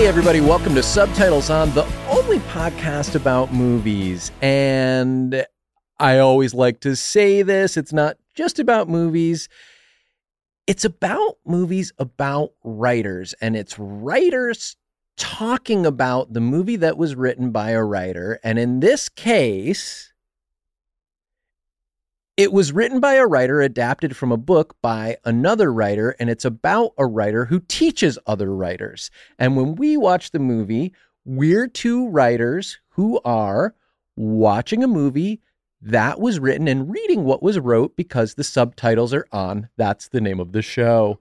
Hey, everybody, welcome to Subtitles On, the only podcast about movies. And I always like to say this it's not just about movies, it's about movies about writers, and it's writers talking about the movie that was written by a writer. And in this case, it was written by a writer, adapted from a book by another writer, and it's about a writer who teaches other writers. And when we watch the movie, we're two writers who are watching a movie that was written and reading what was wrote because the subtitles are on. That's the name of the show.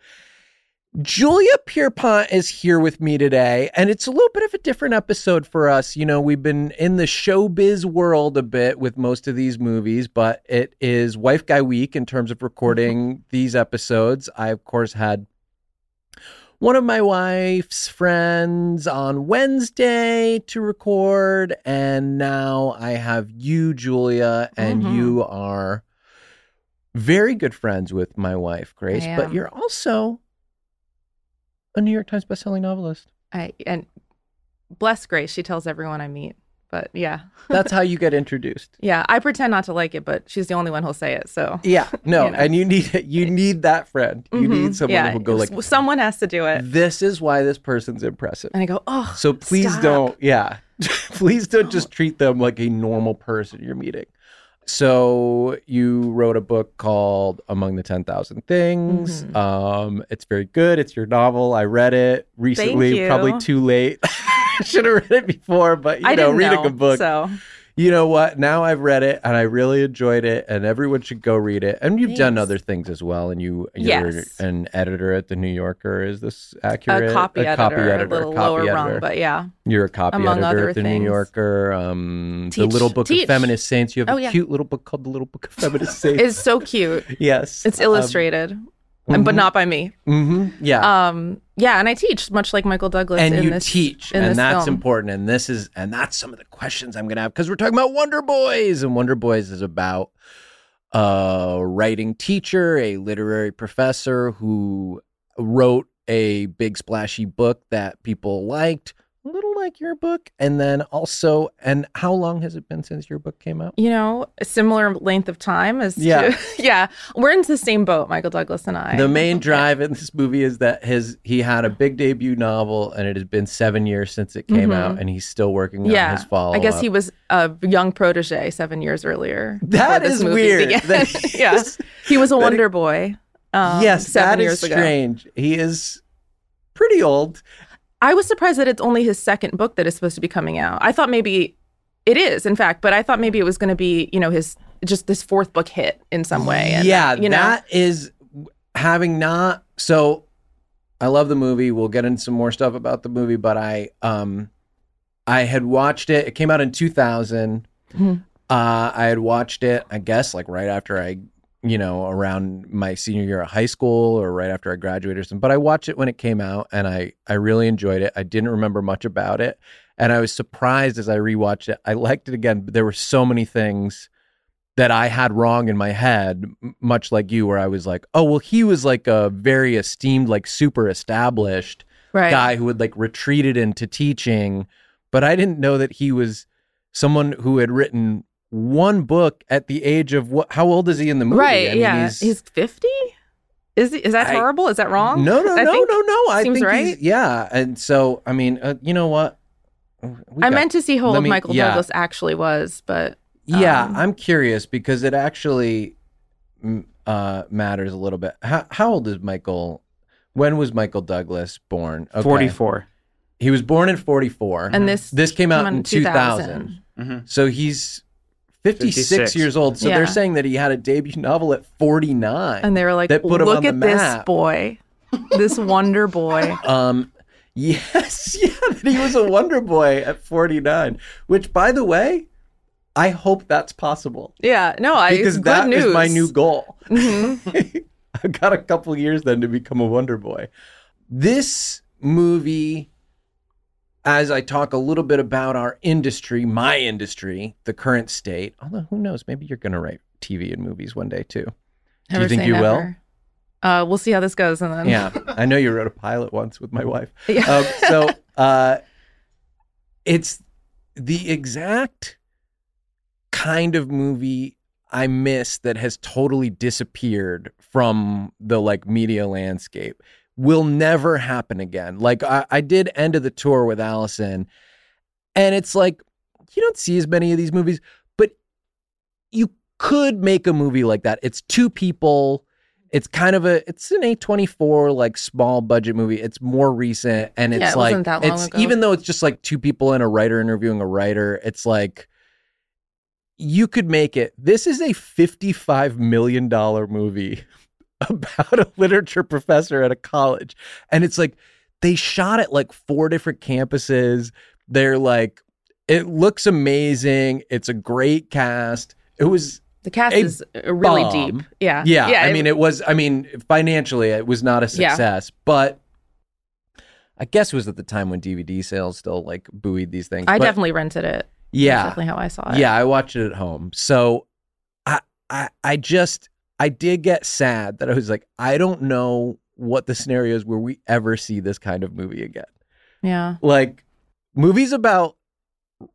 Julia Pierpont is here with me today, and it's a little bit of a different episode for us. You know, we've been in the showbiz world a bit with most of these movies, but it is Wife Guy Week in terms of recording these episodes. I, of course, had one of my wife's friends on Wednesday to record, and now I have you, Julia, and Mhm. you are very good friends with my wife, Grace, but you're also a New York Times bestselling novelist. I and bless Grace, she tells everyone I meet. But yeah, That's how you get introduced. yeah, I pretend not to like it, but she's the only one who'll say it. So Yeah, no, You know. and you need you need that friend. You need Mhm. someone yeah, who'll go like, someone has to do it, "This is why this person's impressive." and I go, oh, So please stop. don't, yeah, please don't just treat them like a normal person you're meeting. So you wrote a book called Among the Ten Thousand Things. Mhm. Um, it's very good. It's your novel. I read it recently, probably too late. Should have read it before, but you I know, reading know, a book So you know what? Now I've read it and I really enjoyed it, and everyone should go read it. And you've done other things as well. And you, you're Yes. an editor at the New Yorker. Is this accurate? a accurate? copy, editor, a little copy lower rung, but yeah, You're a copy among editor at the New. Yorker. Um, the little book teach. of feminist saints. You have Oh, a yeah. cute little book called the Little Book of Feminist Saints. it's so cute. yes, It's illustrated, and but not by me. hmm Yeah. Um, yeah, and I teach much like Michael Douglas. and in you this, teach and that's film. important and this is and that's some of the questions i'm gonna have because we're talking about wonder boys and wonder boys is about a writing teacher a literary professor who wrote a big splashy book that people liked like your book and then also and how long has it been since your book came out You know, a similar length of time as Yeah. to, yeah. We're in the same boat, Michael Douglas and I. the main drive in this movie is that his he had a big debut novel and it has been seven years since it came Mhm. out and he's still working on yeah, his follow I guess he was a young protege seven years earlier. That is weird. That he yeah, is- he was a Wonder Boy. Um, yes, that is years ago. strange. He is pretty old. I was surprised that it's only his second book that is supposed to be coming out. I thought maybe it is, in fact, but I thought maybe it was going to be, you know, his just this fourth book hit in some way. And, yeah, you know, that is having not. So, I love the movie. We'll get into some more stuff about the movie, but I um, I had watched it. It came out in two thousand. Mhm. Uh, I had watched it. I guess like right after I. You know, around my senior year of high school or right after I graduated or something. But I watched it when it came out and I, I really enjoyed it. I didn't remember much about it. And I was surprised as I rewatched it. I liked it again, but there were so many things that I had wrong in my head, much like you, where I was like, oh, well, he was like a very esteemed, like super established right. guy who had like retreated into teaching. But I didn't know that he was someone who had written one book at the age of what? How old is he in the movie? Right. I mean, yeah. he's- He's 50? Is he, is that I- horrible? Is that wrong? no, no, I no, no, no. I seems think right. he's, yeah. And so, I mean, uh, you know what? We I got- meant to see how old me- Michael yeah. Douglas actually was, but Yeah, Um, I'm curious because it actually uh, matters a little bit. How, how old is Michael? When was Michael Douglas born? Okay. 44. He was born in 44. and this this came out came in 2000. hmm So he's 56, 56. years old. So Yeah. they're saying that he had a debut novel at 49. And they were like, That put him look on the at this boy, this wonder boy. Um, yes, yeah, that he was a Wonder Boy at 49. Which, by the way, I hope that's possible Yeah, no, I because good that is news. my new goal. Mhm. I've got a couple years then to become a Wonder Boy. This movie, as I talk a little bit about our industry, my industry, the current state, although who knows, maybe you're going to write TV and movies one day too. Never Do you think you will? uh, we'll see how this goes. And then Yeah, I know you wrote a pilot once with my wife. Yeah. Um, so uh, it's the exact kind of movie I miss that has totally disappeared from the like media landscape. Will never happen again. Like I, I did end of the tour with Allison, and it's like you don't see as many of these movies, but you could make a movie like that. It's two people. It's kind of a it's an A24 like small budget movie. It's more recent and it's Yeah, it like wasn't that long it's ago. even though it's just like two people and a writer interviewing a writer, it's like you could make it. This is a 55 million dollar movie about a literature professor at a college and it's like they shot at like four different campuses. They're like it looks amazing. It's a great cast. It was the cast is uh, really bomb. deep. Yeah. yeah, I it- mean, it was. I mean, financially, it was not a Yeah. success, but I guess it was at the time when DVD sales still like buoyed these things. I But definitely rented it. That's yeah, definitely how I saw it. yeah, I watched it at home. So I, I, I just, I did get sad that I was like, I don't know what the scenarios where we ever see this kind of movie again. Yeah. Like movies about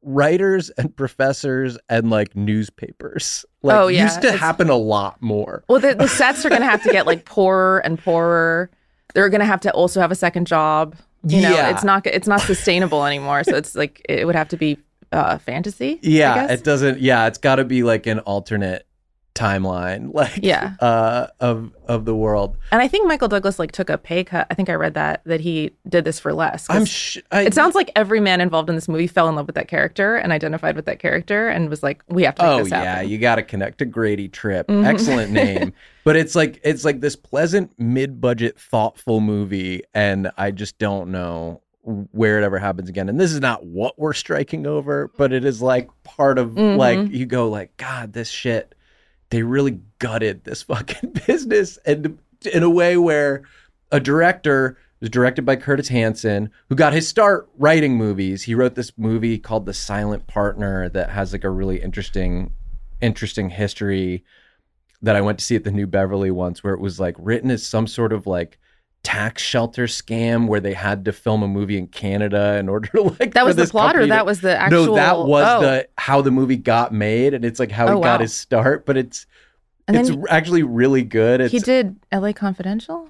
writers and professors and like newspapers. Like Oh, yeah, used to it's- happen a lot more. Well, the, the sets are going to have to get like poorer and poorer. They're going to have to also have a second job. You know, Yeah. it's not it's not sustainable anymore. So it's like it would have to be uh, fantasy. I Yeah, it doesn't. Yeah, it's got to be like an alternate timeline, like Yeah. uh, of of the world. and I think Michael Douglas like took a pay cut. I think I read that that he did this for less I'm. Sh- I, it sounds like every man involved in this movie fell in love with that character and identified with that character and was like, we have to make Oh yeah, you got to connect to Grady Tripp. Mhm. Excellent name, but it's like it's like this pleasant mid-budget, thoughtful movie, and I just don't know where it ever happens again. And this is not what we're striking over, but it is like part of Mhm. like you go like, God, this shit. They really gutted this fucking business, and in a way where a director was directed by Curtis Hanson, who got his start writing movies. He wrote this movie called The Silent Partner that has like a really interesting, interesting history that I went to see at the New Beverly once, where it was like written as some sort of like tax shelter scam where they had to film a movie in Canada in order to like that was the plot, or to- that was the actual. no, that was oh. the how the movie got made, and it's like how he Oh, got his start. But it's And it's then actually really good. It's, he did L.A. Confidential.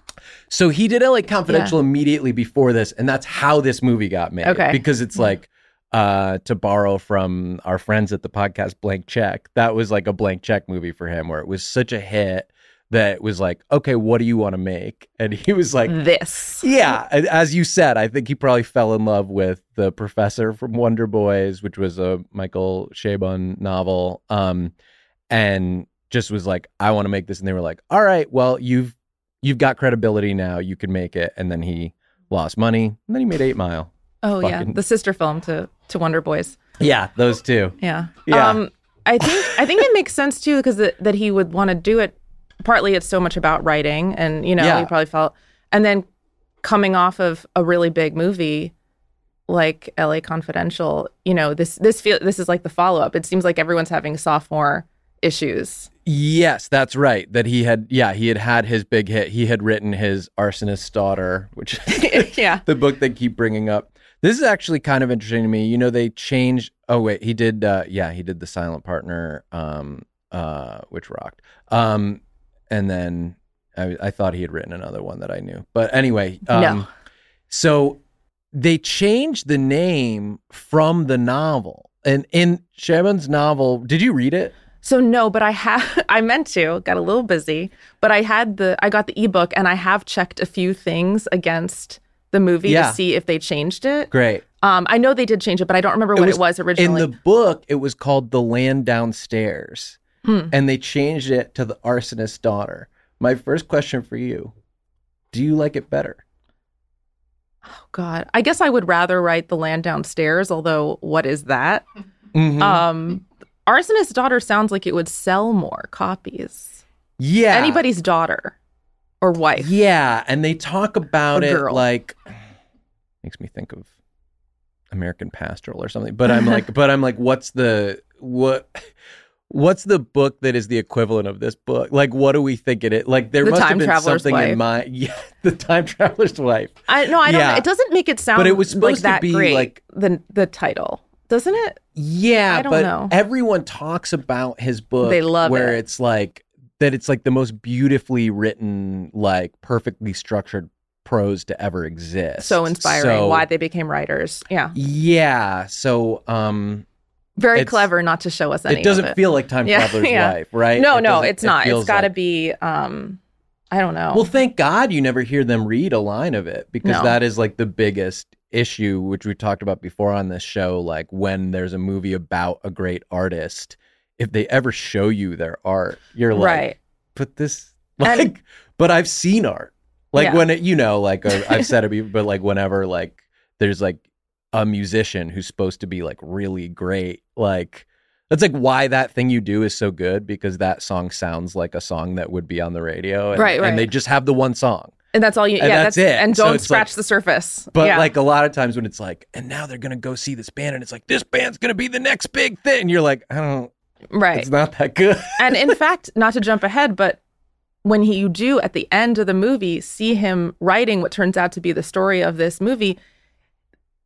so he did LA Confidential immediately before this, and that's how this movie got made. Okay. because it's like uh, to borrow from our friends at the podcast Blank Check. That was like a blank check movie for him, where it was such a hit that was like, okay, what do you want to make? And he was like, This. yeah, and as you said, I think he probably fell in love with the professor from Wonder Boys, which was a Michael Chabon novel, um, and just was like, I want to make this. And they were like, all right, well, you've you've got credibility now, you can make it. And then he lost money, and then he made Eight Mile. Oh yeah, the sister film to to Wonder Boys. Yeah, those two. Yeah. Yeah. Um, I think I think it makes sense too because that he would want to do it. Partly, it's so much about writing, and you know, Yeah. probably felt, and then coming off of a really big movie like L.A. Confidential, you know, this this feel this is like the follow up. It seems like everyone's having sophomore issues. Yes, that's right. That he had, yeah, he had had his big hit. He had written his Arsonist's Daughter, which yeah. the book they keep bringing up. This is actually kind of interesting to me. You know, they changed. Oh wait, he did. Uh, yeah, he did the Silent Partner, um, uh, which rocked. Um, and then I, I thought he had written another one that I knew. But anyway, um, No. So they changed the name from the novel. And in Chabon's novel, did you read it? So no, but I have I meant to, got a little busy, but I had the I got the ebook and I have checked a few things against the movie Yeah. to see if they changed it. Great. Um I know they did change it, but I don't remember what it was, originally. In the book, it was called The Land Downstairs, Hmm. and they changed it to The Arsonist's Daughter. My first question for you Do you like it better? Oh, God. I guess I would rather write The Land Downstairs, although what is that? Mhm. Um Arsonist's daughter sounds like it would sell more copies. yeah. Anybody's daughter or wife. Yeah. And they talk about it girl. like, makes me think of American Pastoral or something. But I'm like, but I'm like, what's the, what, What's the book that is the equivalent of this book? Like, what do we think it is? Like, there The must have been something Wife. in my yeah, the time traveler's wife. I no, I don't. Yeah. It doesn't make it sound. But it was supposed like to that be, great. like- the the title, doesn't it? Yeah, I don't but know. everyone talks about his book. They love where it. it's like that. It's like the most beautifully written, like perfectly structured prose to ever exist. So inspiring. So- why they became writers. Yeah, Yeah. So, um, very It's- clever. Not to show us any. it doesn't it. feel like time Yeah, traveler's yeah. wife, right? No, It no, it's it not. It's feels got to like- be. um I don't know. Well, thank God you never hear them read a line of it because No. that is like the biggest issue, which we talked about before on this show. Like when there's a movie about a great artist, if they ever show you their art, you're like, right. but this, And- like, but I've seen art. Like Yeah. when it, you know, like uh, I've said it, before, but like whenever like there's like a musician who's supposed to be like really great, like that's like why that thing you do is so good because that song sounds like a song that would be on the radio, and, Right, right. And they just have the one song. And that's all you. And yeah, that's that's, it. And So don't like- scratch the surface. But yeah. like a lot of times when it's like, and now they're gonna go see this band, and it's like this band's gonna be the next big thing, and you're like, I don't, right. it's not that good. and in fact, not to jump ahead, but when he, you do at the end of the movie see him writing what turns out to be the story of this movie,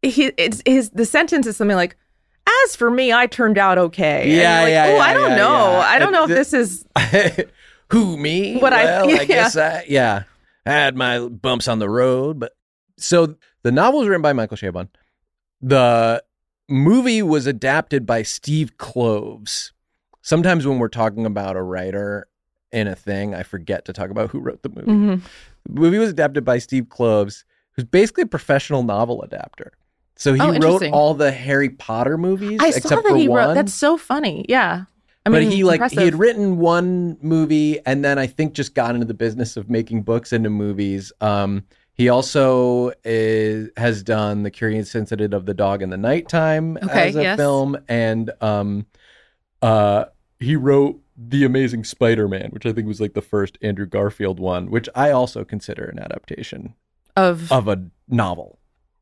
he it's his the sentence is something like, "As for me, I turned out okay." Yeah, like, yeah, "Oh, yeah, I don't yeah, know. yeah. I don't know if this is Who me? What I- well, I, yeah. guess I yeah. I had my bumps on the road, but so the novel was written by Michael Chabon. The movie was adapted by Steve Kloves. Sometimes when we're talking about a writer in a thing, I forget to talk about who wrote the movie. Mhm. The movie was adapted by Steve Kloves, who's basically a professional novel adapter. So he Oh, wrote all the Harry Potter movies I except saw that for he one wrote. That's so funny. Yeah, I mean, but he like impressive. he had written one movie and then I think just got into the business of making books into movies. Um, he also is, has done The Curious Incident of the Dog in the Nighttime Okay, as a yes. film, and um, uh, he wrote The Amazing Spider-Man, which I think was like the first Andrew Garfield one, which I also consider an adaptation of of a novel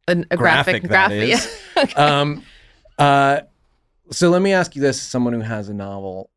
an, a graphic, that graphic. is. um, uh, so let me ask you this: someone who has a novel,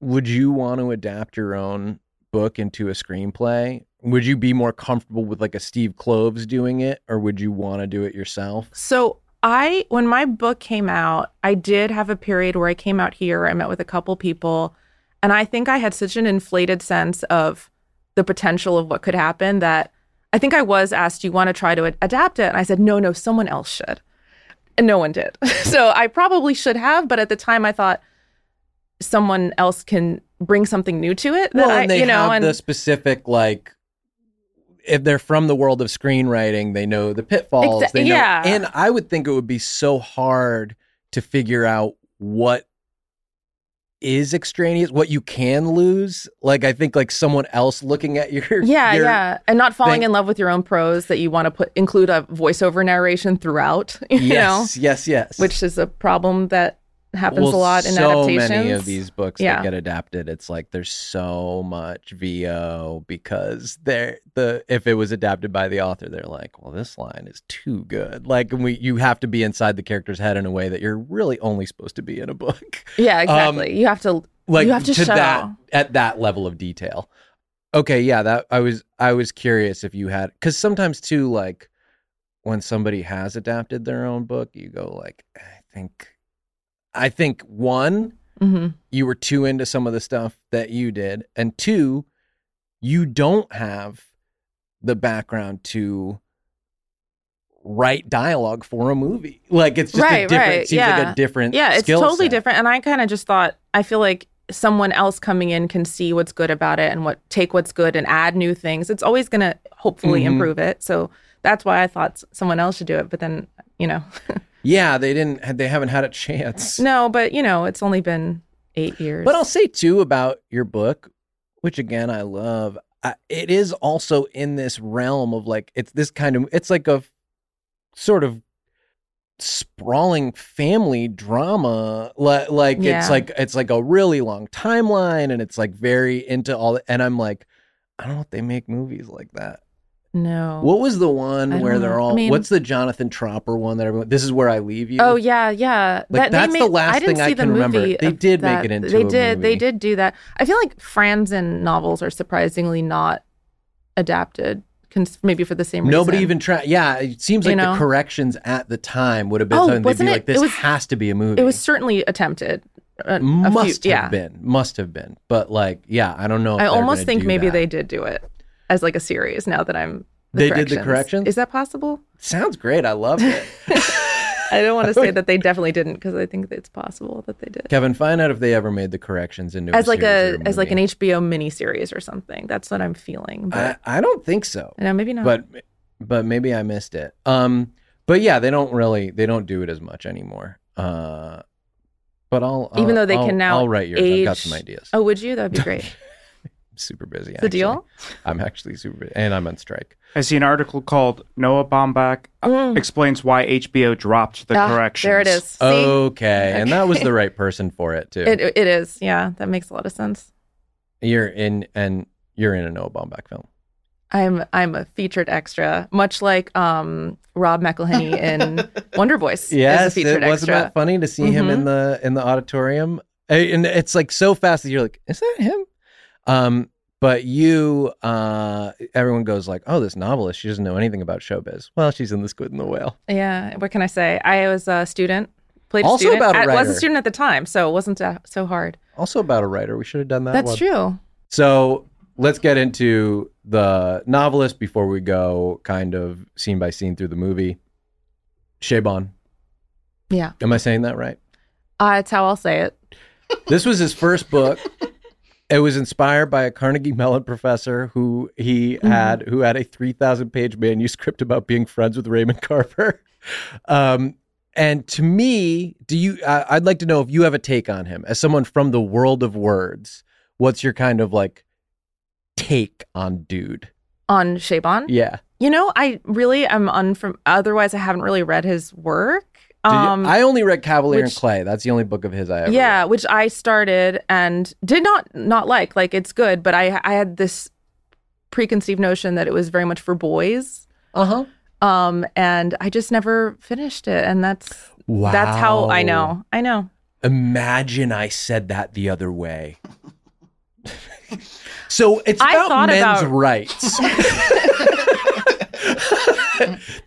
would you want to adapt your own book into a screenplay? Would you be more comfortable with like a Steve Kloves doing it, or would you want to do it yourself? So I, when my book came out, I did have a period where I came out here. I met with a couple people, and I think I had such an inflated sense of the potential of what could happen that I think I was asked, "Do you want to try to ad- adapt it?" And I said, "No, no, someone else should." And no one did. so I probably should have, but at the time I thought someone else can bring something new to it. That Well, I, and they you know, have and the specific like. If they're from the world of screenwriting, they know the pitfalls. Exa- they know, yeah. and I would think it would be so hard to figure out what is extraneous, what you can lose. Like I think like someone else looking at your yeah your- yeah and not falling thing- in love with your own prose that you want to put include a voiceover narration throughout you know yes yes yes which is a problem that happens Well, a lot in so adaptations many of these books Yeah. that get adapted it's like there's so much vo because they're the if it was adapted by the author they're like well this line is too good. Like we you have to be inside the character's head in a way that you're really only supposed to be in a book. Yeah exactly. Um, you have to like You have to show. that at that level of detail. Okay yeah that i was i was curious if you had because sometimes too like when somebody has adapted their own book you go like i think i think one Mhm. you were too into some of the stuff that you did and two you don't have the background to write dialogue for a movie like it's just a Right, different right, seems like yeah. a different yeah it's totally set. different and i kind of just thought i feel like someone else coming in can see what's good about it and what take what's good and add new things it's always going to hopefully Mhm. improve it so that's why i thought someone else should do it but then you know yeah they didn't they haven't had a chance no but you know it's only been eight years But I'll say too about your book, which again I love. Uh, it is also in this realm of like it's this kind of it's like a sort of sprawling family drama. Like, like Yeah. it's like it's like a really long timeline, and it's like very into all. And I'm like, I don't know if they make movies like that No. What was the one where they're know. all? I mean- what's the Jonathan Tropper one that everyone? This is where I leave you. Oh yeah, yeah. Like, That- that's the last I thing I see the can remember. They did make it into the movie. They a did. They did do that. I feel like Franzen novels are surprisingly not adapted. Cons- maybe for the same reason. Nobody even tried. Yeah, it seems You like know? the corrections at the time would have been Oh, something they'd be it- like, "This it was- has to be a movie." It was certainly attempted. Uh, a, a must few, have yeah. been, must have been. But like, yeah, I don't know. If I almost think maybe that. they did do it as like a series. Now that I'm. They did the corrections? Is that possible? Sounds great. I love it. I don't want to say that they definitely didn't because I think it's possible that they did. Kevin, find out if they ever made the corrections into As like series a as like an. HBO miniseries or something. That's what I'm feeling. But I, I don't think so. no, maybe not. but but maybe I missed it. Um, but yeah, they don't really they don't do it as much anymore. Uh, but I'll, I'll Even though they I'll- can now I'll write yours. I've got some ideas. oh, would you? That'd be great. super busy. the actually. deal. I'm actually super busy, and I'm on strike. I see an article called Noah Baumbach Mm. explains why HBO dropped the Ah, corrections. There it is. See? Okay, and that was the right person for it too. It, it is. Yeah, that makes a lot of sense. you're in, and you're in a Noah Baumbach film. I'm I'm a featured extra, much like um Rob McElhenney in Wonder Boys. Yes, is a featured it wasn't extra. that funny to see him in Mhm. the in the auditorium, and it's like so fast that you're like, is that him? Um, but you, uh, everyone goes like, oh, this novelist, she doesn't know anything about showbiz. Well, she's in The Squid and the Whale. Yeah. What can I say? I was a student. Played a Also student. about a I was a student at the time, so it wasn't uh, so hard. Also about a writer. We should have done that. That's one. true. So let's get into the novelist before we go kind of scene by scene through the movie. Shaban. Yeah. Am I saying that right? Uh, that's how I'll say it. This was his first book. It was inspired by a Carnegie Mellon professor who he Mm-hmm. had, who had a three thousand page manuscript about being friends with Raymond Carver. Um, and to me, do you? I I'd like to know if you have a take on him as someone from the world of words. What's your kind of like take on dude? On Shaban. Yeah. You know, I really am unfam. Otherwise, I haven't really read his work. Did you- Um, I only read Cavalier which- and Clay. That's the only book of his I ever. yeah, read. which I started and did not not like. Like it's good, but I I had this preconceived notion that it was very much for boys. Uh huh. Um, and I just never finished it, and that's Wow. that's how I know. I know. Imagine I said that the other way. so it's I about thought men's about- rights.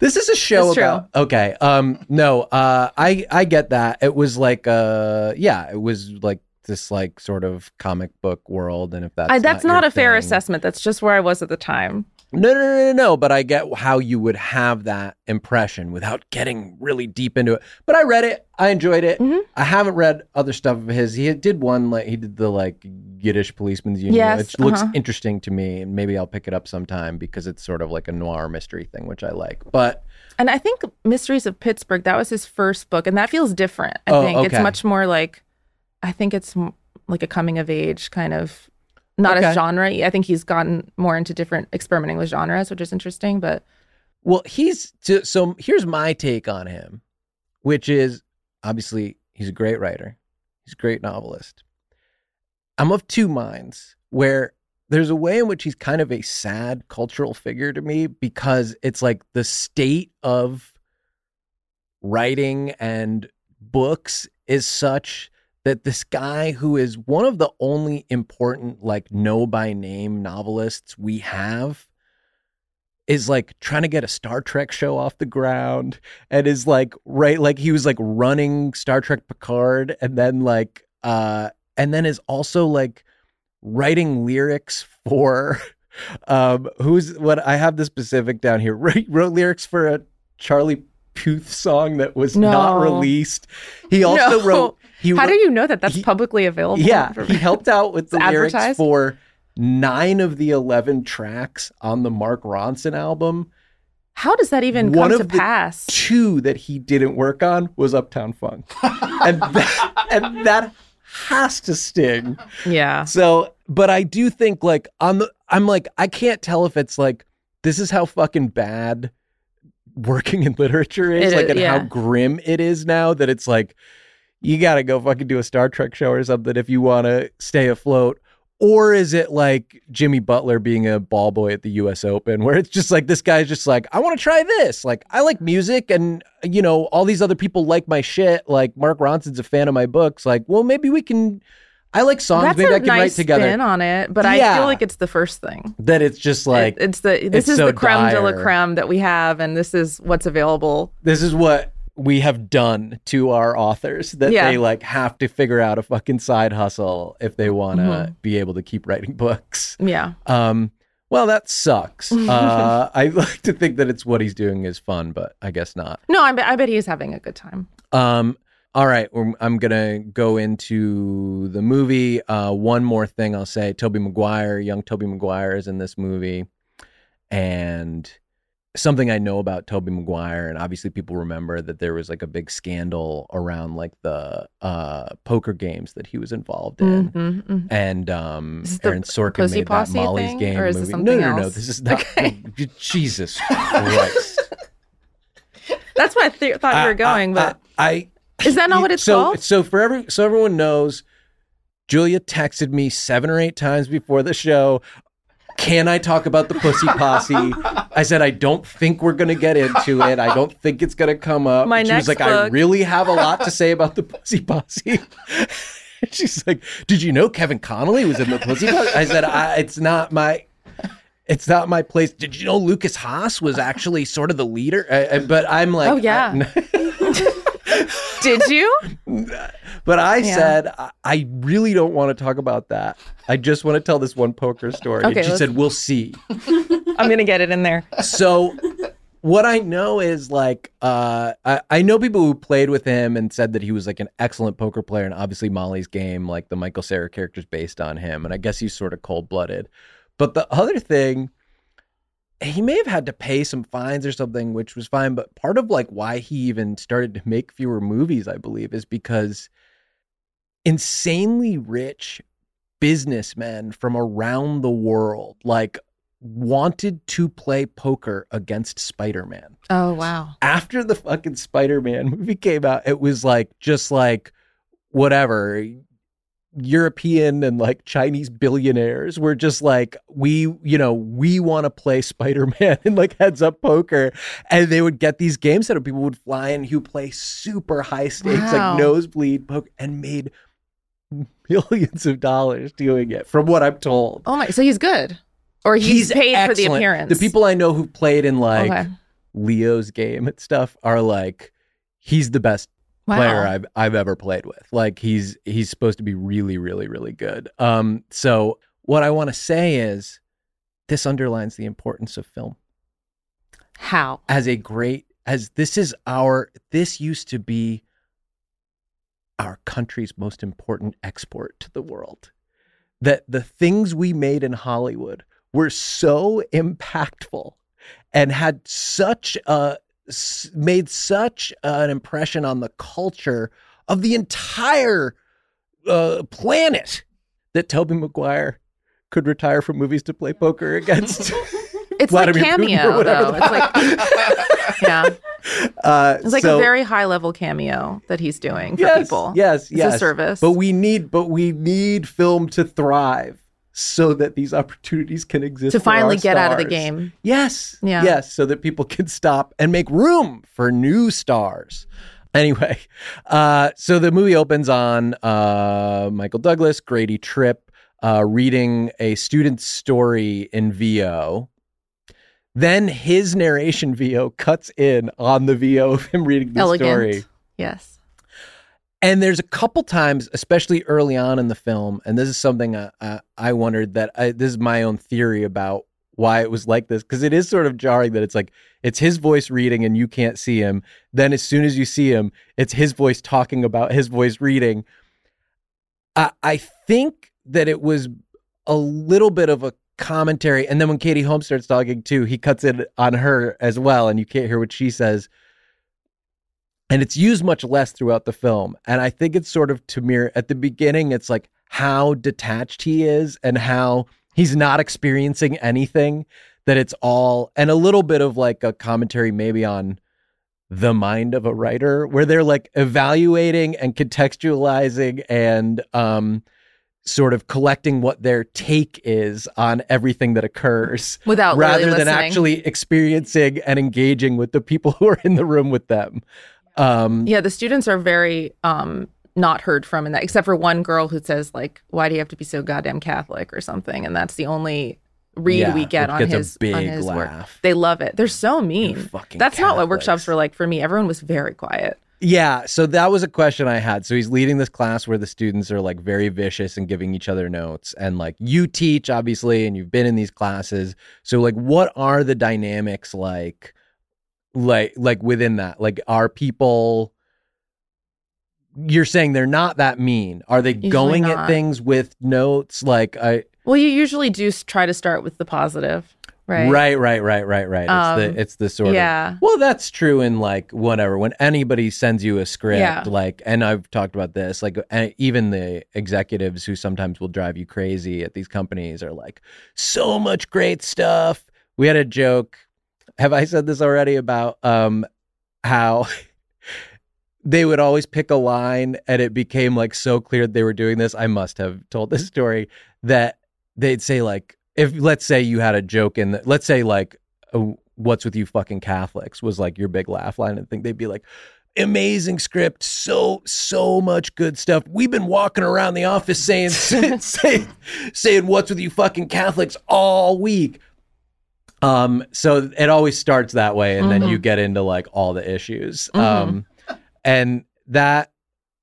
this is a show It's true. about okay. Um no, uh I I get that. It was like uh yeah, it was like this like sort of comic book world and if that's I, that's not, your a fair assessment. That's just where I was at the time. No, no, no, no, no. But I get how you would have that impression without getting really deep into it. But I read it. I enjoyed it. Mhm. I haven't read other stuff of his. He did one like he did the like Yiddish policeman's union, Yes, which looks uh-huh. interesting to me, and maybe I'll pick it up sometime because it's sort of like a noir mystery thing, which I like. But And I think Mysteries of Pittsburgh, that was his first book, and that feels different. I Oh, think okay. it's much more like, I think it's like a coming of age kind of, not Okay. as genre. I think he's gotten more into different experimenting with genres, which is interesting. But well, he's to, so here's my take on him, which is obviously he's a great writer, he's a great novelist. I'm of two minds where there's a way in which he's kind of a sad cultural figure to me because it's like the state of writing and books is such that this guy who is one of the only important like know by name novelists we have is like trying to get a Star Trek show off the ground and is like right like he was like running Star Trek Picard and then like uh and then is also like writing lyrics for um who's what I have the specific down here wrote, wrote lyrics for a Charlie Puth song that was not released. He also No. wrote he how wrote, do you know that that's he- publicly available? yeah, he helped out with the lyrics advertised? for nine of the 11 tracks on the Mark Ronson album. How does that even One come to pass? Two that he didn't work on was Uptown Funk. and, that, and that has to sting. Yeah. So, but I do think like on the, I'm like, I can't tell if it's like, this is how fucking bad working in literature is, It like, and how grim it is now that it's like, you got to go fucking do a Star Trek show or something if you want to stay afloat. or is it like Jimmy Butler being a ball boy at the US Open where it's just like this guy's just like I want to try this. Like I like music and you know all these other people like my shit. Like Mark Ronson's a fan of my books. Like well maybe we can I like songs. That's maybe I can nice write together. spin on it, but I feel like it's the first thing. that it's just like It- it's the this it's is so the creme de la creme that we have, and this is what's available. this is what we have done to our authors that Yeah. they like have to figure out a fucking side hustle if they want to Mhm. be able to keep writing books. Yeah, Um, well, that sucks. uh, I like to think that it's what he's doing is fun, but I guess not. no, I bet I bet he's having a good time. Um, all right, I'm gonna go into the movie. Uh, one more thing I'll say: Tobey Maguire, young Tobey Maguire, is in this movie, and something I know about Tobey Maguire, and obviously people remember that there was like a big scandal around like the uh, poker games that he was involved in. Mhm, mhm. And um, Aaron Sorkin Pussy made that Molly's thing, game or is this movie. No, something no, no, this is not. Okay. Jesus Christ! That's what I th- thought you were going, but I, I is that not what it's so, called? So for every so everyone knows, Julia texted me seven or eight times before the show. Can I talk about the Pussy Posse? I said I don't think we're gonna get into it. I don't think it's gonna come up. My And she was next like, I really have a lot to say about the Pussy Posse. She's like, Did you know Kevin Connolly was in the Pussy Posse? I said, I, It's not my. It's not my place. Did you know Lukas Haas was actually sort of the leader? I- I- but I'm like, Oh, yeah. Did you? But I Yeah. said, I, I really don't want to talk about that. I just want to tell this one poker story. Okay, and she let's- said, We'll see. I'm gonna get it in there. So, what I know is like, uh, I, I know people who played with him and said that he was like an excellent poker player. And obviously, Molly's game, like the Michael Cera character, is based on him. And I guess he's sort of cold blooded. But the other thing, he may have had to pay some fines or something, which was fine. But part of like why he even started to make fewer movies, I believe, is because insanely rich businessmen from around the world like wanted to play poker against Spider-Man. Oh wow. After the fucking Spider-Man movie came out, it was like just like whatever European and like Chinese billionaires were just like, we, you know, we want to play Spider Man in like heads up poker. And they would get these games that people would fly in who play super high stakes, Wow. like nosebleed poker, and made millions of dollars doing it, from what I'm told. Oh my. So he's good, or he's, paid for the appearance. The people I know who played in like Okay. Leo's game and stuff are like, he's the best Wow. player I've I've ever played with. Like he's he's supposed to be really really really good. Um so what I want to say is this underlines the importance of film How? as a great as this is our this used to be our country's most important export to the world. That the things we made in Hollywood were so impactful and had such a made such an impression on the culture of the entire uh, planet that Tobey Maguire could retire from movies to play poker against It's Vladimir like Putin cameo though. It's like yeah. uh, It's like so- a very high level cameo that he's doing for yes, people. Yes, It's yes. a service. But we need, but we need film to thrive so that these opportunities can exist to finally get out of the game. Yes, Yeah. yes, so that people can stop and make room for new stars. Anyway, uh, so the movie opens on uh, Michael Douglas, Grady Tripp, uh, reading a student's story in VO. Then his narration VO cuts in on the VO of him reading the Elegant. story. Yes. And there's a couple times, especially early on in the film, and this is something I, I, wondered that I, this is my own theory about why it was like this, because it is sort of jarring that it's like it's his voice reading and you can't see him. Then as soon as you see him, it's his voice talking about his voice reading. I, I think that it was a little bit of a commentary, and then when Katie Holmes starts talking too, he cuts in on her as well, and you can't hear what she says and it's used much less throughout the film and i think it's sort of to mirror at the beginning it's like how detached he is and how he's not experiencing anything that it's all and a little bit of like a commentary maybe on the mind of a writer where they're like evaluating and contextualizing and um sort of collecting what their take is on everything that occurs without really rather than actually experiencing and engaging with the people who are in the room with them. Um, Yeah, the students are very um not heard from in that, except for one girl who says like, "Why do you have to be so goddamn Catholic?" or something, and that's the only read Yeah, we get on his big on his work. They love it. They're so mean. fucking That's not what workshops were like for me. Everyone was very quiet. Yeah, so that was a question I had. So he's leading this class where the students are like very vicious and giving each other notes and like you teach obviously and you've been in these classes. So like what are the dynamics like like like within that? Like are people you're saying they're not that mean. Are they Usually going at things with notes like I Well, you usually do try to start with the positive, right? right right right right right. It's Um, the it's the sort of Yeah. Well, that's true in like whatever. When anybody sends you a script, Yeah. like, and I've talked about this, like, even the executives who sometimes will drive you crazy at these companies are like, so much great stuff. We had a joke. Have I said this already about um how they would always pick a line and it became like so clear they were doing this. I must have told this story that they'd say like if let's say you had a joke in the, let's say like uh, what's with you fucking Catholics was like your big laugh line and think they'd be like amazing script so so much good stuff we've been walking around the office saying saying saying what's with you fucking Catholics all week um so it always starts that way and then Mhm. you get into like all the issues Mhm. um and that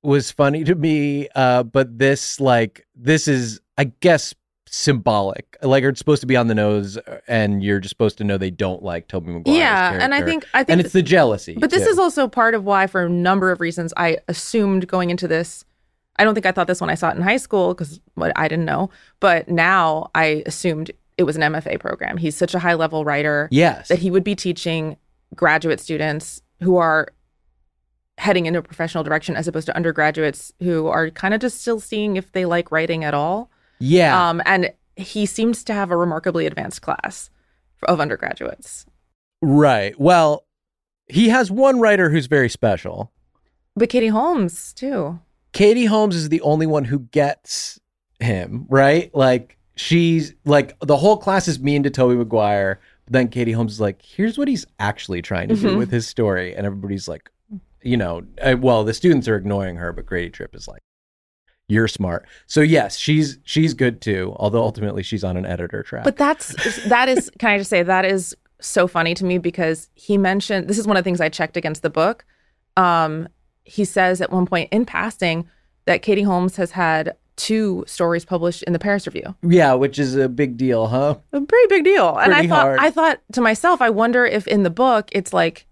was funny to me uh but this like this is i guess symbolic like it's supposed to be on the nose uh, and you're just supposed to know they don't like Tobey Maguire's yeah, and I think I think and it's the jealousy But this too. is also part of why, for a number of reasons, I assumed going into this. I don't think I thought this when I saw it in high school because I didn't know. But now I assumed it was an MFA program. He's such a high level writer yes that he would be teaching graduate students who are heading into a professional direction as opposed to undergraduates who are kind of just still seeing if they like writing at all. yeah Um, and he seems to have a remarkably advanced class of undergraduates. right well he has one writer who's very special But Katie Holmes, too. Katie Holmes is the only one who gets him, right? Like she's like the whole class is mean to Tobey Maguire, but then Katie Holmes is like, here's what he's actually trying to do Mhm. with his story, and everybody's like, you know, uh, well, the students are ignoring her, but Grady Tripp is like, you're smart. So yes, she's she's good too, although ultimately she's on an editor track. But that's that is can I just say that is so funny to me because he mentioned this is one of the things I checked against the book. Um, he says at one point in passing that Katie Holmes has had two stories published in the Paris Review. yeah, which is a big deal, huh? A pretty big deal. and I thought hard. I thought to myself, I wonder if in the book it's like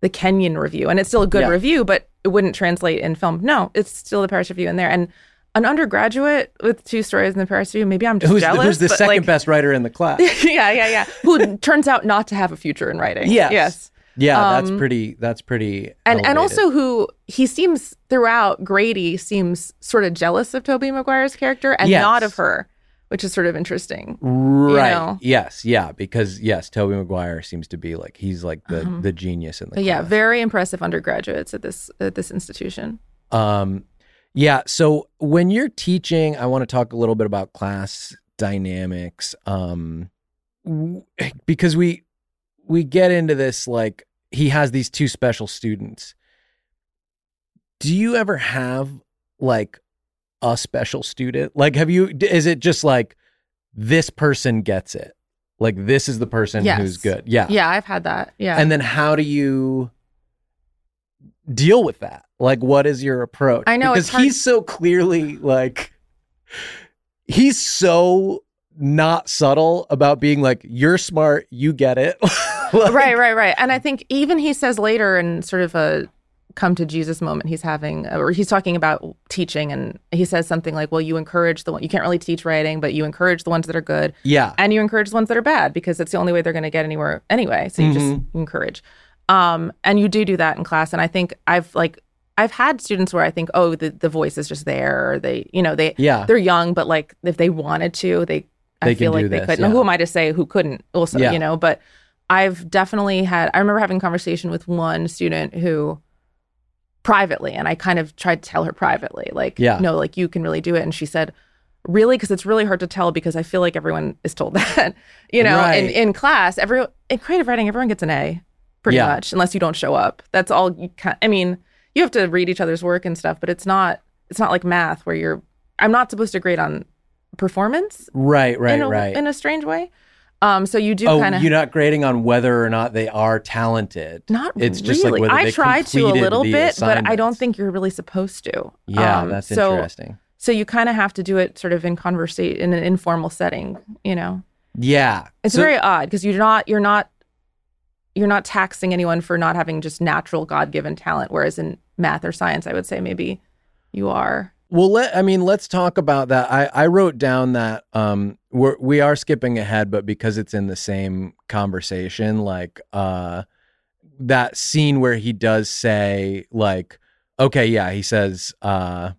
the Kenyon review and it's still a good Yeah. review, but it wouldn't translate in film. No, it's still the Paris Review in there. And an undergraduate with two stories in the Paris Review, maybe I'm just Who's, jealous. who's the second like, best writer in the class? yeah, yeah, yeah. Who turns out not to have a future in writing. Yes. Yes. Yeah, that's Um, pretty. That's pretty. And and also who he seems throughout Grady seems sort of jealous of Tobey Maguire's character and Yes. not of her, which is sort of interesting. Right. know? Yes. Yeah. Because yes, Toby Maguire seems to be like he's like the Um, the genius in the yeah, class. very impressive undergraduates at this at this institution. um, yeah. So when you're teaching, I want to talk a little bit about class dynamics. Um, w- because we we get into this like he has these two special students. Do you ever have like a special student? Like, have you? Is it just like this person gets it? Like this is the person Yes. who's good. Yeah. Yeah, I've had that. Yeah. And then how do you deal with that? Like, what is your approach? I know, because hard- he's so clearly like he's so not subtle about being like you're smart, you get it. Like, right, right, right. And I think even he says later in sort of a come to Jesus moment he's having, or he's talking about teaching, and he says something like, "Well, you encourage the one you can't really teach writing, but you encourage the ones that are good, Yeah. and you encourage the ones that are bad because it's the only way they're going to get anywhere anyway. So you just Mm-hmm. encourage, um, and you do do that in class. And I think I've like I've had students where I think, oh, the the voice is just there, or they, you know, they Yeah. they're young, but like if they wanted to, they, I feel can like do they this, could. yeah. Now, who am I to say who couldn't? Also, Yeah. you know, but I've definitely had. I remember having a conversation with one student who privately, and I kind of tried to tell her privately, like, Yeah. no, like you can really do it. And she said, really because it's really hard to tell because I feel like everyone is told that. you know, in, in class, every in creative writing, everyone gets an A pretty Yeah. much, unless you don't show up. That's all you can I mean, you have to read each other's work and stuff, but it's not it's not like math where you're I'm not supposed to grade on performance Right, right, in a, right. in a strange way. Um, so you do oh, kind of you're not grading on whether or not they are talented. not It's just like really. whether I try to a little bit, but I don't think you're really supposed to. Yeah, Um, that's so, interesting. So you kind of have to do it sort of in conversation in an informal setting. You know, Yeah, it's So- very odd because you're not you're not you're not taxing anyone for not having just natural God given talent, whereas in math or science, I would say maybe you are. Well, let I mean, let's talk about that. I I wrote down that um we're we are skipping ahead, but because it's in the same conversation, like uh that scene where he does say like, okay, yeah, he says uh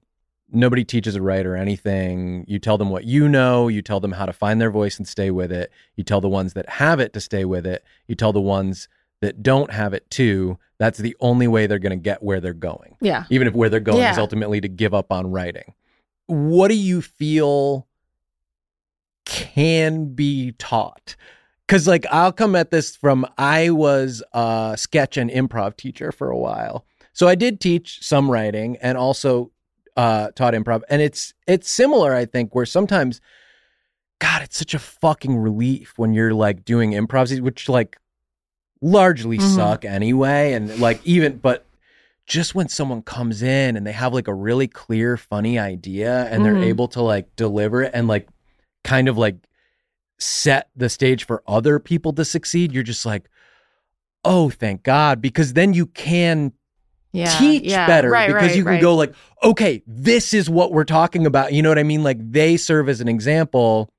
nobody teaches a writer anything. You tell them what you know. You tell them how to find their voice and stay with it. You tell the ones that have it to stay with it. You tell the ones that don't have it too. That's the only way they're going to get where they're going Yeah. even if where they're going is ultimately to give up on writing. What do you feel can be taught? Because like I'll come at this from I was a sketch and improv teacher for a while, so I did teach some writing and also uh, taught improv, and it's it's similar I think where sometimes, God, it's such a fucking relief when you're like doing improv, which like largely Mhm. suck anyway, and like even but just when someone comes in and they have like a really clear, funny idea and they're Mhm. able to like deliver it and like kind of like set the stage for other people to succeed, you're just like, oh, thank God. Because then you can Yeah. teach yeah. better Right, because right, you can right. go like, okay, this is what we're talking about. You know what I mean? Like they serve as an example.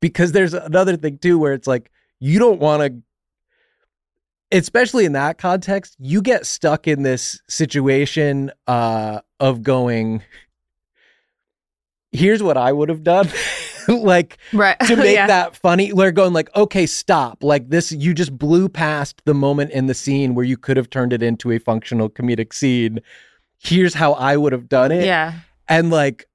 Because there's another thing too where it's like you don't want to especially in that context, you get stuck in this situation uh of going here's what I would have done. like right to make yeah. that funny. They're going like, okay, stop. Like this, you just blew past the moment in the scene where you could have turned it into a functional comedic scene. Here's how I would have done it. Yeah. And like,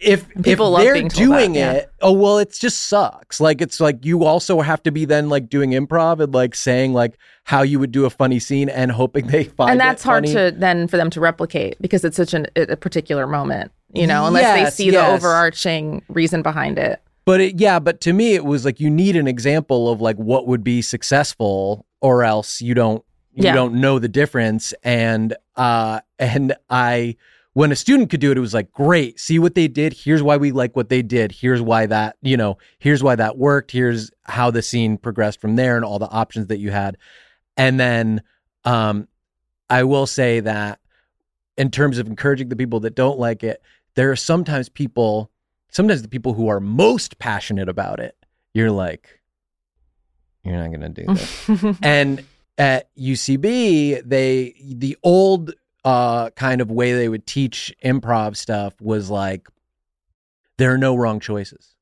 if People if love they're being doing that, yeah. it, oh well, it just sucks. Like it's like you also have to be then like doing improv and like saying like how you would do a funny scene and hoping they find it. and that's hard funny. to then for them to replicate because it's such an, a particular moment, you know, unless they Yes, see the overarching reason behind it. But it, yeah, but to me, it was like you need an example of like what would be successful, or else you don't you Yeah. don't know the difference. And uh, and I, when a student could do it, it was like great. See what they did. Here's why we like what they did. Here's why that you know. Here's why that worked. Here's how the scene progressed from there, and all the options that you had. And then, um, I will say that in terms of encouraging the people that don't like it, there are sometimes people sometimes the people who are most passionate about it, you're like, you're not going to do this. and at UCB, they, the old uh, kind of way they would teach improv stuff was like, there are no wrong choices.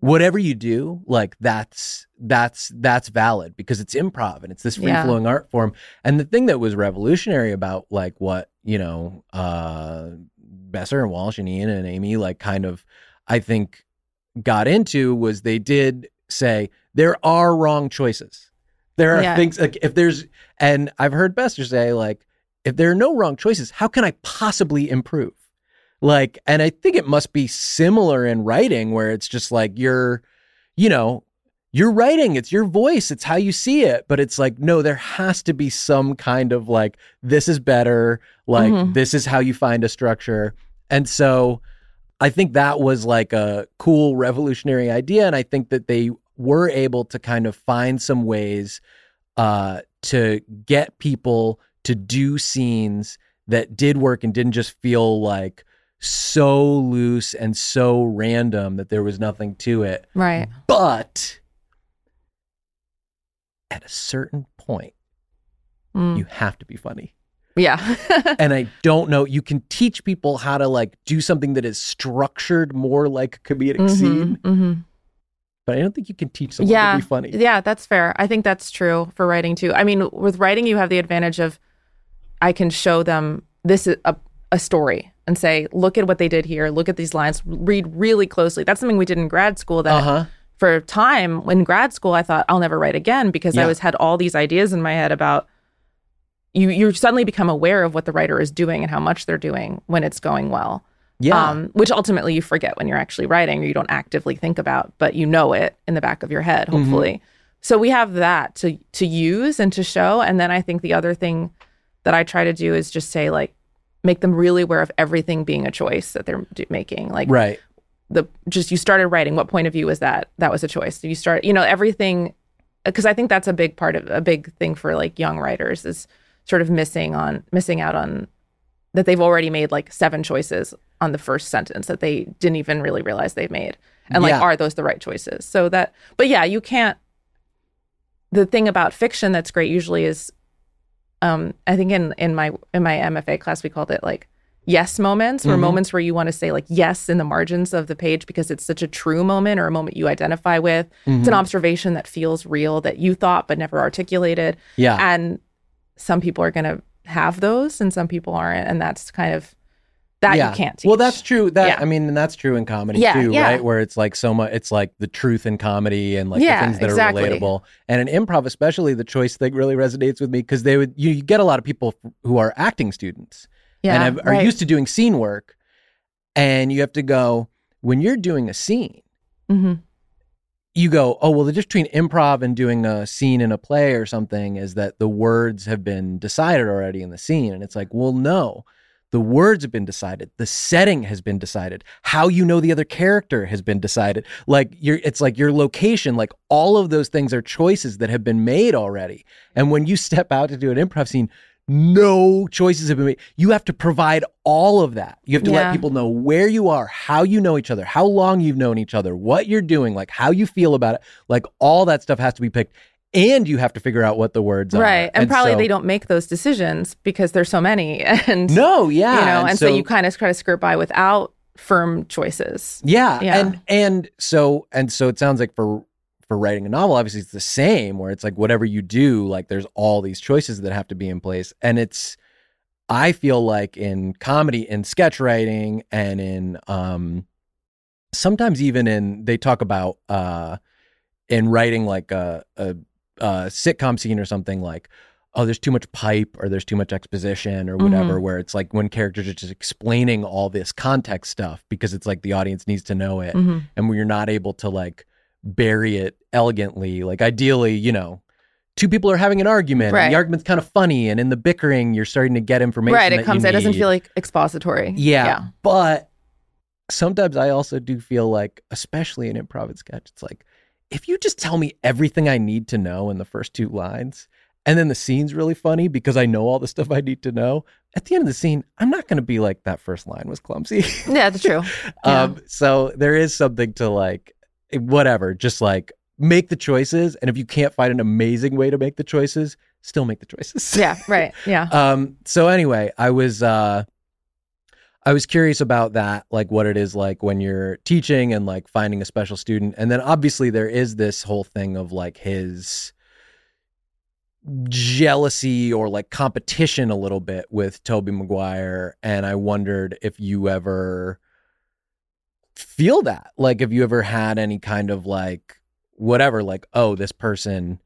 Whatever you do, like that's that's that's valid because it's improv and it's this free Yeah. flowing art form. And the thing that was revolutionary about like what you know, uh, Besser and Walsh and Ian and Amy like kind of I think got into was they did say there are wrong choices. There are Yeah. things like if there's and I've heard Besser say like if there are no wrong choices, how can I possibly improve? Like and I think it must be similar in writing where it's just like you're you know, you're writing, it's your voice, it's how you see it, but it's like no, there has to be some kind of like this is better, like Mhm. this is how you find a structure. And so I think that was like a cool revolutionary idea. And I think that they were able to kind of find some ways uh, to get people to do scenes that did work and didn't just feel like so loose and so random that there was nothing to it. right. But at a certain point, Mm. you have to be funny. Yeah. and I don't know. You can teach people how to like do something that is structured more like a comedic Mhm, scene, mhm. but I don't think you can teach someone Yeah. to be funny. Yeah, that's fair. I think that's true for writing too. I mean, with writing, you have the advantage of I can show them this is a, a story and say, look at what they did here, look at these lines, read really closely. That's something we did in grad school that Uh huh. for a time in grad school I thought I'll never write again because I always had all these ideas in my head about you you suddenly become aware of what the writer is doing and how much they're doing when it's going well. Yeah. Um, which ultimately you forget when you're actually writing or you don't actively think about, but you know it in the back of your head, Mm-hmm. hopefully. So we have that to to use and to show. And then I think the other thing that I try to do is just say like make them really aware of everything being a choice that they're do- making. Like right. the just you started writing what point of view was that that was a choice you start you know everything because i think that's a big part of a big thing for like young writers is sort of missing on missing out on that they've already made like seven choices on the first sentence that they didn't even really realize they've made and like Yeah. are those the right choices so that but yeah you can't the thing about fiction that's great usually is um i think in in my in my mfa class we called it like yes moments or Mhm. moments where you want to say like yes in the margins of the page because it's such a true moment or a moment you identify with it's an Mhm. observation that feels real that you thought but never articulated Yeah. and some people are going to have those and some people aren't and that's kind of that yeah. you can't teach. Well, that's true. That Yeah. I mean, and that's true in comedy Yeah, too, right? Where it's like so much. It's like the truth in comedy and like the things that exactly. are relatable. And in improv, especially, the choice thing really resonates with me because they would you, you get a lot of people who are acting students yeah, and have, are right. used to doing scene work, and you have to go when you're doing a scene. Mhm. you go, oh well, the difference between improv and doing a scene in a play or something is that the words have been decided already in the scene, and it's like, well, no, the words have been decided, the setting has been decided, how you know the other character has been decided. Like your, it's like your location, like all of those things are choices that have been made already. And when you step out to do an improv scene. No choices have been made. You have to provide all of that. You have to let people know where you are, how you know each other, how long you've known each other, what you're doing, like how you feel about it. Like all that stuff has to be picked. And you have to figure out what the words are. right and, probably so- they don't make those decisions because there's so many and No, yeah. you know and, so, you kind of try to skirt by without firm choices Yeah, Yeah. and and so and so it sounds like for for writing a novel, obviously it's the same. Where it's like whatever you do, like there's all these choices that have to be in place, and it's. I feel like in comedy, in sketch writing, and in um, sometimes even in they talk about uh, in writing like a, a, a sitcom scene or something like. Oh, there's too much pipe, or there's too much exposition, or whatever. Where it's like when characters are just explaining all this context stuff because it's like the audience needs to know it, Mhm. and when you're not able to like bury it elegantly like ideally you know two people are having an argument and Right. the argument's kind of funny and in the bickering you're starting to get information right it comes it doesn't feel like expository yeah, but sometimes i also do feel like especially in improv and sketch it's like if you just tell me everything i need to know in the first two lines and then the scene's really funny because i know all the stuff i need to know at the end of the scene i'm not going to be like that first line was clumsy yeah that's true Yeah. um, so there is something to like, whatever, just like make the choices. And if you can't find an amazing way to make the choices, still make the choices. yeah right yeah um, so anyway, I was, uh, I was curious about that, like what it is like when you're teaching and like finding a special student. And then obviously there is this whole thing of like his jealousy or like competition a little bit with Tobey Maguire. And I wondered if you ever feel that. Like if you ever had any kind of like whatever, like, oh, this person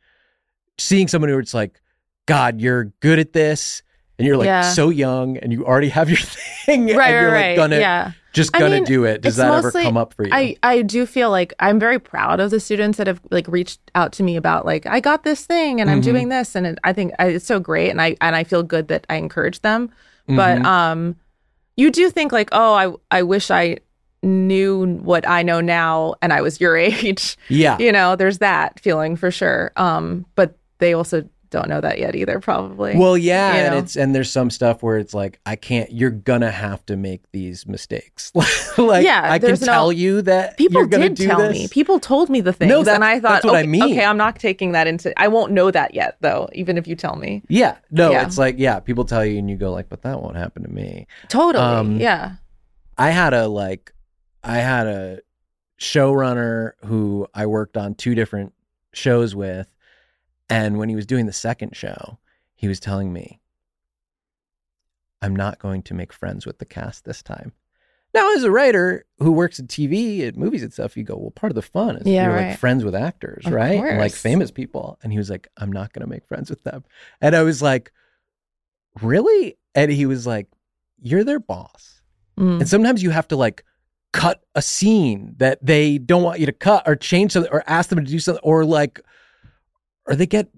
seeing someone who it's like, God, you're good at this. And you're like Yeah. so young and you already have your thing. right and right you're like right gonna yeah just gonna mean, do it. Does that ever come up for you? I, I do feel like I'm very proud of the students that have like reached out to me about like I got this thing and I'm Mhm. doing this and it, I think I, it's so great and I and I feel good that I encourage them. But Mhm. um, you do think like oh I I wish I knew what I know now and I was your age. yeah. you know, there's that feeling for sure. Um, but they also don't know that yet either, probably. Well, yeah, you and know? it's and there's some stuff where it's like I can't. You're gonna have to make these mistakes. like, Yeah, I can no- tell you that People you're gonna did tell this. me. People told me the things, No, and that's- I thought, what I okay, mean. okay, I'm not taking that into. I won't know that yet, though. Even if you tell me, Yeah, no, Yeah. it's like yeah, people tell you and you go like, but that won't happen to me. totally, Um, yeah, I had a like, I had a showrunner who I worked on two different shows with, and when he was doing the second show, he was telling me, I'm not going to make friends with the cast this time. Now, as a writer who works in TV and movies and stuff, you go, well, part of the fun is Yeah, you're right. like friends with actors, Of right? And like famous people. And he was like, I'm not going to make friends with them. And I was like, really? And he was like, you're their boss. Mm. And sometimes you have to like cut a scene that they don't want you to cut or change something or ask them to do something or like, or they get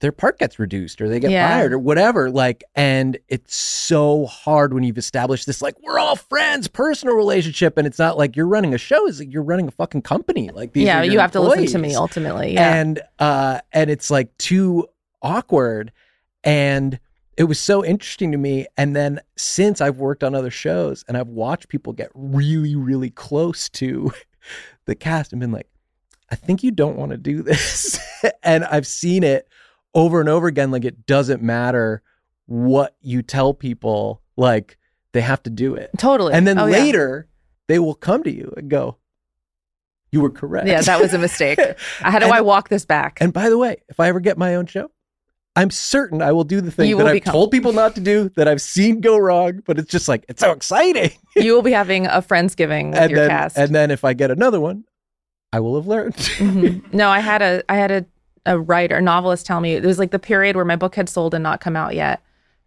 their part gets reduced or they get Yeah. fired or whatever. Like, and it's so hard when you've established this, like, we're all friends, personal relationship. And it's not like you're running a show, it's like you're running a fucking company. Like, these yeah, you have to listen to me ultimately. Yeah. and uh and it's like too awkward and it was so interesting to me and then since i've worked on other shows and i've watched people get really really close to the cast and been like i think you don't want to do this and i've seen it over and over again like it doesn't matter what you tell people like they have to do it totally. and then Oh, yeah. later they will come to you and go you were correct Yeah, that was a mistake. How do And- I walk this back? and by the way, if I ever get my own show, I'm certain I will do the thing You that I've become- told people not to do, that I've seen go wrong, but it's just like it's so exciting. you will be having a friendsgiving with and your then, cast. and then if I get another one, I will have learned. Mhm. No, I had a I had a a writer, a novelist tell me it was like the period where my book had sold and not come out yet,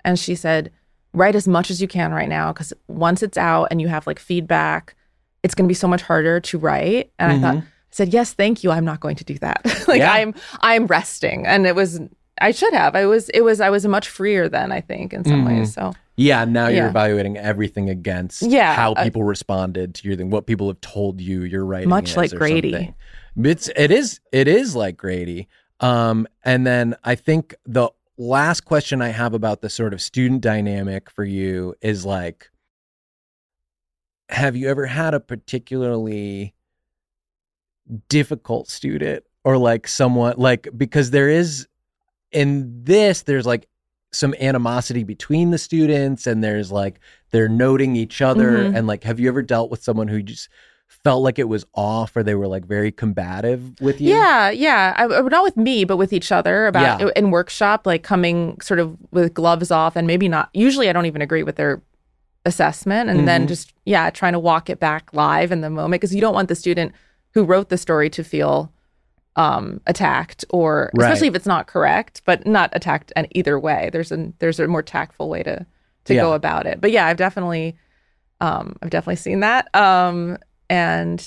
and she said, "Write as much as you can right now because once it's out and you have like feedback, it's going to be so much harder to write." And I thought, I said, "Yes, thank you. I'm not going to do that. like Yeah. I'm I'm resting." And it was I should have. I was it was I was much freer then. I think in some Mhm. ways. So yeah, now you're Yeah. evaluating everything against Yeah, how uh, people responded to your thing, what people have told you your writing Much like Grady. something. It's it is it is like Grady. Um, and then I think the last question I have about the sort of student dynamic for you is like, have you ever had a particularly difficult student or like someone like because there is in this there's like some animosity between the students and there's like they're noting each other Mhm. and like have you ever dealt with someone who just felt like it was off or they were like very combative with you Yeah, yeah. I, I- not with me, but with each other about Yeah. in workshop, like coming sort of with gloves off, and maybe not. Usually, I don't even agree with their assessment, and then Mhm. just yeah, trying to walk it back live in the moment because you don't want the student who wrote the story to feel um attacked or especially if it's not correct but not attacked and either way. There's a there's a more tactful way to to go about it. But yeah i've definitely um i've definitely seen that. Um and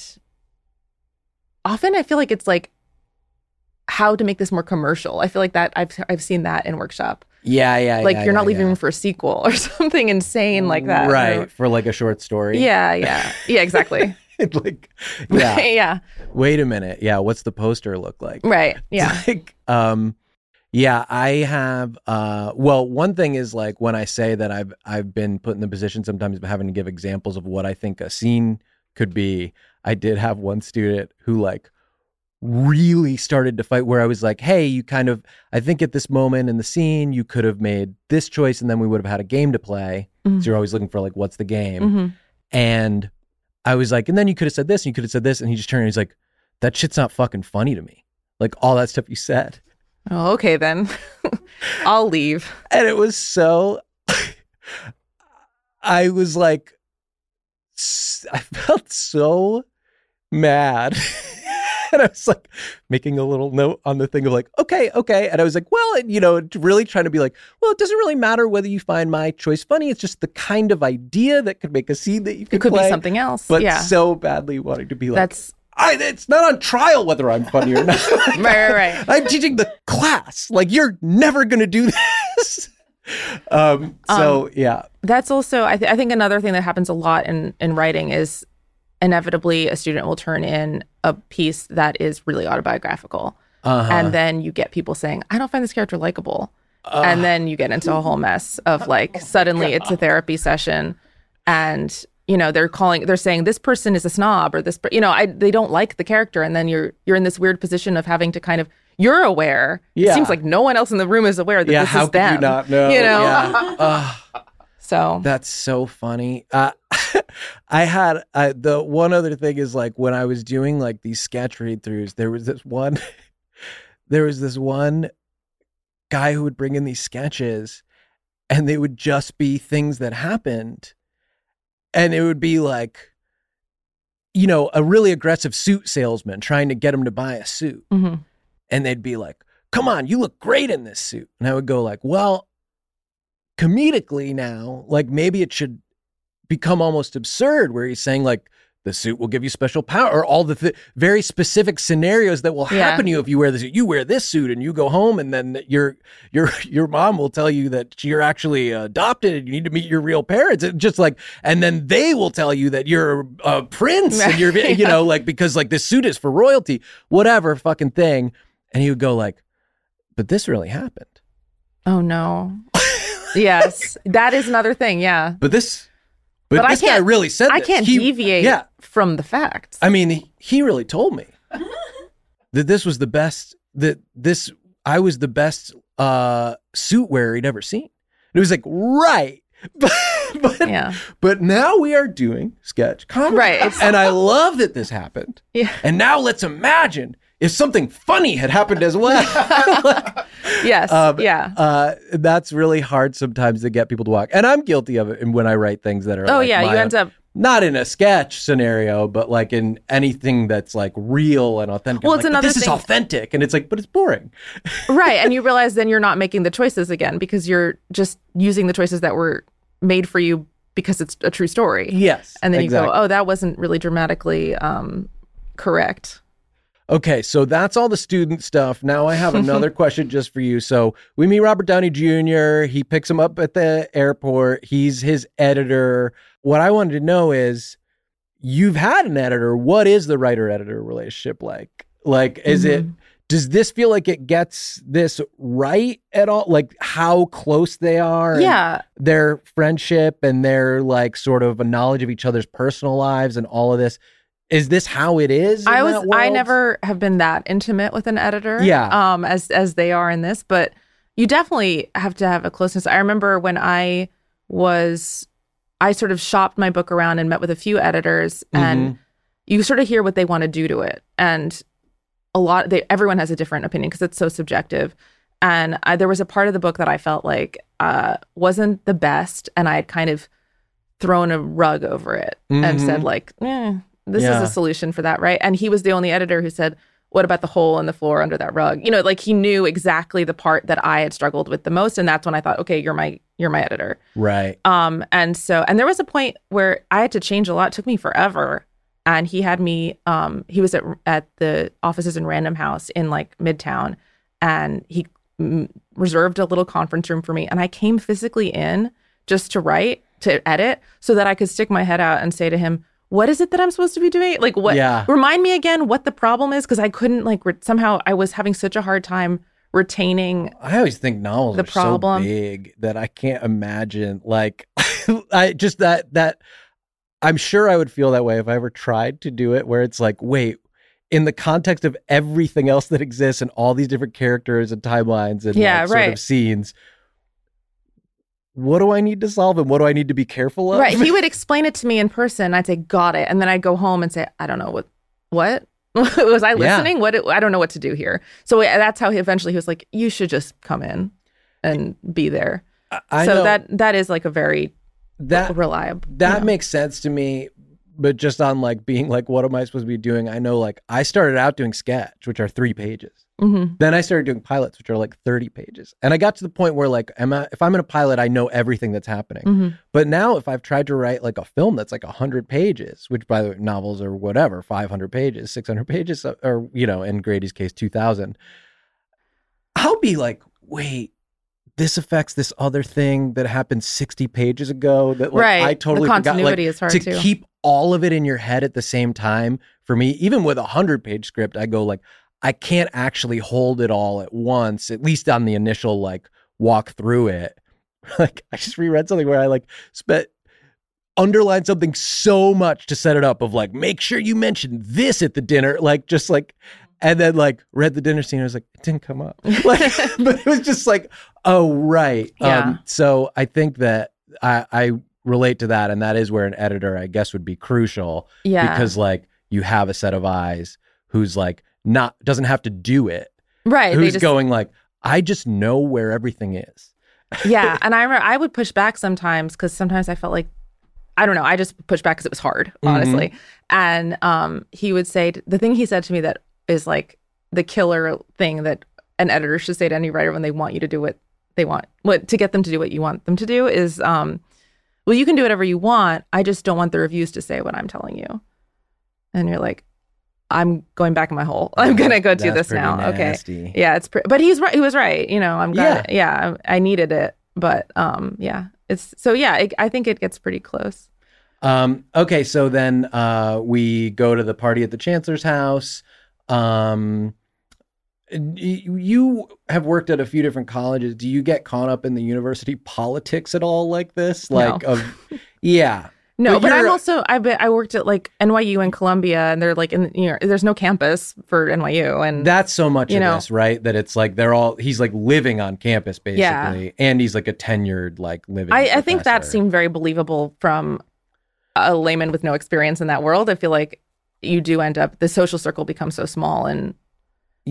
often i feel like it's like how to make this more commercial. I feel like that i've i've seen that in workshop. Yeah yeah like yeah, you're not yeah, leaving yeah. room for a sequel or something insane like that. Right Or- for like a short story. Yeah yeah. Yeah exactly like yeah yeah wait a minute yeah what's the poster look like right yeah like, um, yeah, I have. Uh, well, one thing is like when I say that I've I've been put in the position sometimes of having to give examples of what I think a scene could be. I did have one student who like really started to fight where I was like, hey, you kind of I think at this moment in the scene you could have made this choice and then we would have had a game to play. Mhm. So you're always looking for like what's the game. Mhm. And I was like, and then you could have said this and you could have said this. And he just turned and he's like, that shit's not fucking funny to me. Like all that stuff you said. Oh, okay then. I'll leave. And it was so, I was like, I felt so mad. and I was like making a little note on the thing of like, okay, okay. And I was like, well, and, you know, really trying to be like, well, it doesn't really matter whether you find my choice funny. It's just the kind of idea that could make a scene that you could It could play. be something else. But yeah. so badly wanting to be like, That's I, it's not on trial whether I'm funny or not. right, right, right. I'm teaching the class. Like you're never going to do this. um. So yeah. That's also I, th- I think another thing that happens a lot in in writing is inevitably a student will turn in a piece that is really autobiographical. Uh-huh. And then you get people saying, I don't find this character likable. and then you get into a whole mess of like suddenly it's a therapy session and you know they're calling they're saying this person is a snob or this you know I, they don't like the character and then you're you're in this weird position of having to kind of you're aware Yeah. it seems like no one else in the room is aware that yeah. this How is them you not know? you know Yeah. Ugh. so That's so funny. Uh, I had uh, the one other thing is like when I was doing like these sketch read throughs, there was this one, there was this one guy who would bring in these sketches, and they would just be things that happened and it would be like you know a really aggressive suit salesman trying to get him to buy a suit Mhm. and they'd be like come on you look great in this suit and i would go like well comedically now like maybe it should become almost absurd where he's saying like the suit will give you special power or all the th- very specific scenarios that will Yeah. happen to you if you wear this you wear this suit and you go home and then your your your mom will tell you that you're actually adopted and you need to meet your real parents. And just like and then they will tell you that you're a prince and you're you know like because like this suit is for royalty whatever fucking thing. And he would go like but this really happened. Oh no. yes, that is another thing. Yeah, but this but, But I this guy really said I this. can't He- deviate yeah from the facts. I mean, he, he really told me that this was the best that this I was the best uh suit wearer he'd ever seen. And it was like, right. But but, yeah, but now we are doing sketch comedy. Right, And I love that this happened. yeah, And now let's imagine if something funny had happened as well. Like, yes, um, yeah. Uh, that's really hard sometimes to get people to walk. And I'm guilty of it and when I write things that are Oh like yeah, you own- end up. not in a sketch scenario, but like in anything that's like real and authentic. Well, I'm it's like, another this is authentic, and it's like, but it's boring. right and you realize then you're not making the choices again because you're just using the choices that were made for you because it's a true story Yes, and then you go oh that wasn't really dramatically um correct Okay, so that's all the student stuff. Now I have another question just for you. So we meet Robert Downey Jr. He picks him up at the airport. He's his editor. What I wanted to know is, you've had an editor. What is the writer editor relationship like? Like, is it? Mm-hmm. Does this feel like it gets this right at all? Like how close they are? yeah their friendship and their like sort of a knowledge of each other's personal lives and all of this. Is this how it is? I was I never have been that intimate with an editor. Yeah. Um as as they are in this, but you definitely have to have a closeness. I remember when I was I sort of shopped my book around and met with a few editors and Mhm. you sort of hear what they want to do to it. And a lot they everyone has a different opinion because it's so subjective. And I, there was a part of the book that I felt like uh wasn't the best and I had kind of thrown a rug over it and Mhm. said like, eh, this Yeah. is a solution for that, right? And he was the only editor who said, "What about the hole in the floor under that rug?" You know, like he knew exactly the part that I had struggled with the most, and that's when I thought, "Okay, you're my you're my editor." Right. Um, and so, and there was a point where I had to change a lot. It took me forever, and he had me. Um, he was at at the offices in Random House in like Midtown, and he mm, reserved a little conference room for me, and I came physically in just to write to edit so that I could stick my head out and say to him. What is it that I'm supposed to be doing? Like, what? Yeah. Remind me again what the problem is because I couldn't like re- somehow I was having such a hard time retaining. I always think novels The are problem- so big that I can't imagine. Like, I just that that I'm sure I would feel that way if I ever tried to do it. Where it's like, wait, in the context of everything else that exists and all these different characters and timelines and Yeah, like, sort of right. scenes, what do I need to solve and what do I need to be careful of? Right. He would explain it to me in person. I'd say, got it. And then I'd go home and say, I don't know what, what? was I Yeah. listening? What? I don't know what to do here. So uh, that's how he eventually he was like, you should just come in and be there. I so know that that is like a very that reliable. That you know. makes sense to me, but just on like being like, what am I supposed to be doing? I know like I started out doing sketch, which are three pages. Mhm. Then I started doing pilots, which are like 30 pages. And I got to the point where like, am I, if I'm in a pilot, I know everything that's happening. Mhm. But now if I've tried to write like a film that's like 100 pages, which by the way, novels or whatever, 500 pages, 600 pages, uh, or, you know, in Grady's case, 2000, I'll be like, wait, this affects this other thing that happened 60 pages ago that like right. I totally the forgot. Like, continuity is hard to too. keep all of it in your head at the same time for me even with a 100 page script i go like i can't actually hold it all at once at least on the initial like walk through it like i just reread something where i like spent underline something so much to set it up of like make sure you mention this at the dinner like just like and then like read the dinner scene i was like it didn't come up like but it was just like oh right Yeah. um so i think that i i relate to that and that is where an editor i guess would be crucial yeah. because like you have a set of eyes who's like not doesn't have to do it right. Who's just, going like i just know where everything is yeah, and I remember I would push back sometimes because sometimes I felt like I don't know. I just pushed back because it was hard, honestly. And um, he would say the thing he said to me that is like the killer thing that an editor should say to any writer when they want you to do what they want, what to get them to do what you want them to do is, um, well, you can do whatever you want. I just don't want the reviews to say what I'm telling you. And you're like, I'm going back in my hole. I'm gonna go do this now. pretty Okay. Yeah, it's pre- but he's right. He was right. You know, I'm glad. Yeah, I, I needed it, but um, yeah, it's so yeah. It, I think it gets pretty close. Um, okay, so then uh, we go to the party at the chancellor's house. Um, you have worked at a few different colleges. Do you get caught up in the university politics at all like this? No. Like, of yeah, No, But but, I'm also I bet I worked at like NYU and Columbia, and they're like in you know there's no campus for NYU, and that's so much You of know. this, right? That it's like they're all he's like living on campus basically, Yeah. and he's like a tenured like living. I, I think that seemed very believable from a layman with no experience in that world. I feel like you do end up the social circle becomes so small, and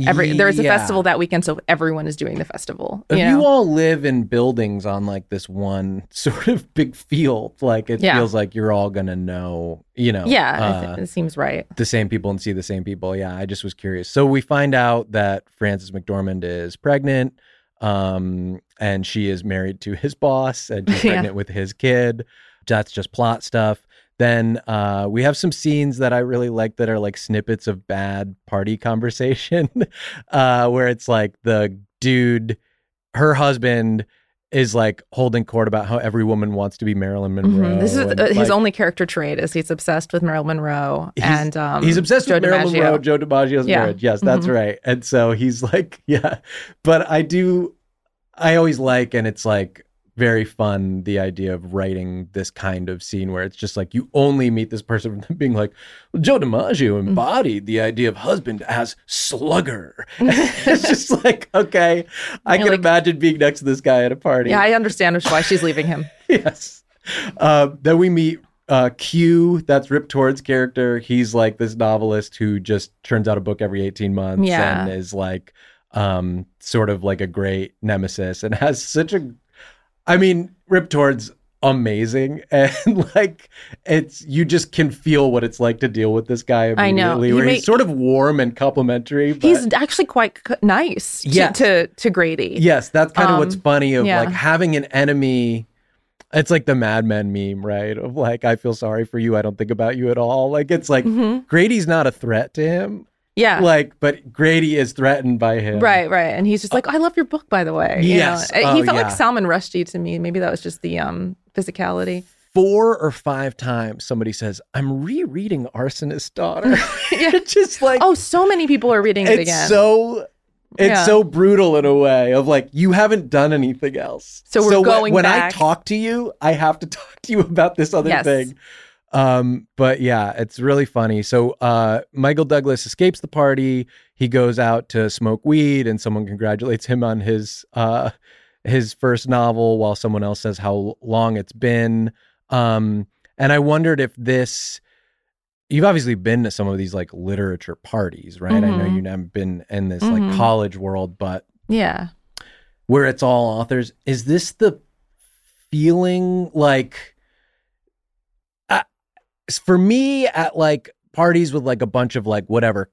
every there's a Yeah. festival that weekend, so everyone is doing the festival. If You you, all live in buildings on like this one sort of big field, like it Yeah. feels like you're all gonna know, you know, yeah, uh, it seems right. the same people and see the same people. Yeah, I just was curious. So we find out that Frances McDormand is pregnant, um, and she is married to his boss, and she's Yeah. pregnant with his kid. That's just plot stuff. Then uh, we have some scenes that I really like that are like snippets of bad party conversation, uh, where it's like the dude, her husband. Is like holding court about how every woman wants to be Marilyn Monroe. Mhm. This is and, uh, his like, only character trait is he's obsessed with Marilyn Monroe He's- and um, he's obsessed Joe with Marilyn DiMaggio. Monroe, Joe DiMaggio's Yeah. marriage. Yes, that's Mhm. right. And so he's like, yeah. But I do, I always like, and it's like very fun the idea of writing this kind of scene where it's just like you only meet this person being like, well, Joe DiMaggio Mm-hmm. embodied the idea of husband as slugger. it's just like, okay, I can like- imagine being next to this guy at a party. Yeah, I understand why she's leaving him. yes. Uh, then we meet uh, Q. That's Rip Torn's character. He's like this novelist who just turns out a book every 18 months Yeah. and is like um, sort of like a great nemesis and has such a. I mean, Rip Torn's amazing and like it's you just can feel what it's like to deal with this guy I know. He where may- he's sort of warm and complimentary but He's actually quite nice to, Yes. to to Grady. Yes, that's kind of what's Um, funny of yeah. like having an enemy. It's like the Mad Men meme, right? Of like, I feel sorry for you. I don't think about you at all. Like, it's like Mhm. Grady's not a threat to him. Yeah. Like, but Grady is threatened by him. Right, right. And he's just like, I love your book, by the way. You Yes. know? Uh, Oh, he felt yeah. like Salman Rushdie to me. Maybe that was just the um physicality. Four or five times somebody says, I'm rereading Arsonist's Daughter. Yeah. it's just like, Oh, so many people are reading it it's again. so. It's Yeah. so brutal in a way of like you haven't done anything else. So we're wh- going when I back. talk to you, I have to talk to you about this other Yes. thing. Um, but yeah, it's really funny. So uh, Michael Douglas escapes the party. He goes out to smoke weed, and someone congratulates him on his uh, his first novel, while someone else says how long it's been. Um, and I wondered if this. You've obviously been to some of these like literature parties, right? I know Mhm. you haven't been in this Mhm. like college world, but yeah. where it's all authors. Is this the feeling like for me at like parties with like a bunch of like whatever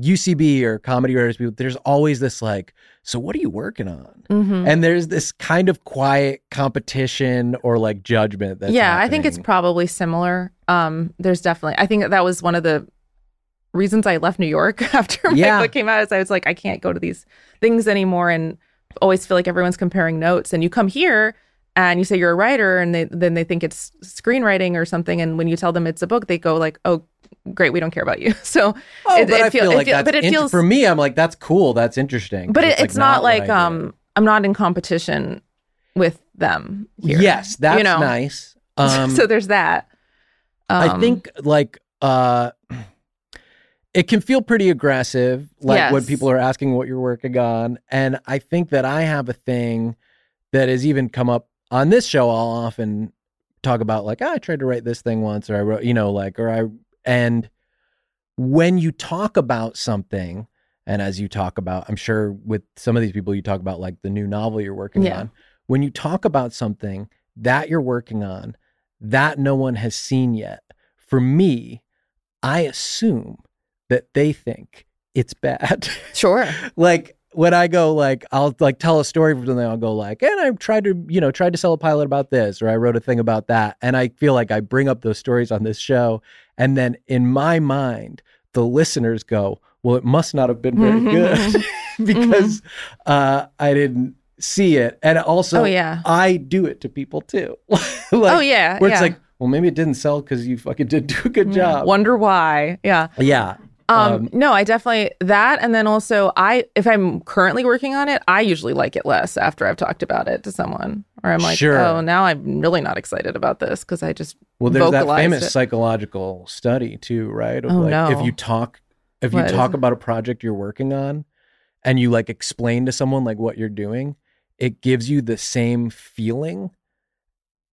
UCB or comedy writers people, there's always this like, so what are you working on? hmm And there's this kind of quiet competition or like judgment that's yeah, I think it's probably similar. Um, there's definitely. I think that was one of the reasons I left New York after my Yeah. book came out. Is I was like, I can't go to these things anymore, and always feel like everyone's comparing notes. And you come here and you say you're a writer, and they, then they think it's screenwriting or something. And when you tell them it's a book, they go like, "Oh, great, we don't care about you." So, Oh, it- but it I feel- feel it like feel- that's but it int- feels- for me. I'm like, that's cool. That's interesting. but it, like, it's not like I um, I'm not in competition with them. Here. Yes, that's you know? nice. Um, so there's that. I Um, think like uh it can feel pretty aggressive like when people are asking what you're working on and I think that I have a thing that has even come up on this show I'll often talk about like "Ah, I tried to write this thing once or I wrote you know like or I and when you talk about something and as you talk about I'm sure with some of these people you talk about like the new novel you're working Yeah. on when you talk about something that you're working on that no one has seen yet, for me, I assume that they think it's bad. Sure. like when I go like I'll like tell a story for something, I'll go like, and I tried to, you know, tried to sell a pilot about this, or I wrote a thing about that. And I feel like I bring up those stories on this show. And then in my mind, the listeners go, Well, it must not have been very good because uh I didn't see it. And also Oh, yeah. I do it to people too. like, oh yeah. Where yeah. it's like, well, maybe it didn't sell because you fucking did do a good job. Wonder why. Yeah. yeah. Um, Um, no, I definitely that, and then also I, if I'm currently working on it, I usually like it less after I've talked about it to someone, or I'm like, Sure. oh, now I'm really not excited about this because I just Well, there's that famous it. psychological study too, right? Of Oh, like no. if you talk if you What is talk about a project you're working on and you like explain to someone like what you're doing, it gives you the same feeling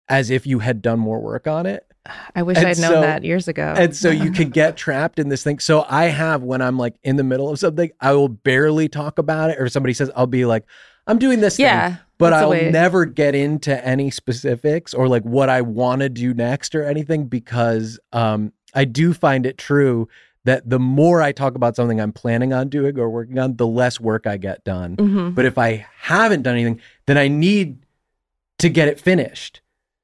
as if you had done more work on it. I wish And I'd known so- that years ago. And so you can get trapped in this thing. So I have when I'm like in the middle of something, I will barely talk about it or somebody says I'll be like I'm doing this thing yeah, but I'll never get into any specifics or like what I want to do next or anything because um, I do find it true that the more I talk about something I'm planning on doing or working on, the less work I get done. Mhm. But if I haven't done anything, then I need to get it finished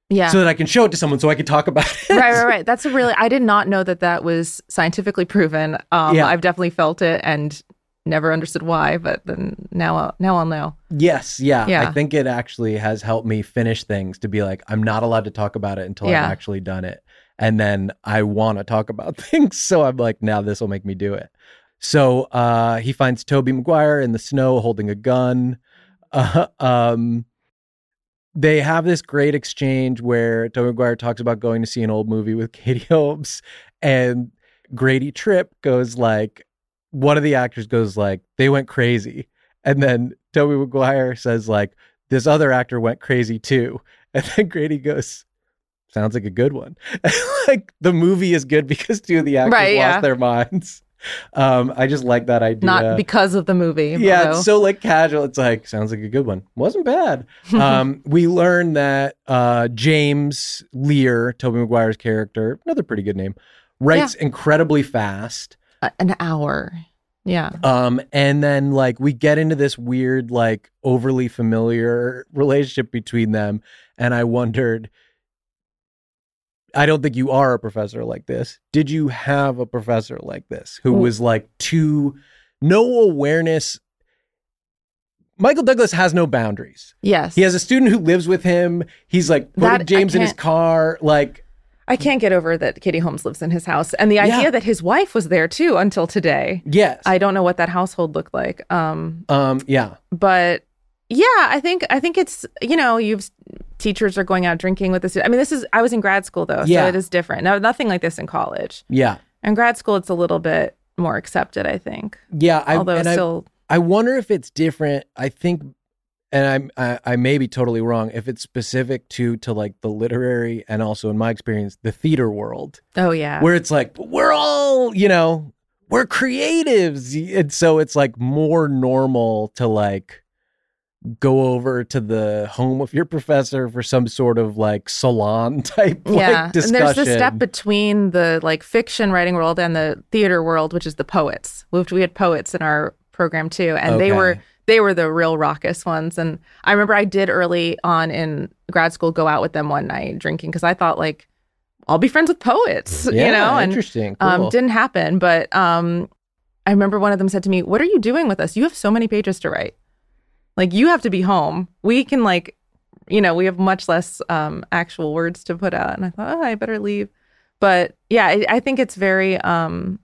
Yeah. so that I can show it to someone so I can talk about it. right, right, right. That's a really. I did not know that that was scientifically proven. Um, Yeah. I've definitely felt it and never understood why, but then now, I'll, now I'll know. Yes, yeah. Yeah. I think it actually has helped me finish things to be like, I'm not allowed to talk about it until Yeah. I've actually done it. And then I want to talk about things. So I'm like, now this will make me do it. So uh, he finds Tobey Maguire in the snow holding a gun. Uh, um, they have this great exchange where Tobey Maguire talks about going to see an old movie with Katie Holmes, and Grady Tripp goes like, one of the actors goes like, they went crazy, and then Tobey Maguire says like, this other actor went crazy too, and then Grady goes, sounds like a good one. like the movie is good because two of the actors Right, lost yeah. their minds. Um, I just like that idea. Not because of the movie. Yeah, although- it's so like casual. It's like sounds like a good one. Wasn't bad. um, we learned that uh, James Leer, Tobey Maguire's character, another pretty good name, writes incredibly fast. A- an hour. Yeah. Um, and then like we get into this weird, like overly familiar relationship between them, and I wondered. I don't think you are a professor like this. Did you have a professor like this who was like too no awareness? Michael Douglas has no boundaries. Yes. He has a student who lives with him. He's like putting That- James in his car. Like, I can't get over that Katie Holmes lives in his house, and the idea Yeah. that his wife was there too until today. yes. I don't know what that household looked like. Um, um, yeah. but yeah, I think I think it's you know you've teachers are going out drinking with this. I mean, this is I was in grad school though, Yeah. so it is different. No, nothing like this in college. Yeah. In grad school, it's a little bit more accepted, I think. Yeah. I, Although and I- still, I wonder if it's different. I think, and I'm I, I may be totally wrong. If it's specific to to like the literary and also in my experience the theater world, oh yeah, where it's like we're all you know we're creatives, and so it's like more normal to like go over to the home of your professor for some sort of like salon type yeah. like discussion. and there's the step between the like fiction writing world and the theater world, which is the poets. We had poets in our program too, and they were they were the real raucous ones. And I remember I did early on in grad school go out with them one night drinking because I thought like I'll be friends with poets, yeah, you know, and interesting. Cool. um, didn't happen. But um, I remember one of them said to me, "What are you doing with us? You have so many pages to write. Like you have to be home. We can like, you know, we have much less um, actual words to put out." And I thought, "Oh, I better leave." But yeah, I, I think it's very. Um,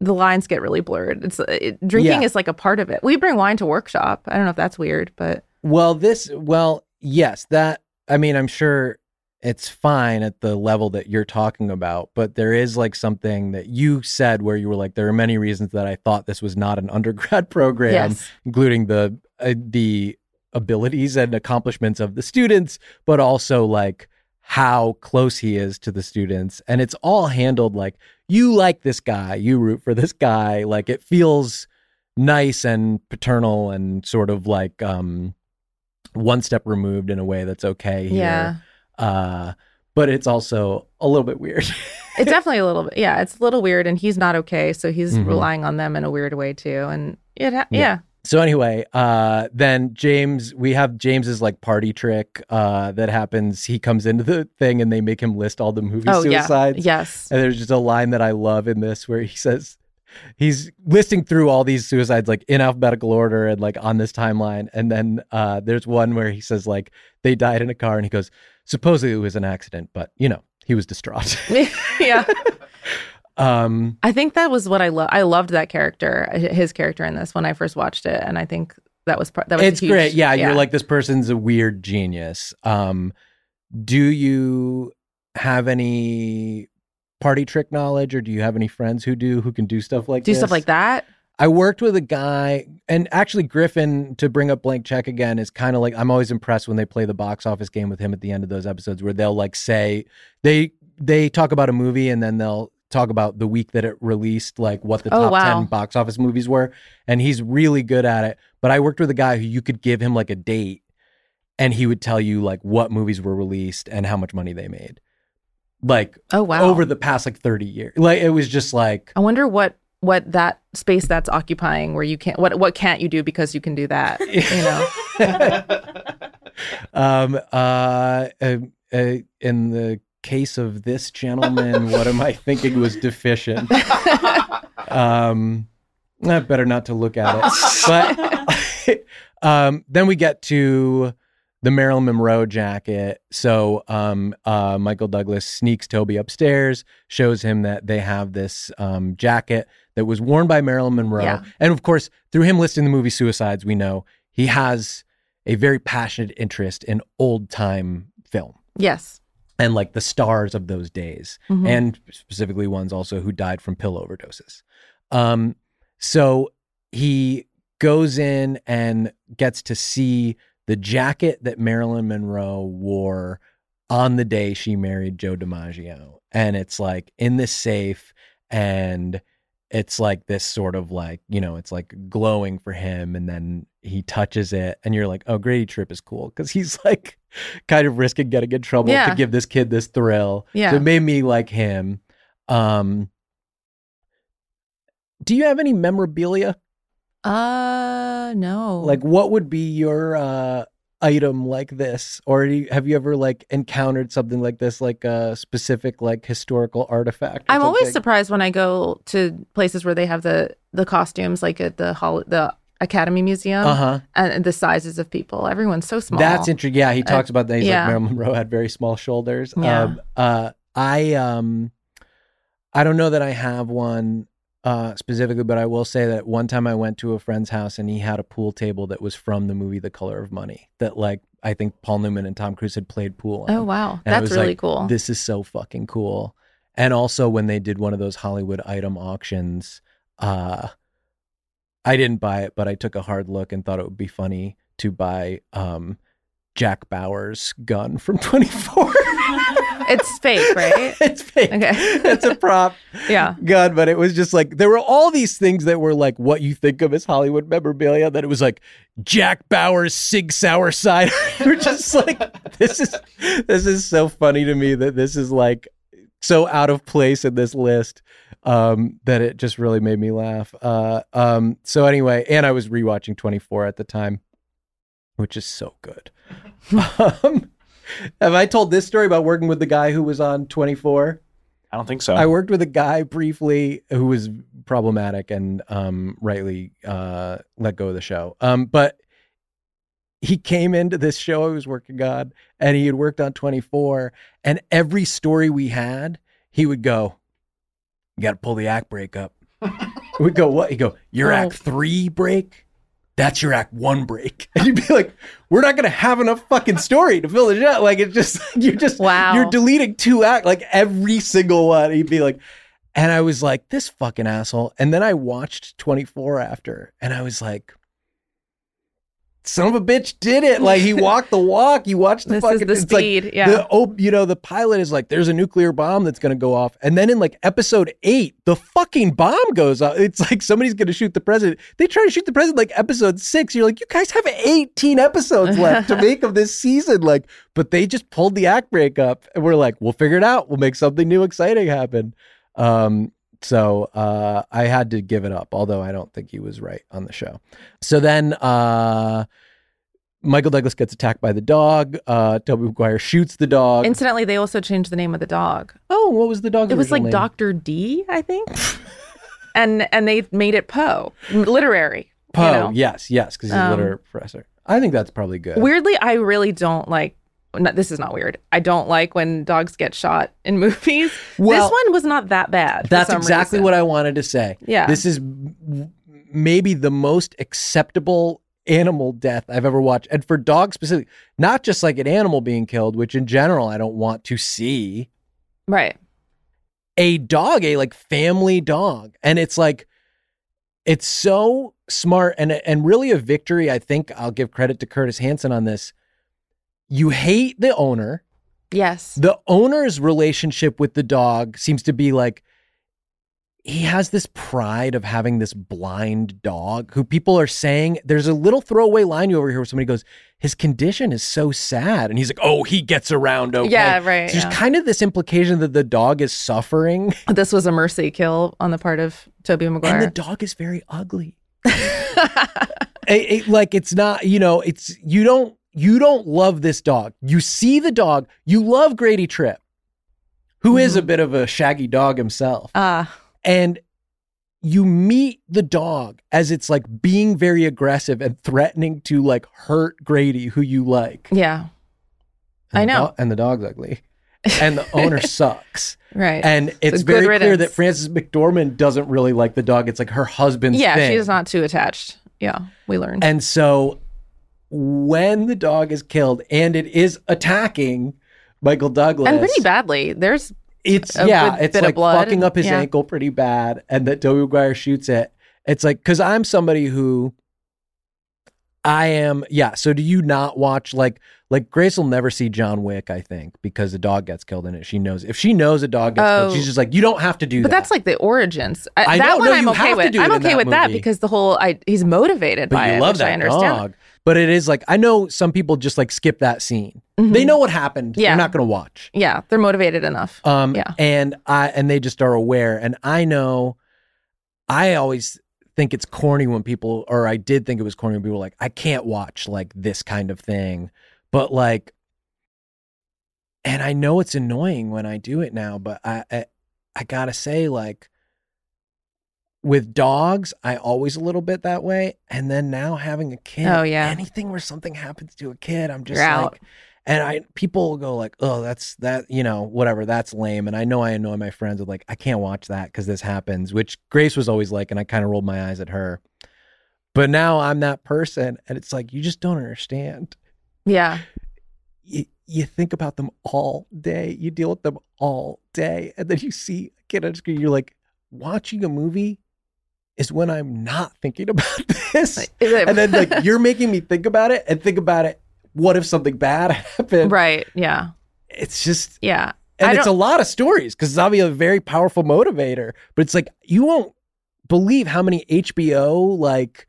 the lines get really blurred. It's it, drinking Yeah. is like a part of it. We bring wine to workshop. I don't know if that's weird, but Well, this, well, yes, that, I mean, I'm sure it's fine at the level that you're talking about, but there is like something that you said where you were like, there are many reasons that I thought this was not an undergrad program, yes, including the, uh, the abilities and accomplishments of the students, but also like how close he is to the students. And it's all handled like, you like this guy, you root for this guy. Like it feels nice and paternal and sort of like, um, one step removed in a way that's okay here. Yeah. Uh, but it's also a little bit weird. It's definitely a little bit. Yeah, it's a little weird, and he's not okay, so he's Mhm. relying on them in a weird way too. And it, ha- Yeah. yeah. So anyway, uh, then James, we have James's like party trick uh, that happens. He comes into the thing and they make him list all the movie Oh suicides. yeah. Yes. And there's just a line that I love in this where he says he's listing through all these suicides like in alphabetical order and like on this timeline. And then uh, there's one where he says like they died in a car and he goes, supposedly it was an accident, but you know, he was distraught. yeah. um, I think that was what I love. I loved that character, his character in this when I first watched it, and I think that was part. That was it's huge- great. Yeah, you're like this person's a weird genius. Um, do you have any party trick knowledge, or do you have any friends who do who can do stuff like do this? stuff like that. I worked with a guy, and actually Griffin to bring up blank check again is kind of like I'm always impressed when they play the box office game with him at the end of those episodes where they'll like say they they talk about a movie and then they'll talk about the week that it released, like what the Oh, top wow. ten box office movies were, and he's really good at it. But I worked with a guy who you could give him like a date, and he would tell you like what movies were released and how much money they made, like Oh wow. over the past like 30 years. Like it was just like I wonder what what that space that's occupying where you can't what what can't you do because you can do that. You know. um uh, uh, uh in the case of this gentleman what am i thinking was deficient um better not to look at it but um then we get to the Marilyn Monroe jacket. So um, uh, Michael Douglas sneaks Tobey upstairs, shows him that they have this um, jacket that was worn by Marilyn Monroe. Yeah. And of course, through him listing the movie Suicides, we know he has a very passionate interest in old time film yes. And like the stars of those days Mhm. and specifically ones also who died from pill overdoses. Um, so he goes in and gets to see the jacket that Marilyn Monroe wore on the day she married Joe DiMaggio. And it's like in this safe and it's like this sort of like, you know, it's like glowing for him. And then he touches it and you're like, oh, Grady Tripp is cool. Cause he's like kind of risking getting in trouble Yeah. to give this kid this thrill. Yeah. So it made me like him. Um, do you have any memorabilia? Uh no. Like, what would be your uh, item like this? Or do you, have you ever like encountered something like this, like a specific like historical artifact? I'm always surprised when I go to places where they have the the costumes like at the hol- the Academy Museum Uh-huh. and the sizes of people. Everyone's so small. That's interesting. Yeah, he talks about that. He's yeah. like Marilyn Monroe had very small shoulders. Yeah. Um, uh, I um, I don't know that I have one uh, specifically, but I will say that one time I went to a friend's house and he had a pool table that was from the movie The Color of Money. That like I think Paul Newman and Tom Cruise had played pool. On. Oh wow. And That's really like, cool. This is so fucking cool. And also when they did one of those Hollywood item auctions, uh I didn't buy it, but I took a hard look and thought it would be funny to buy um Jack Bauer's gun from 24. it's fake, right? it's fake. Okay. it's a prop yeah. gun, but it was just like there were all these things that were like what you think of as Hollywood memorabilia. That it was like Jack Bauer's Sig Sauer cider. You're just like this is this is so funny to me that this is like so out of place in this list um, that it just really made me laugh. Uh, um, so anyway, and I was rewatching 24 at the time, which is so good. um, have I told this story about working with the guy who was on 24? I don't think so. I worked with a guy briefly who was problematic and um, rightly uh, let go of the show. Um, but he came into this show I was working on, and he had worked on 24. And every story we had, he would go, "You got to pull the act break up." We'd go, "What?" He'd go, "Your Oh. act three break." That's your act one break. And you'd be like, we're not going to have enough fucking story to fill the show. Like, it's just, you're just, Wow. you're deleting two act, like every single one. He'd be like, and I was like, this fucking asshole. And then I watched 24 after, and I was like, son of a bitch did it. Like he walked the walk. You watched the This is the it's like speed, yeah. The oh, you know, the pilot is like, there's a nuclear bomb that's gonna go off. And then in like episode eight, the fucking bomb goes off. It's like somebody's gonna shoot the president. They try to shoot the president like episode six. You're like, you guys have 18 episodes left to make of this season. Like, but they just pulled the act break up and we're like, we'll figure it out. We'll make something new exciting happen. Um, so uh, I had to give it up, although I don't think he was right on the show. So then uh, Michael Douglas gets attacked by the dog. Uh, Tobey Maguire shoots the dog. Incidentally, they also changed the name of the dog. oh, what was the dog? It was like? Doctor D, I think, and and they made it Poe, literary. you Poe. know? Yes, yes, because he's a Um, literary professor. I think that's probably good. Weirdly, I really don't like. No, this is not weird. I don't like when dogs get shot in movies. Well, this one was not that bad. That's exactly reason. what I wanted to say. Yeah. This is maybe the most acceptable animal death I've ever watched. And for dogs specifically, not just like an animal being killed, which in general I don't want to see. Right. A dog, a like family dog. And it's like it's so smart and and really a victory. I think I'll give credit to Curtis Hanson on this. You hate the owner. Yes. the owner's relationship with the dog seems to be like he has this pride of having this blind dog who people are saying there's a little throwaway line you over here where somebody goes his condition is so sad and he's like oh he gets around okay Yeah. Right. So there's kind of this implication that the dog is suffering This was a mercy kill on the part of Tobey and the dog is very ugly It- it- like it's not you know it's you don't you don't love this dog you see the dog you love grady tripp who is a bit of a shaggy dog himself Ah, and you meet the dog as it's like being very aggressive and threatening to like hurt grady who you like yeah. And I know. do- and the dog's ugly and the owner sucks Right. and it's very clear that frances mcdormand doesn't really like the dog it's like her husband's yeah, thing. she's not too attached. Yeah, we learned. And so when the dog is killed and it is attacking Michael Douglas, And pretty badly. There's it's a yeah, it's like blood fucking up his yeah. ankle pretty bad, and that Tobey Maguire shoots it. It's like because I'm somebody who I am yeah. So do you not watch like like Grace will never see John Wick? I think because the dog gets killed in it. She knows if she knows a dog gets killed, Oh. she's just like you don't have to do But that. that's like the origins. I, I that know, one no, I'm you okay have to with. do I'm okay that with that because the whole I he's motivated but by you it, love that I understand. dog. But it is like I know some people just like skip that scene. Mhm. They know what happened. Yeah. They're not going to watch. Yeah, they're motivated enough. Um, Yeah. and I and they just are aware. And I know, I always think it's corny when people, or I did think it was corny when people were like, I can't watch like this kind of thing, but like, and I know it's annoying when I do it now, but I, I, I gotta say, like, with dogs, I always a little bit that way, and then now having a kid, Oh, yeah. anything where something happens to a kid, I'm just You're out. like, and I people go like, oh, that's that, you know, whatever, that's lame. And I know I annoy my friends with like, I can't watch that because this happens, which Grace was always like, and I kind of rolled my eyes at her. But now I'm that person, and it's like you just don't understand. Yeah. You you think about them all day, you deal with them all day, and then you see a kid on screen, you're like, watching a movie is when I'm not thinking about this. Is And then like you're making me think about it and think about it. What if something bad happened? right. Yeah. It's just Yeah. and it's a lot of stories because it's obviously a very powerful motivator. But it's like you won't believe how many HBO like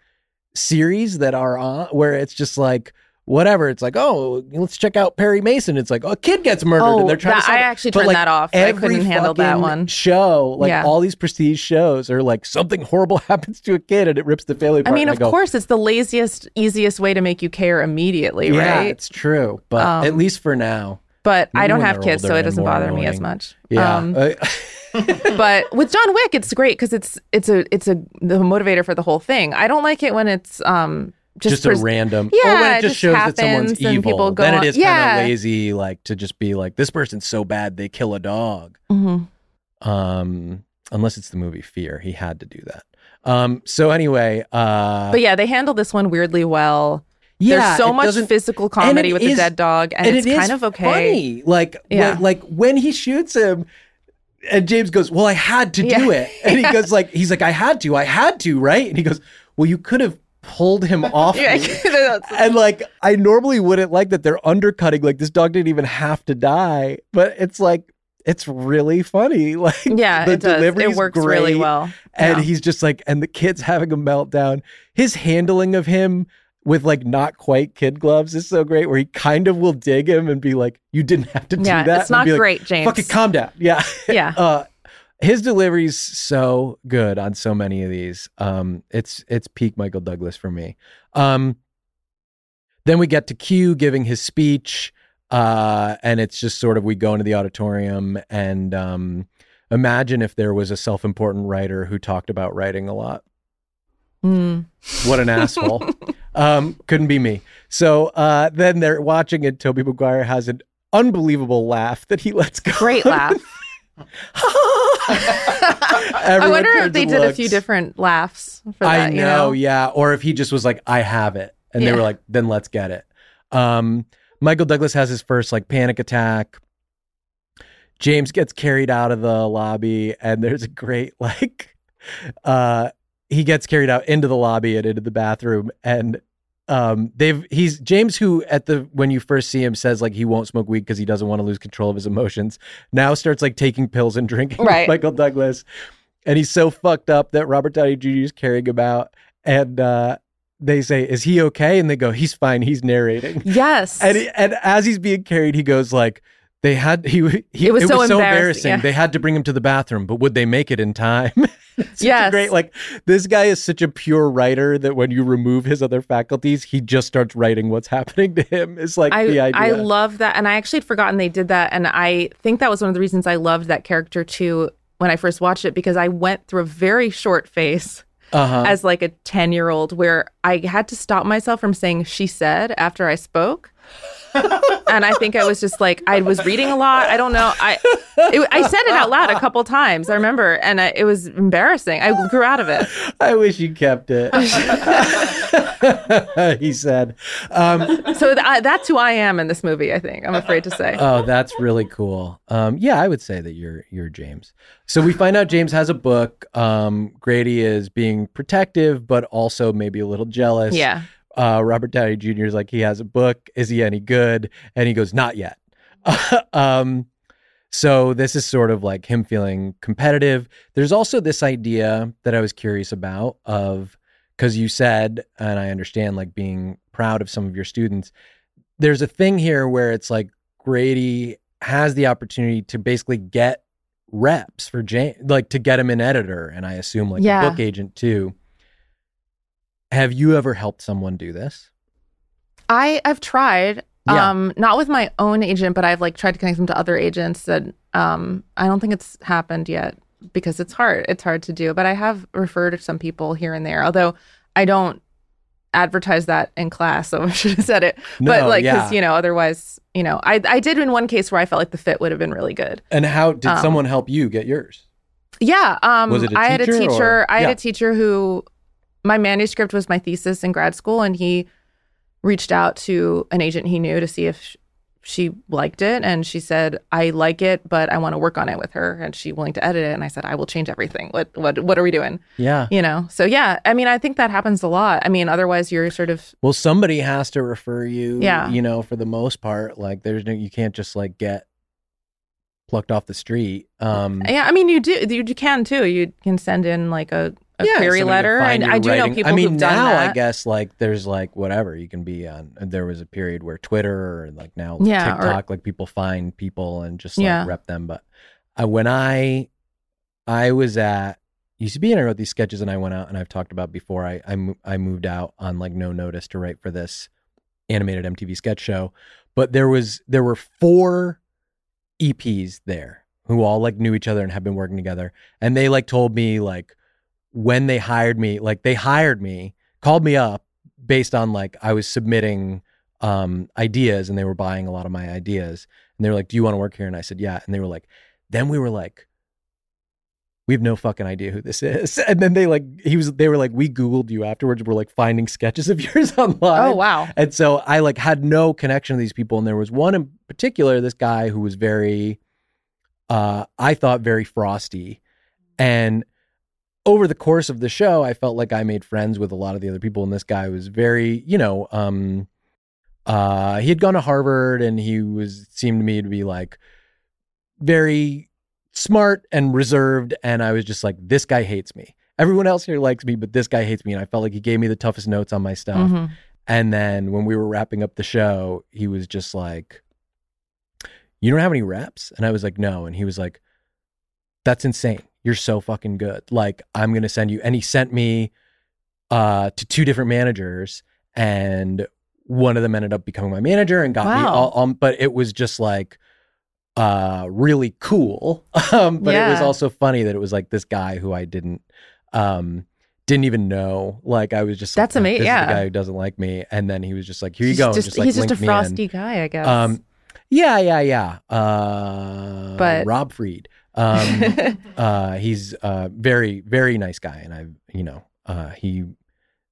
series that are on where it's just like whatever. It's like oh, let's check out Perry Mason. It's like a kid gets murdered Oh, and they're trying that, to. I actually But, turned like, that off. I couldn't handle that one. show, like Yeah. all these prestige shows, are like something horrible happens to a kid and it rips the family I mean, of go, course, it's the laziest, easiest way to make you care immediately, yeah, right? it's true. But Um, at least for now, But I don't have kids, so it doesn't bother me as much. yeah. Um, but with John Wick, it's great because it's it's a it's a the motivator for the whole thing. I don't like it when it's um just, just, pres- a random. Yeah, or when it just just shows that someone's and evil. people go then it is Yeah. kind of lazy, like to just be like, this person's so bad they kill a dog. mm-hmm. Um, unless it's the movie Fear, he had to do that. Um, so anyway, uh, But yeah, they handle this one weirdly well. yeah, There's so much physical comedy with is- the dead dog, and, it's it kind of okay. Funny. Like, Yeah. when, like when he shoots him, and James goes, "Well, I had to do Yeah. it," and he goes, "Like, he's like, I had to, I had to, right?" And he goes, "Well, you could have pulled him off Yeah, me. and like I normally wouldn't like that they're undercutting like this dog didn't even have to die, but it's like it's really funny. Like yeah, the it does. It delivery's works really well. And Yeah. he's just like and the kid's having a meltdown. His handling of him with like not quite kid gloves is so great where he kind of will dig him and be like, You didn't have to do Yeah, that. it's not be like, great, James. Fucking calm down. Yeah. yeah. uh his delivery's so good on so many of these. Um, it's it's peak Michael Douglas for me. Um, then we get to Q giving his speech, uh, and it's just sort of we go into the auditorium and um, imagine if there was a self-important writer who talked about writing a lot. Mm. What an asshole! Um, couldn't be me. So uh, then they're watching, and Tobey Maguire has an unbelievable laugh that he lets go. Great laugh. I wonder if they did a few different laughs for I know, you know? yeah. Or if he just was like, I have it. And they were like, then let's get it. Um, Michael Douglas has his first like panic attack. James gets carried out of the lobby, and there's a great like uh he gets carried out into the lobby and into the bathroom and um they've he's James who at the when you first see him says like he won't smoke weed because he doesn't want to lose control of his emotions now starts like taking pills and drinking with Right. Michael Douglas and he's so fucked up that Robert Downey Jr. is carrying him out and uh they say is he okay and they go he's fine he's narrating Yes. and he, and as he's being carried, he goes like, "They had he, he It was so embarrassing, yeah. They had to bring him to the bathroom, but would they make it in time?" It's such a Yes. great. Like this guy is such a pure writer that when you remove his other faculties, he just starts writing what's happening to him. Is like I, the idea. I love that. And I actually had forgotten they did that. And I think that was one of the reasons I loved that character too when I first watched it because I went through a very short phase uh-huh. as like a 10 year old where I had to stop myself from saying she said after I spoke. and I think I was just like I was reading a lot. I don't know. I it, I said it out loud a couple times. I remember, and I, it was embarrassing. I grew out of it. I wish you kept it. he said. Um, So th- I, that's who I am in this movie. I think I'm afraid to say. Oh, that's really cool. Um, yeah, I would say that you're you're James. So we find out James has a book. Um, Grady is being protective, but also maybe a little jealous. yeah. Uh, Robert Downey Jr. is like, he has a book. Is he any good? And he goes, not yet. um, so this is sort of like him feeling competitive. There's also this idea that I was curious about of because you said, and I understand, like being proud of some of your students. There's a thing here where it's like Grady has the opportunity to basically get reps for James, like to get him an editor, and I assume like Yeah. a book agent too. Have you ever helped someone do this? I I've tried. Yeah. Um, not with my own agent, but I've like tried to connect them to other agents. That um, I don't think it's happened yet because it's hard. It's hard to do. But I have referred some people here and there. Although I don't advertise that in class, so I should have said it. but No, like, yeah. because you know, otherwise, you know, I I did in one case where I felt like the fit would have been really good. And how did Um, someone help you get yours? Yeah. Um, Was it a I had a teacher teacher. or- I had Yeah. a teacher who my manuscript was my thesis in grad school, and he reached out to an agent he knew to see if sh- she liked it, and she said, "I like it, but I want to work on it with her, and she willing to edit it." And I said, "I will change everything. What what what are we doing?" Yeah. You know. So yeah, I mean, I think that happens a lot. I mean, otherwise you're sort of Well, somebody has to refer you. Yeah. You know, for the most part, like there's no, you can't just like get plucked off the street. Um, yeah. I mean, you do you, you can too. You can send in like a, a yeah, query letter. I, I do know people I mean, who've done now that. I guess like there's like whatever you can be on. There was a period where Twitter or like now Yeah, or- TikTok, like people find people and just like Yeah. rep them. But uh, when I I was at UCB and I wrote these sketches and I went out and I've talked about before. I I, I moved out on like no notice to write for this animated MTV sketch show, but there was there were four EPs there who all like knew each other and had been working together, and they like told me like when they hired me, like they hired me, called me up based on like I was submitting um ideas and they were buying a lot of my ideas and they were like, "Do you want to work here?" And I said, "Yeah." And they were like, then we were like we have no fucking idea who this is. And then they like he was they were like we googled you afterwards. We're like finding sketches of yours online. oh wow. And so I like had no connection to these people. And there was one in particular, this guy who was very, uh, I thought very frosty. And over the course of the show, I felt like I made friends with a lot of the other people, and this guy was very, you know, um, uh, he had gone to Harvard, and he was seemed to me to be like very smart and reserved, and I was just like, this guy hates me. Everyone else here likes me, but this guy hates me, and I felt like he gave me the toughest notes on my stuff. Mhm. And then when we were wrapping up the show, he was just like, You don't have any reps? And I was like, No. And he was like, That's insane. You're so fucking good. Like, I'm going to send you. And he sent me uh, to two different managers, and one of them ended up becoming my manager and got me Wow. all. Um, but it was just like, uh really cool um but it was also funny that it was like this guy who i didn't um didn't even know like i was just That's like, ama- this is yeah. the guy who doesn't like me and then he was just like here you He's go Just, just like he's just a me frosty guy, I guess. um yeah yeah yeah uh But- rob fried um uh he's uh very very nice guy and i you know uh he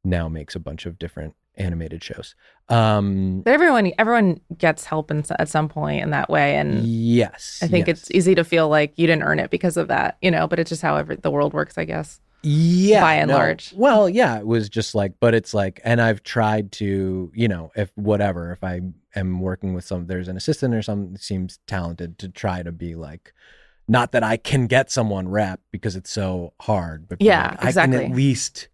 now makes a bunch of different animated shows um But everyone, everyone gets help in, at some point in that way, and yes I think yes. it's easy to feel like you didn't earn it because of that, you know. But it's just how every, the world works, I guess. yeah by and no. large. well yeah it was just like but it's like and i've tried to you know if whatever if i am working with some there's an assistant or something that seems talented to try to be like not that i can get someone rep because it's so hard but Yeah, like, i can at least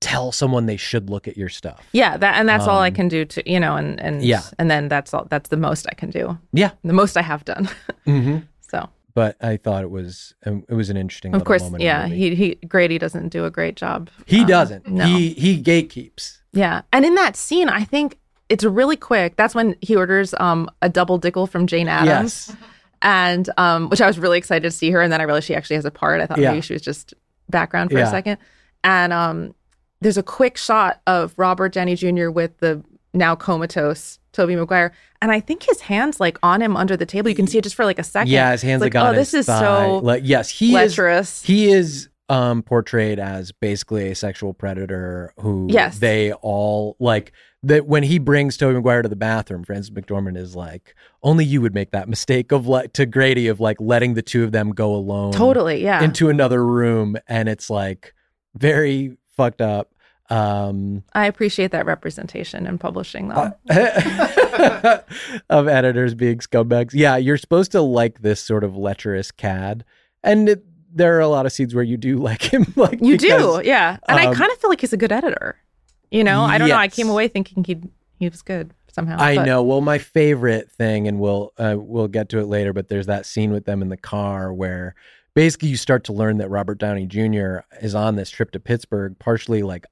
tell someone they should look at your stuff Yeah, that and that's all I Um, can do to you know, and and Yeah. and then that's all. That's the most I can do. yeah The most I have done. hmm so but i thought it was um, it was an interesting of course, yeah, he he Grady doesn't do a great job. he Um, doesn't No. he he gatekeeps Yeah, and in that scene, I think it's really quick. That's when he orders um a double Dickel from Jane Adams. yes and um, which I was really excited to see her. And then I realized she actually has a part. I thought Yeah. maybe she was just background for Yeah. a second. And um, there's a quick shot of Robert Downey Jr. with the now comatose Tobey Maguire, and I think his hands like on him under the table. You can see it just for like a second. yeah his hands like, on oh, this his is thigh. so like yes he is he is um portrayed as basically a sexual predator who Yes. they all like that when he brings Tobey Maguire to the bathroom, Frances McDormand is like, only you would make that mistake of like to Grady of like letting the two of them go alone totally, yeah. into another room and it's like very fucked up. Um I appreciate that representation in publishing, though. of editors being scumbags. Yeah, you're supposed to like this sort of lecherous cad. And it, there are a lot of scenes where you do like him like you because- do, yeah. And I um, kind of feel like he's a good editor. You know, I don't know. I came away thinking he he was good somehow. I but- know. Well, my favorite thing, and we'll uh, we'll get to it later, but there's that scene with them in the car where basically you start to learn that Robert Downey Jr. is on this trip to Pittsburgh, partially like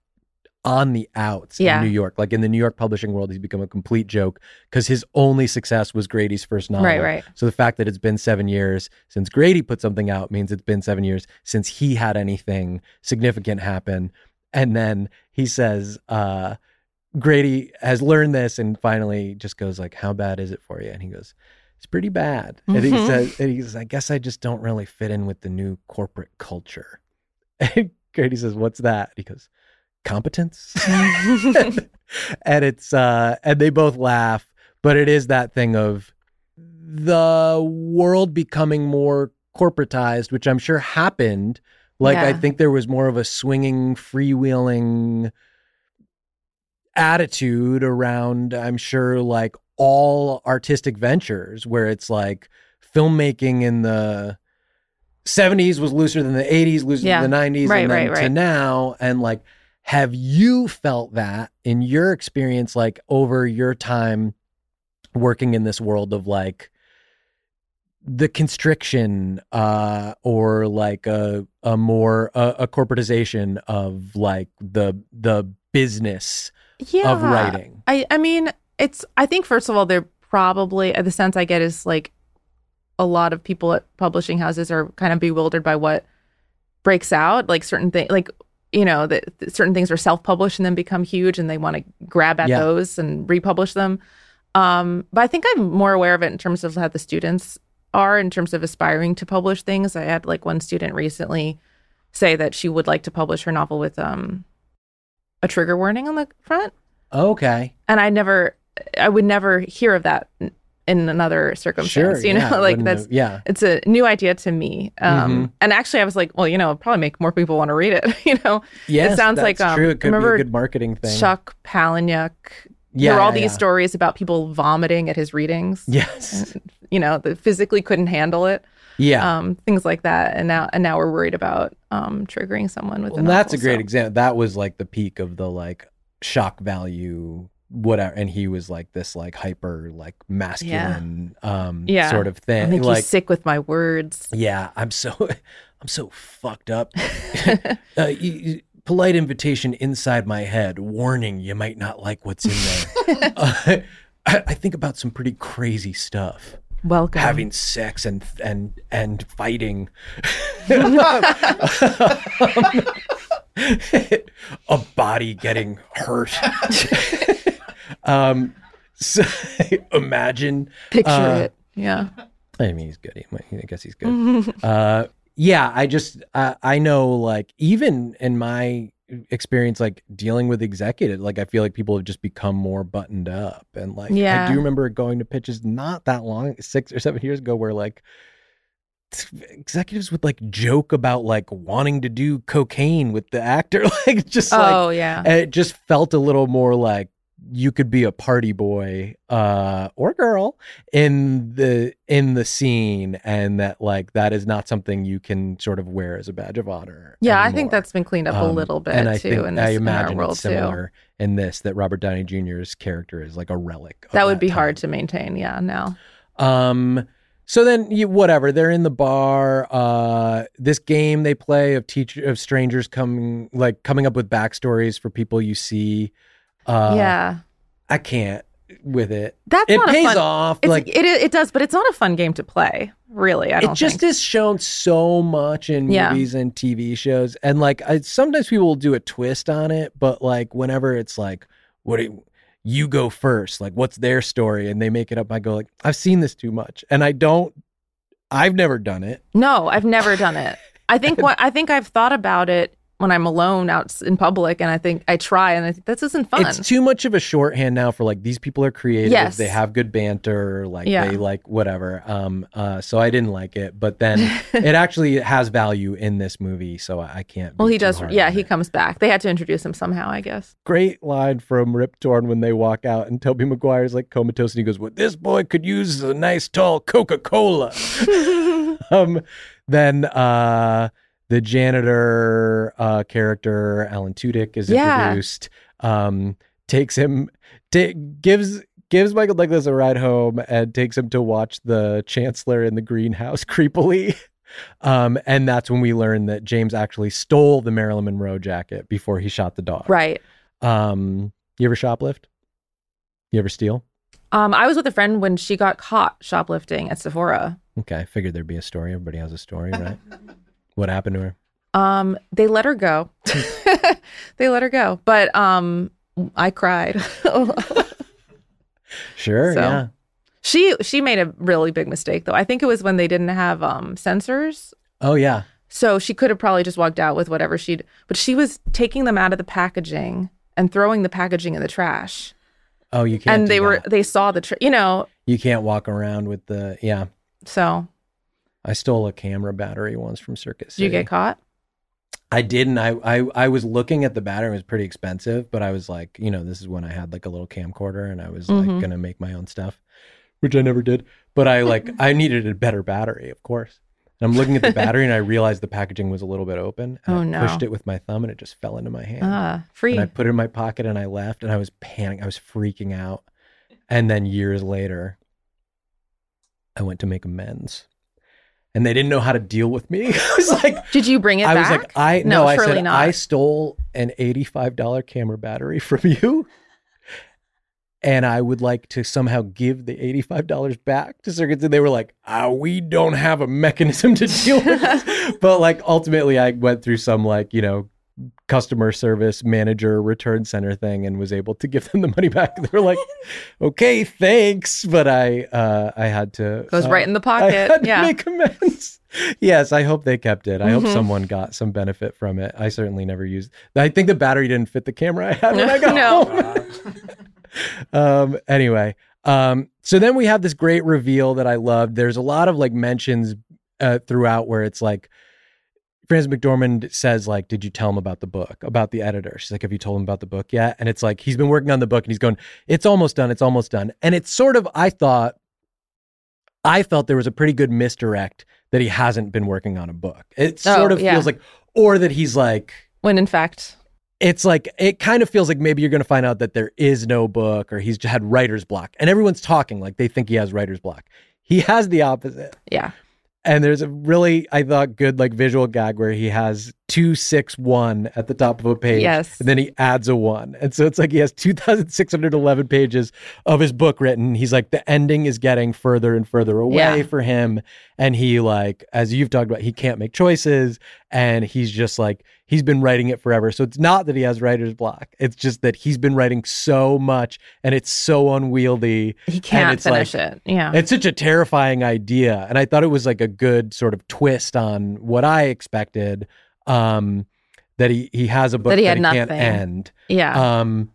on the outs Yeah. in New York. Like in the New York publishing world, he's become a complete joke because his only success was Grady's first novel. Right, right. So the fact that it's been seven years since Grady put something out means it's been seven years since he had anything significant happen. And then he says, uh, Grady has learned this and finally just goes like, "How bad is it for you?" And he goes, "It's pretty bad." And he Mhm. says, and he says, "I guess I just don't really fit in with the new corporate culture." And Grady says, "What's that?" he goes, "Competence." and it's uh and they both laugh, but it is that thing of the world becoming more corporatized, which I'm sure happened. Like I think there was more of a swinging, freewheeling attitude around, I'm sure, like all artistic ventures where it's like filmmaking in the 70s was looser than the 80s, looser Yeah. than the 90s, Right, and then right, to right. now. And like, have you felt that in your experience, like over your time working in this world of like the constriction uh or like a a more a, a corporatization of like the the business yeah. of writing I I mean, it's I think first of all, they're probably the sense I get is like a lot of people at publishing houses are kind of bewildered by what breaks out, like certain things, like you know that that certain things are self-published and then become huge, and they want to grab at Yeah. those and republish them. Um, but I think I'm more aware of it in terms of how the students are in terms of aspiring to publish things. I had like one student recently say that she would like to publish her novel with um a trigger warning on the front okay and I never, I would never hear of that in another circumstance. Sure, you know, yeah, like that's have- yeah. it's a new idea to me. Um, Mhm. And actually, I was like, well, you know, probably make more people want to read it. you know, Yes, it sounds like um, true. It could remember be a good marketing thing. Chuck Palahniuk. Yeah, there were all yeah, these yeah. stories about people vomiting at his readings. Yes. You know, that physically couldn't handle it. Yeah. Um, things like that. And now, and now we're worried about um, triggering someone with. Well, that's a great so- example. That was like the peak of the like shock value, whatever. And he was like this like hyper like masculine um Yeah. sort of I thing. think like he's sick with my words. yeah, I'm so I'm so fucked up. uh, you- polite invitation inside my head. Warning: you might not like what's in there. uh, I, I think about some pretty crazy stuff. Welcome. having sex and and and fighting a body getting hurt um so imagine Picture uh, it. Yeah. i mean he's good He i guess he's good uh yeah i just uh, i know like even in my experience like dealing with executive like i feel like people have just become more buttoned up and like Yeah. i do remember going to pitches not that long six or seven years ago where like executives would like joke about like wanting to do cocaine with the actor like just like oh yeah. and it just felt a little more like you could be a party boy uh or girl in the in the scene and that like that is not something you can sort of wear as a badge of honor Yeah, I think that's been cleaned up a Um, little bit and I too think in, this, I in imagine world it's too. similar in this that Robert Downey Jr.'s character is like a relic. of That would be time. hard to maintain. Yeah, now. Um so then you whatever, they're in the bar, uh this game they play of teacher of strangers coming like coming up with backstories for people you see. Uh yeah, I can't with it. that's It pays fun. off. Like it it does, but it's not a fun game to play. Really, I don't it just think. is shown so much in Yeah. movies and TV shows, and like I, sometimes people will do a twist on it, but like whenever it's like, what do you, you go first? Like, what's their story? And they make it up. I go like, I've seen this too much, and I don't. I've never done it. No, I've never done it. I think what I think I've thought about it when I'm alone out in public, and I think I try, and I think this isn't fun. It's too much of a shorthand now for like these people are creative. Yes. They have good banter. Like Yeah. they like whatever. Um. Uh. So I didn't like it, but then it actually has value in this movie. So I, I can't. well, he does. Yeah, he it. comes back. They had to introduce him somehow, I guess. great line from Rip Torn when they walk out and Tobey Maguire's like comatose and he goes, What this boy could use is a nice tall Coca-Cola. um then uh the janitor uh character, Alan Tudyk, is Yeah. introduced. Um takes him ta- gives gives Michael Douglas a ride home and takes him to watch the Chancellor in the greenhouse creepily. Um, and that's when we learn that James actually stole the Marilyn Monroe jacket before he shot the dog. Right. Um, you ever shoplift? You ever steal? Um, I was with a friend when she got caught shoplifting at Sephora. Okay, I figured there'd be a story. Everybody has a story, right? what happened to her? Um, they let her go. they let her go, but um, I cried. Sure, So- yeah. she she made a really big mistake though. I think it was when they didn't have um sensors. Oh yeah. So she could have probably just walked out with whatever she'd, but she was taking them out of the packaging and throwing the packaging in the trash. Oh, you can't. and they were they saw the, tr you know, You can't walk around with the. Yeah, so I stole a camera battery once from Circuit did you get caught? I didn't. I, I I was looking at the battery. It was pretty expensive, but I was like, you know, this is when I had like a little camcorder, and I was like Mhm. gonna make my own stuff, which I never did. But I like I needed a better battery, of course. And I'm looking at the battery, and I realized the packaging was a little bit open. And Oh, I no. Pushed it with my thumb, and it just fell into my hand. Ah, free. And I put it in my pocket, and I left, and I was panicking. I was freaking out. And then years later, I went to make amends. And they didn't know how to deal with me. I was like, Did you bring it I back? was like, I No, no, I said not. I stole an eighty-five dollar camera battery from you, and I would like to somehow give the eighty-five dollars back to Circuits. And they were like, ah, we don't have a mechanism to deal with but like ultimately, I went through some like you know customer service manager return center thing and was able to give them the money back. They were like, okay, thanks, but I uh, I had to Goes uh, right in the I pocket. Yeah. make amends. yes, I hope they kept it. I hope Mhm. someone got some benefit from it. I certainly never used. I think the battery didn't fit the camera I had when I got No. home. um. Anyway. Um. So then we have this great reveal that I loved. There's a lot of like mentions uh, throughout where it's like Frances McDormand says like, "Did you tell him about the book, about the editor?" She's like, "Have you told him about the book yet?" And it's like he's been working on the book and he's going, "It's almost done. It's almost done." And it's sort of I thought I felt there was a pretty good misdirect that he hasn't been working on a book. It Oh, sort of yeah. feels like or that he's like When in fact, it's like it kind of feels like maybe you're going to find out that there is no book or he's had writer's block and everyone's talking like they think he has writer's block he has the opposite yeah. And there's a really i thought good like visual gag where he has 261 at the top of a page Yes. and then he adds a one and so it's like he has 2611 pages of his book written he's like the ending is getting further and further away Yeah. for him and he like as you've talked about he can't make choices and he's just like he's been writing it forever so it's not that he has writer's block it's just that he's been writing so much and it's so unwieldy He can't it's like- finish it. Yeah. it's such a terrifying idea. And I thought it was like a good sort of twist on what I expected. Um, that he, he has a book That he had can't end. yeah. Um,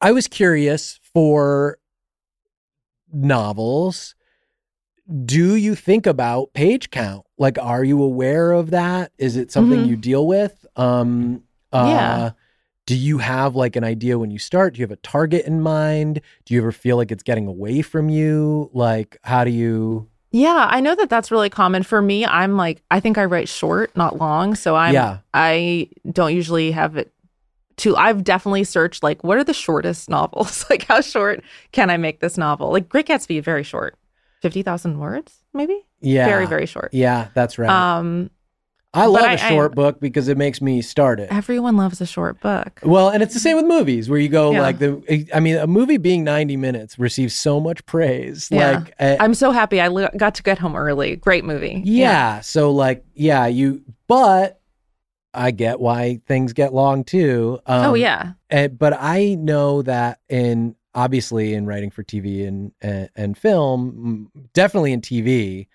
I was curious for novels. Do you think about page count? Like, are you aware of that? Is it something Mhm. you deal with? Um, uh, Yeah. Do you have like an idea when you start? Do you have a target in mind? Do you ever feel like it's getting away from you? Like, how do you? Yeah, I know that that's really common for me. I'm like, I think I write short, not long. So I'm, Yeah. I don't usually have it too. I've definitely searched like, what are the shortest novels? like, how short can I make this novel? Like, Great Gatsby, very short, fifty thousand words, maybe. Yeah, Very, very short. Yeah, that's right. Um, I love I- a short book because it makes me start it. everyone loves a short book. Well, and it's the same with movies where you go Yeah. like the. I mean, a movie being ninety minutes receives so much praise. Yeah. Like, uh, I'm so happy I li- got to get home early. Great movie. yeah, So like, yeah, you. But I get why things get long too. Um, oh yeah. eh, but I know that in obviously in writing for TV and and, and film, definitely in TV,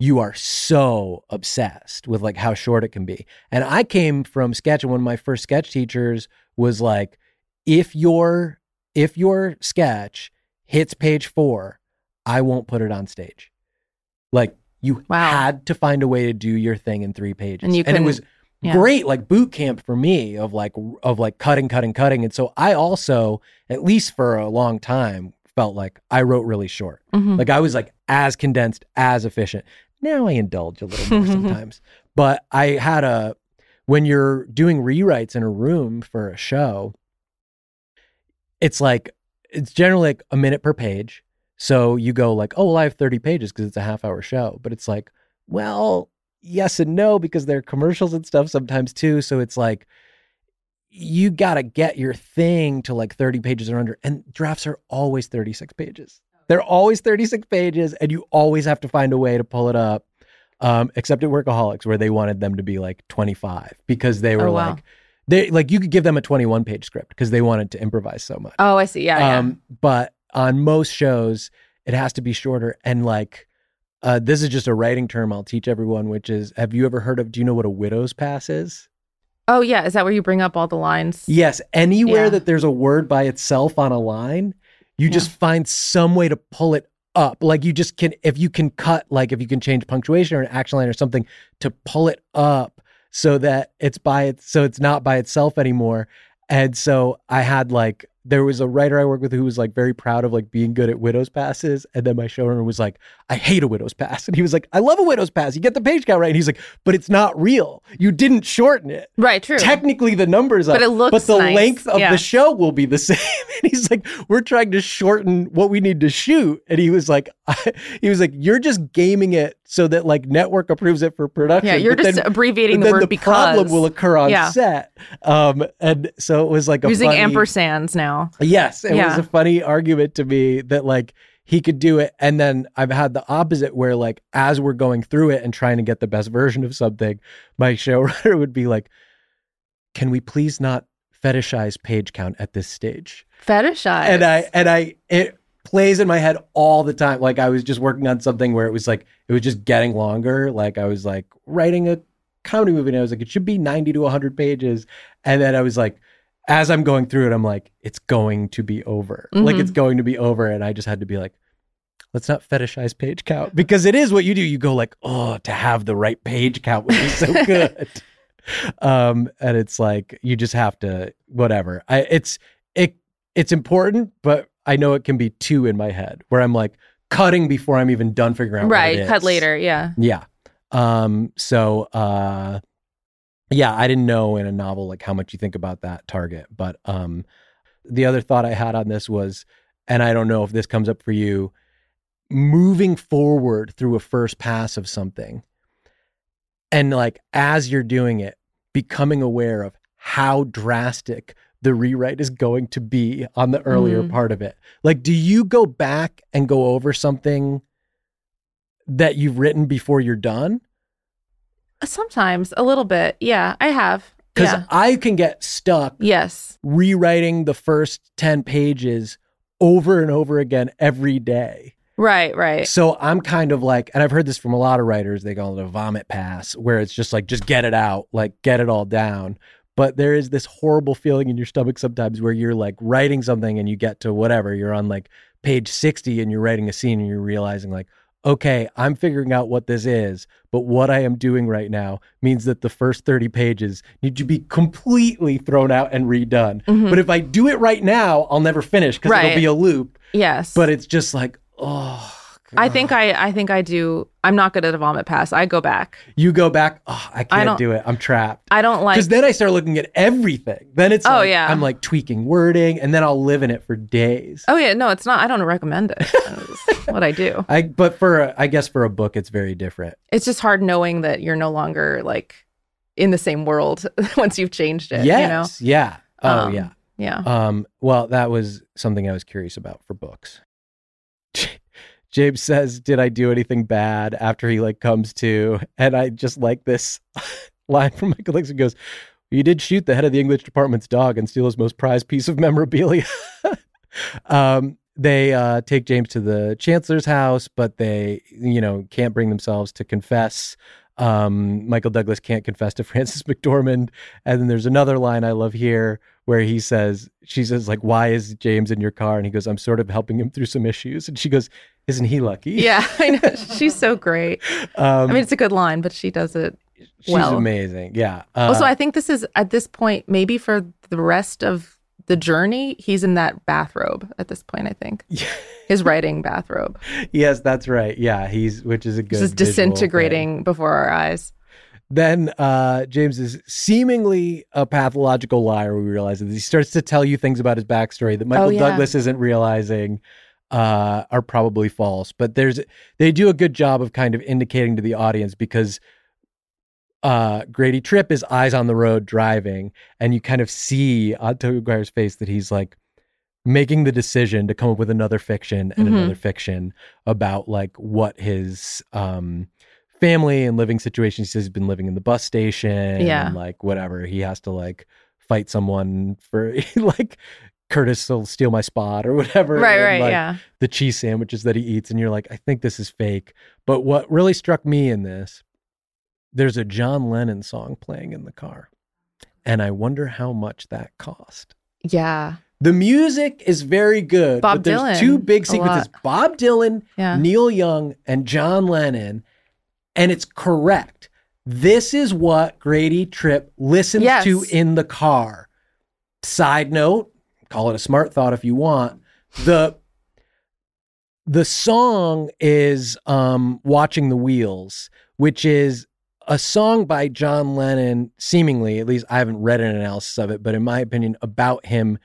you are so obsessed with like how short it can be. And I came from sketch, and one of my first sketch teachers was like, if your if your sketch hits page four, I won't put it on stage. Like you Wow. had to find a way to do your thing in three pages, And you and it was yeah. great like boot camp for me of like of like cutting cutting cutting and so i also at least for a long time felt like i wrote really short Mhm. like i was like as condensed as efficient now i indulge a little more sometimes. But i had a when you're doing rewrites in a room for a show it's like it's generally like a minute per page. So you go like oh well i have 30 pages because it's a half hour show. But it's like well yes and no because there are commercials and stuff sometimes too. So it's like you got to get your thing to like 30 pages or under and drafts are always 36 pages they're always 36 pages and you always have to find a way to pull it up um, except at workaholics where they wanted them to be like 25 because they were Oh, wow. like they like you could give them a 21 page script because they wanted to improvise so much Oh, I see. Yeah. yeah. um, but on most shows, it has to be shorter. And like, uh, this is just a writing term I'll teach everyone, which is have you ever heard of, do you know what a widow's pass is? Oh, yeah. Is that where you bring up all the lines? Yes. Anywhere Yeah. that there's a word by itself on a line, you just find some way to pull it up. Like you just can, if you can cut, like if you can change punctuation or an action line or something to pull it up so that it's by it, so it's not by itself anymore. And so I had like, there was a writer I worked with who was like very proud of like being good at widow's passes. And then my showrunner was like, I hate a widow's pass. And he was like, I love a widow's pass. You get the page count right. And he's like, but it's not real. You didn't shorten it Right. True. technically the numbers up, But it looks but the nice. length of Yeah. the show will be the same. And he's like, we're trying to shorten what we need to shoot. And he was like, he was like, you're just gaming it so that like network approves it for production. yeah. You're but just then, abbreviating the then word the because. problem will occur on Yeah. set. Um, and so it was like a using funny, ampersands now. Yes, it was a funny argument to me that like he could do it, and then I've had the opposite where like as we're going through it and trying to get the best version of something, my showrunner would be like, "Can we please not fetishize page count at this stage?" Fetishize. And I and I it plays in my head all the time. Like I was just working on something where it was like it was just getting longer. Like I was like writing a comedy movie and I was like, it should be 90 to 100 pages. And then I was like, as I'm going through it, I'm like, it's going to be over. Like Mhm. it's going to be over. And I just had to be like, let's not fetishize page count because it is what you do. You go like, oh, to have the right page count would be so good. um, and it's like you just have to whatever. I it's it it's important, but I know it can be two in my head where I'm like cutting before I'm even done figuring out what right. Cut later. Yeah. Yeah. Um, so uh yeah, I didn't know in a novel like how much you think about that target. But um the other thought I had on this was, and I don't know if this comes up for you, moving forward through a first pass of something. And like as you're doing it, becoming aware of how drastic the rewrite is going to be on the earlier Mhm. part of it. Like, do you go back and go over something that you've written before you're done? Sometimes a little bit. Yeah, I have. Because Yeah. I can get stuck Yes. rewriting the first 10 pages over and over again every day. Right. Right. So I'm kind of like, and I've heard this from a lot of writers, they call it a vomit pass, where it's just like, just get it out, like get it all down. But there is this horrible feeling in your stomach sometimes where you're like writing something and you get to whatever, you're on like page 60 and you're writing a scene and you're realizing, like, okay, I'm figuring out what this is, but what I am doing right now means that the first 30 pages need to be completely thrown out and redone. Mhm. But if I do it right now, I'll never finish because Right. it'll be a loop. yes. But it's just like, oh, I think I. I think I do. I'm not good at a vomit pass. I go back. you go back. Oh, I can't don't- do it. I'm trapped. I don't like. Because then I start looking at everything. Then it's Oh, like, yeah. I'm like tweaking wording, and then I'll live in it for days. Oh yeah, no, it's not. I don't recommend it. What I do. I but for a, I guess for a book, it's very different. It's just hard knowing that you're no longer like in the same world once you've changed it. yes, yeah. Oh Um, yeah. You know? Yeah. Um. Well, that was something I was curious about for books. James says, "Did I do anything bad?" After he like comes to, and I just like this line from Michael Dixon goes, "You did shoot the head of the English department's dog and steal his most prized piece of memorabilia." um, they uh, take James to the chancellor's house, but they, you know, can't bring themselves to confess. Um, Michael Douglas can't confess to Frances McDormand, and then there's another line I love here where he says, she says, like, why is James in your car? And he goes, I'm sort of helping him through some issues. And she goes, isn't he lucky? yeah, I know. She's so great. Um, I mean, it's a good line, but she does it. she's well. amazing. Yeah. Uh, also, I think this is at this point, maybe for the rest of the journey, he's in that bathrobe at this point. I think his writing bathrobe. yes, that's right. Yeah. He's, which is a good. This is visual thing. disintegrating before our eyes. Then uh, James is seemingly a pathological liar. We realize that he starts to tell you things about his backstory that Michael Oh, yeah. Douglas isn't realizing uh, are probably false. But there's they do a good job of kind of indicating to the audience because uh, Grady Tripp is eyes on the road driving, and you kind of see on Tobey Maguire's face that he's like making the decision to come up with another fiction and Mhm. another fiction about like what his um family and living situation. He says he's been living in the bus station. Yeah. And like whatever. He has to like fight someone for like Curtis will steal my spot or whatever. Right, and, right, like, yeah. The cheese sandwiches that he eats. And you're like, I think this is fake. But what really struck me in this, there's a John Lennon song playing in the car. And I wonder how much that cost. Yeah. The music is very good. Bob but there's Dylan, two big sequences. Bob Dylan, Yeah. Neil Young, and John Lennon. And it's correct. This is what Grady Tripp listens Yes. to in the car. Side note, call it a smart thought if you want. The the song is um Watching the Wheels, which is a song by John Lennon, seemingly, at least I haven't read an analysis of it, but in my opinion, about him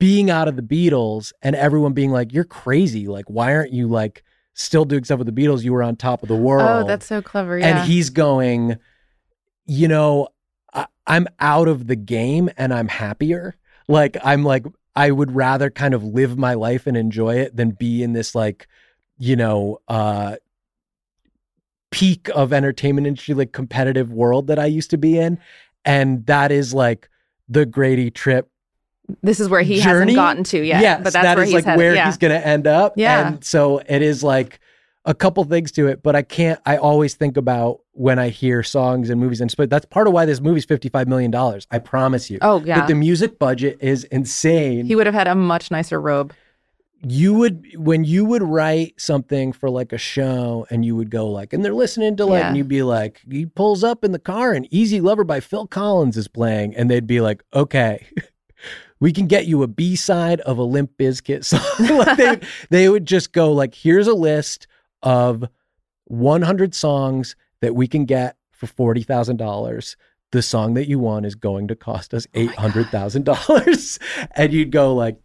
being out of the Beatles and everyone being like, You're crazy. Like, why aren't you like still doing stuff with the Beatles? You were on top of the world. Oh, that's so clever. Yeah. And he's going, you know, I, I'm out of the game and I'm happier. Like, I'm like, I would rather kind of live my life and enjoy it than be in this, like, you know, uh, peak of entertainment industry, like competitive world that I used to be in. And that is like the Grady Tripp this is where he journey? hasn't gotten to yet. Yes, but that's that where is he's like headed. where yeah. he's going to end up. Yeah. And so it is like, a couple things to it, but I can't. I always think about when I hear songs and movies, and but that's part of why this movie's fifty five million dollars. I promise you. Oh yeah. But the music budget is insane. he would have had a much nicer robe. you would when you would write something for like a show and you would go like and they're listening to like Yeah. and you'd be like he pulls up in the car and easy lover by phil collins is playing and they'd be like okay we can get you a b-side of a limp bizkit song like they, they would just go like here's a list of 100 songs that we can get for $40000 the song that you want is going to cost us Oh $800000 and you'd go like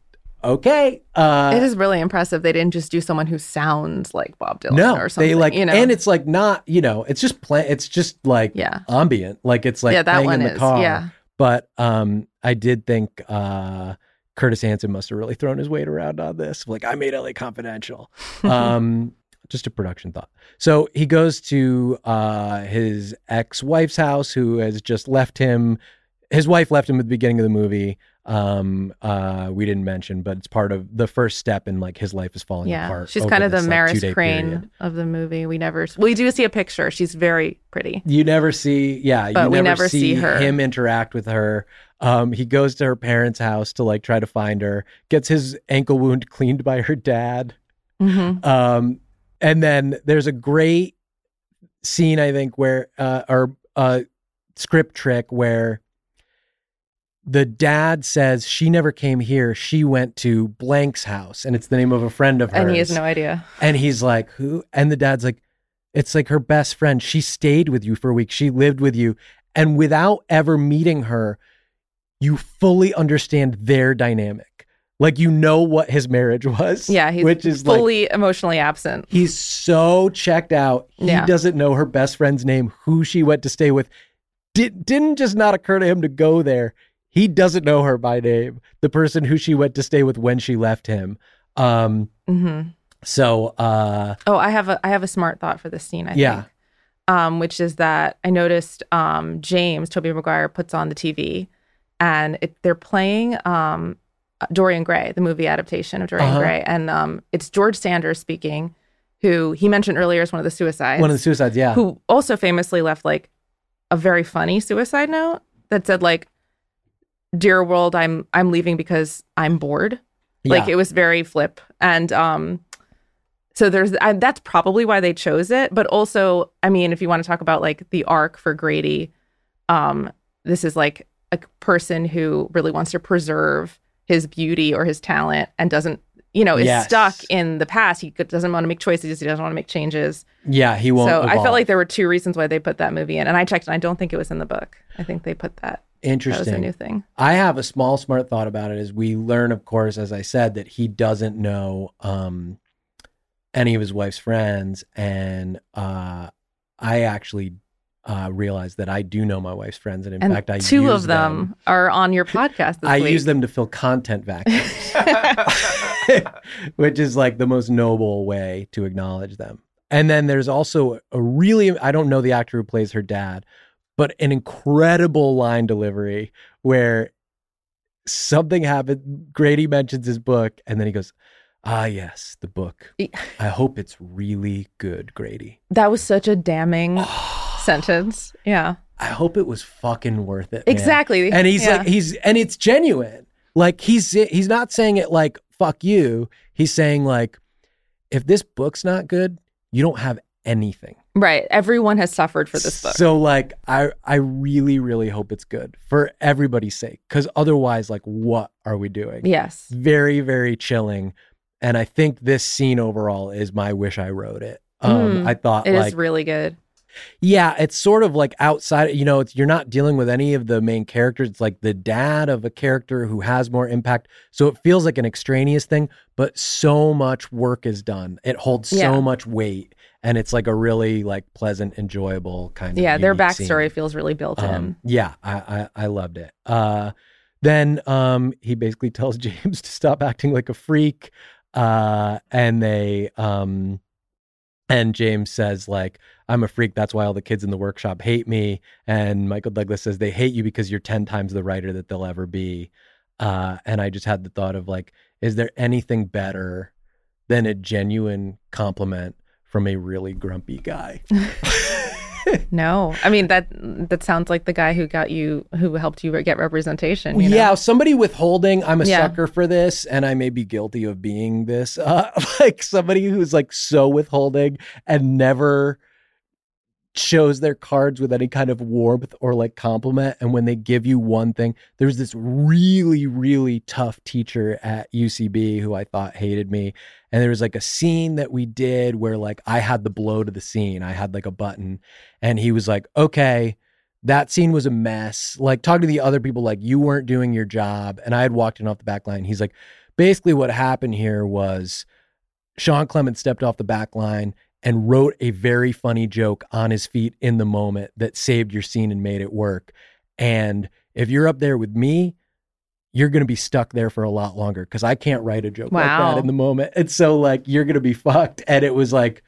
okay uh it is really impressive. They didn't just do someone who sounds like Bob Dylan no, or something. they like, you know, and it's like not, you know, it's just play. It's just like yeah, ambient, like it's like yeah. That playing one in the is car. yeah. But um, I did think uh, Curtis Hanson must have really thrown his weight around on this. Like I made LA Confidential. Um, just a production thought. So he goes to uh, his ex-wife's house, who has just left him. His wife left him at the beginning of the movie. Um, uh, we didn't mention, but it's part of the first step in like his life is falling Yeah, apart. she's kind of the this, like, Maris two-day Crane period. of the movie. We never, we do see a picture. She's very pretty. You never see, yeah, you But we never, never see, see her. him interact with her. Um, he goes to her parents' house to like try to find her, gets his ankle wound cleaned by her dad. hmm Um, and then there's a great scene, I think, where, uh, or a script trick where the dad says she never came here. She went to blank's house, and it's the name of a friend of hers. And he has no idea. And he's like, who? And the dad's like, it's like her best friend. She stayed with you for a week. She lived with you. And without ever meeting her, you fully understand their dynamic. Like you know what his marriage was. Yeah, he's which is like fully emotionally absent. he's so checked out. He Yeah. doesn't know her best friend's name, who she went to stay with. Did didn't just not occur to him to go there. He doesn't know her by name. The person who she went to stay with when she left him. Um hmm so uh Oh, I have a I have a smart thought for this scene. I Yeah. think, um, which is that I noticed um, James Tobey Maguire puts on the TV, and it, they're playing um, Dorian Gray, the movie adaptation of Dorian Uh-huh. Gray, and um, it's George Sanders speaking, who he mentioned earlier is one of the suicides, one of the suicides, yeah. who also famously left like a very funny suicide note that said like, "Dear world, I'm I'm leaving because I'm bored." Like it was very flip, and um, so there's I, that's probably why they chose it. But also, I mean, if you want to talk about like the arc for Grady, um, this is like a person who really wants to preserve his beauty or his talent and doesn't, you know, is Yes. stuck in the past. He doesn't want to make choices. He doesn't want to make changes. Yeah, he won't. so I felt like there were two reasons why they put that movie in, and I checked, and I don't think it was in the book. I think they put that. That was a interesting. new thing. I have a small smart thought about it. Is we learn, of course, as I said, that he doesn't know um, any of his wife's friends, and uh, I actually uh, realized that I do know my wife's friends, and in And fact, I two of them, are on your podcast this I week. use them to fill content vacuums, which is like the most noble way to acknowledge them. And then there's also a really, I don't know the actor who plays her dad, but an incredible line delivery where something happened. Grady mentions his book, and then he goes, Ah, yes, the book. I hope it's really good, Grady. That was such a damning sentence. Yeah. I hope it was fucking worth it. man. Exactly. and he's Yeah. like he's and it's genuine like he's he's not saying it like fuck you he's saying like if this book's not good you don't have anything right. Everyone has suffered for this book. so like i i really really hope it's good for everybody's sake because otherwise like what are we doing yes. very very chilling and i think this scene overall is my wish i wrote it um Mm, i thought It is like really good. yeah, it's sort of like outside, you know, it's, you're not dealing with any of the main characters. It's like the dad of a character who has more impact. So it feels like an extraneous thing, but so much work is done. It holds Yeah. so much weight and it's like a really like pleasant, enjoyable kind of Yeah. Their unique scene. backstory feels really built in. Um, yeah, I, I I loved it. Uh, then um, he basically tells James to stop acting like a freak, uh, and they um, and James says like I'm a freak. That's why all the kids in the workshop hate me. And Michael Douglas says they hate you because you're ten times the writer that they'll ever be. Uh, and I just had the thought of like, is there anything better than a genuine compliment from a really grumpy guy. No, I mean that that sounds like the guy who got you, who helped you get representation. You know? Yeah, somebody withholding. I'm a Yeah. sucker for this, and I may be guilty of being this. Uh, like somebody who's like so withholding and never shows their cards with any kind of warmth or like compliment. And when they give you one thing, there's this really, really tough teacher at UCB who I thought hated me. And there was like a scene that we did where like I had the blow to the scene. I had like a button, and he was like, okay that scene was a mess. Like talking to the other people, like you weren't doing your job. And I had walked in off the back line. He's like, basically what happened here was Sean Clement stepped off the back line and wrote a very funny joke on his feet in the moment that saved your scene and made it work. And if you're up there with me, you're going to be stuck there for a lot longer because I can't write a joke like that in the moment. And so, like, you're going to be fucked. And it was like,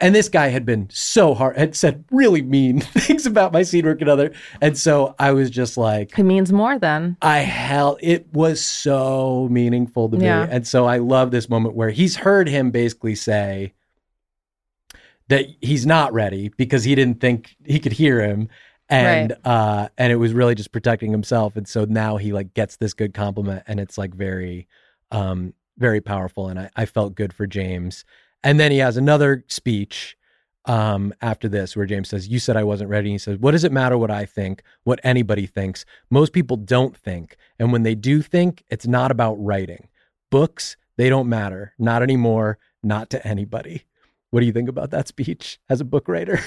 and this guy had been so hard, had said really mean things about my scene work and other. And so I was just like, it means more than I hell, it was so meaningful to me. Yeah. And so I love this moment where he's heard him basically say that he's not ready because he didn't think he could hear him. And uh and it was really just protecting himself. And so now he like gets this good compliment and it's like very um very powerful. And I, I felt good for James. And then he has another speech um, after this where James says, You said I wasn't ready. And he says, What does it matter what I think, what anybody thinks? Most people don't think. And when they do think, it's not about writing. Books, they don't matter. Not anymore. Not to anybody. What do you think about that speech as a book writer?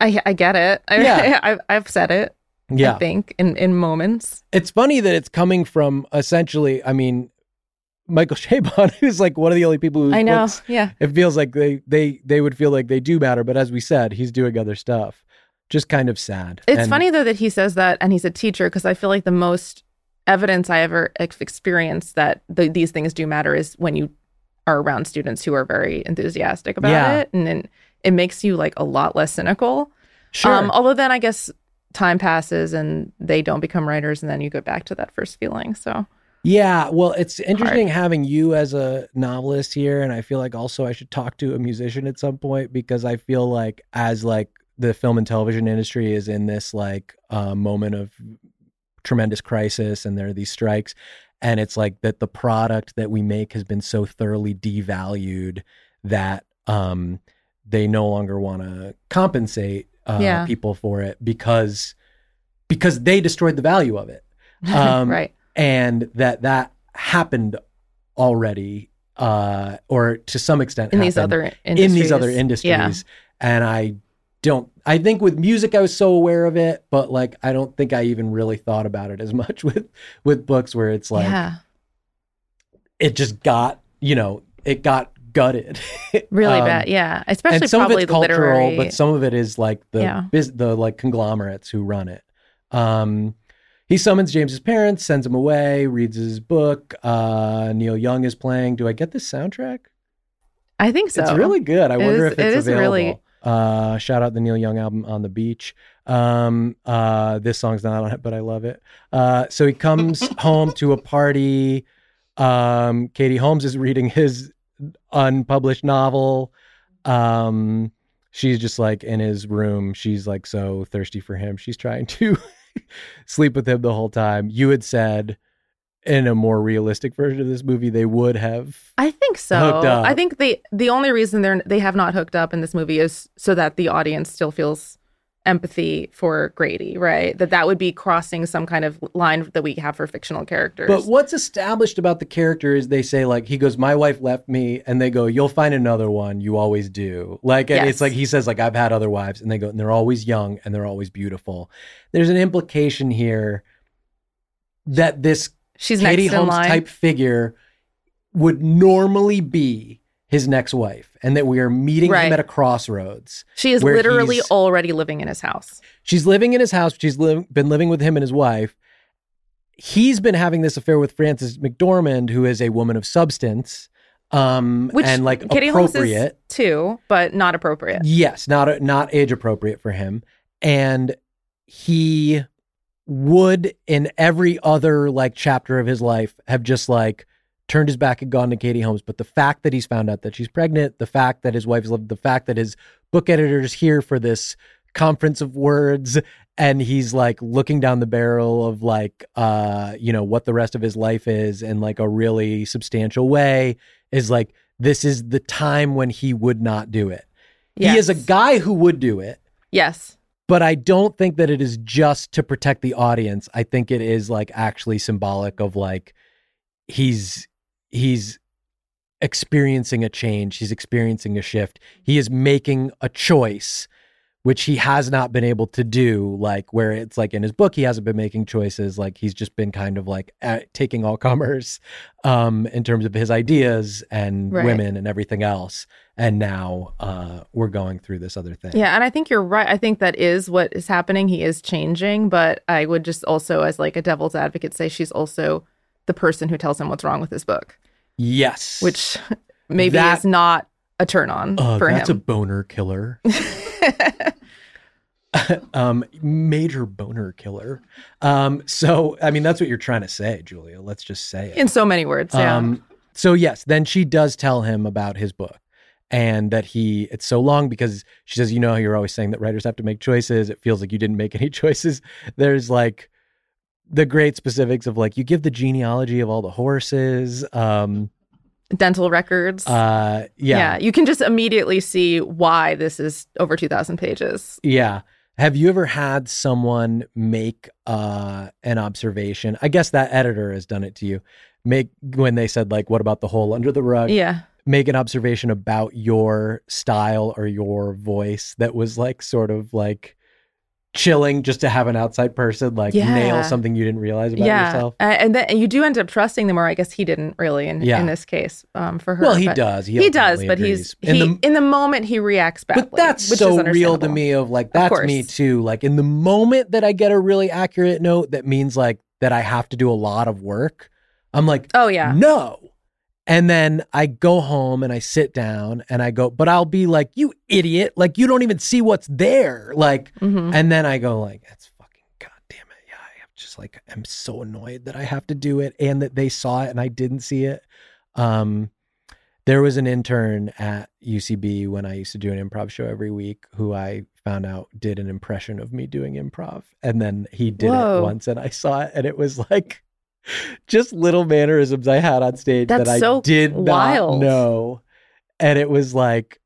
I I get it. I, Yeah. I've I've said it. I yeah. think in in moments. It's funny that it's coming from essentially, I mean, Michael Chabon, who's like one of the only people who I know. Yeah. it feels like they they they would feel like they do matter but as we said he's doing other stuff just kind of sad It's And- funny though that he says that and he's a teacher because I feel like the most evidence I ever ex- experienced that the, these things do matter is when you are around students who are very enthusiastic about Yeah. it and then it makes you like a lot less cynical. sure Um, although then I guess time passes and they don't become writers and then you go back to that first feeling. So yeah well it's interesting having you as a novelist here and i feel like also i should talk to a musician at some point because i feel like as like the film and television industry is in this like uh, moment of tremendous crisis and there are these strikes and it's like that the product that we make has been so thoroughly devalued that um they no longer want to compensate uh, Yeah. people for it because because they destroyed the value of it Um, right. and that that happened already uh or to some extent In these other industries. in these other industries Yeah. and i don't i think with music i was so aware of it but like i don't think i even really thought about it as much with with books where it's like yeah. it just got you know it got gutted Really Um, bad. Yeah. Especially and some of it's the cultural literary. but some of it is like the Yeah. bus- the like conglomerates who run it um he summons james's parents sends him away reads his book uh neil young is playing do i get this soundtrack I think so. it's really good i It wonder is- if it's it is available really- uh shout out the neil young album on the beach. Um uh this song's not on it but i love it. Uh so he comes home to a party. Um katie holmes is reading his unpublished novel. Um she's just like in his room. She's like so thirsty for him. She's trying to sleep with him the whole time. You had said in a more realistic version of this movie they would have I think so. hooked up. I think they the only reason they're they have not hooked up in this movie is so that the audience still feels empathy for Grady, right? That that would be crossing some kind of line that we have for fictional characters. But what's established about the character is they say like he goes, "My wife left me," and they go, "You'll find another one. You always do." Like and it's like he says like I've had other wives, and they go, and they're always young and they're always beautiful. There's an implication here that this She's Katie next in Holmes line. type figure would normally be his next wife, and that we are meeting Right. him at a crossroads. she is literally already living in his house. She's living in his house. She's li- been living with him and his wife. He's been having this affair with Frances McDormand, who is a woman of substance, um, Which and like Katie Holmes appropriate. is too, but not appropriate. Yes, not not age appropriate for him, and he would in every other like chapter of his life have just like turned his back and gone to Katie Holmes. But the fact that he's found out that she's pregnant, the fact that his wife's lived, the fact that his book editor is here for this conference of words and he's like looking down the barrel of like uh you know what the rest of his life is in like a really substantial way is like this is the time when he would not do it he is a guy who would do it Yes. But i don't think that it is just to protect the audience. I think it is like actually symbolic of like he's he's experiencing a change. He's experiencing a shift. He is making a choice which he has not been able to do like where it's like in his book he hasn't been making choices. Like he's just been kind of like at, taking all comers um in terms of his ideas and Right. women and everything else and now uh we're going through this other thing Yeah, and I think you're right. I think that is what is happening. He is changing, but I would just also, as like a devil's advocate, say she's also the person who tells him what's wrong with his book, yes which maybe That- is not a turn on Oh, for that's a boner killer. um, major boner killer. Um, so I mean, that's what you're trying to say, Julia. Let's just say it. In so many words, yeah. Um, so yes, then she does tell him about his book and that he it's so long because she says, you know, you're always saying that writers have to make choices. It feels like you didn't make any choices. There's like the great specifics of like you give the genealogy of all the horses. Um, Dental records. uh, yeah. you can just immediately see why this is over 2,000 pages. Yeah. Have you ever had someone make uh, an observation? I guess that editor has done it to you. Make when they said like, "What about the hole under the rug?" Yeah. Make an observation about your style or your voice that was like sort of like chilling, just to have an outside person like Yeah. nail something you didn't realize about yeah. yourself. A- And then you do end up trusting them, or I guess he didn't really in, Yeah. in this case um, for her. Well, he does. He, He does, but he's. In he, the- in the moment he reacts badly. But that's so real to me of like that's course. me too. Like in the moment that I get a really accurate note that means like that I have to do a lot of work, I'm like, Oh yeah, no. And then I go home and I sit down and I go, but I'll be like, you idiot. Like you don't even see what's there. Like, hmm and then I go like, that's fucking goddamn it. Yeah, I'm just like I'm so annoyed that I have to do it and that they saw it and I didn't see it. Um there was an intern at UCB when I used to do an improv show every week who I found out did an impression of me doing improv. And then he did Whoa. it once and I saw it and it was like just little mannerisms I had on stage That's that I so did not know. And it was like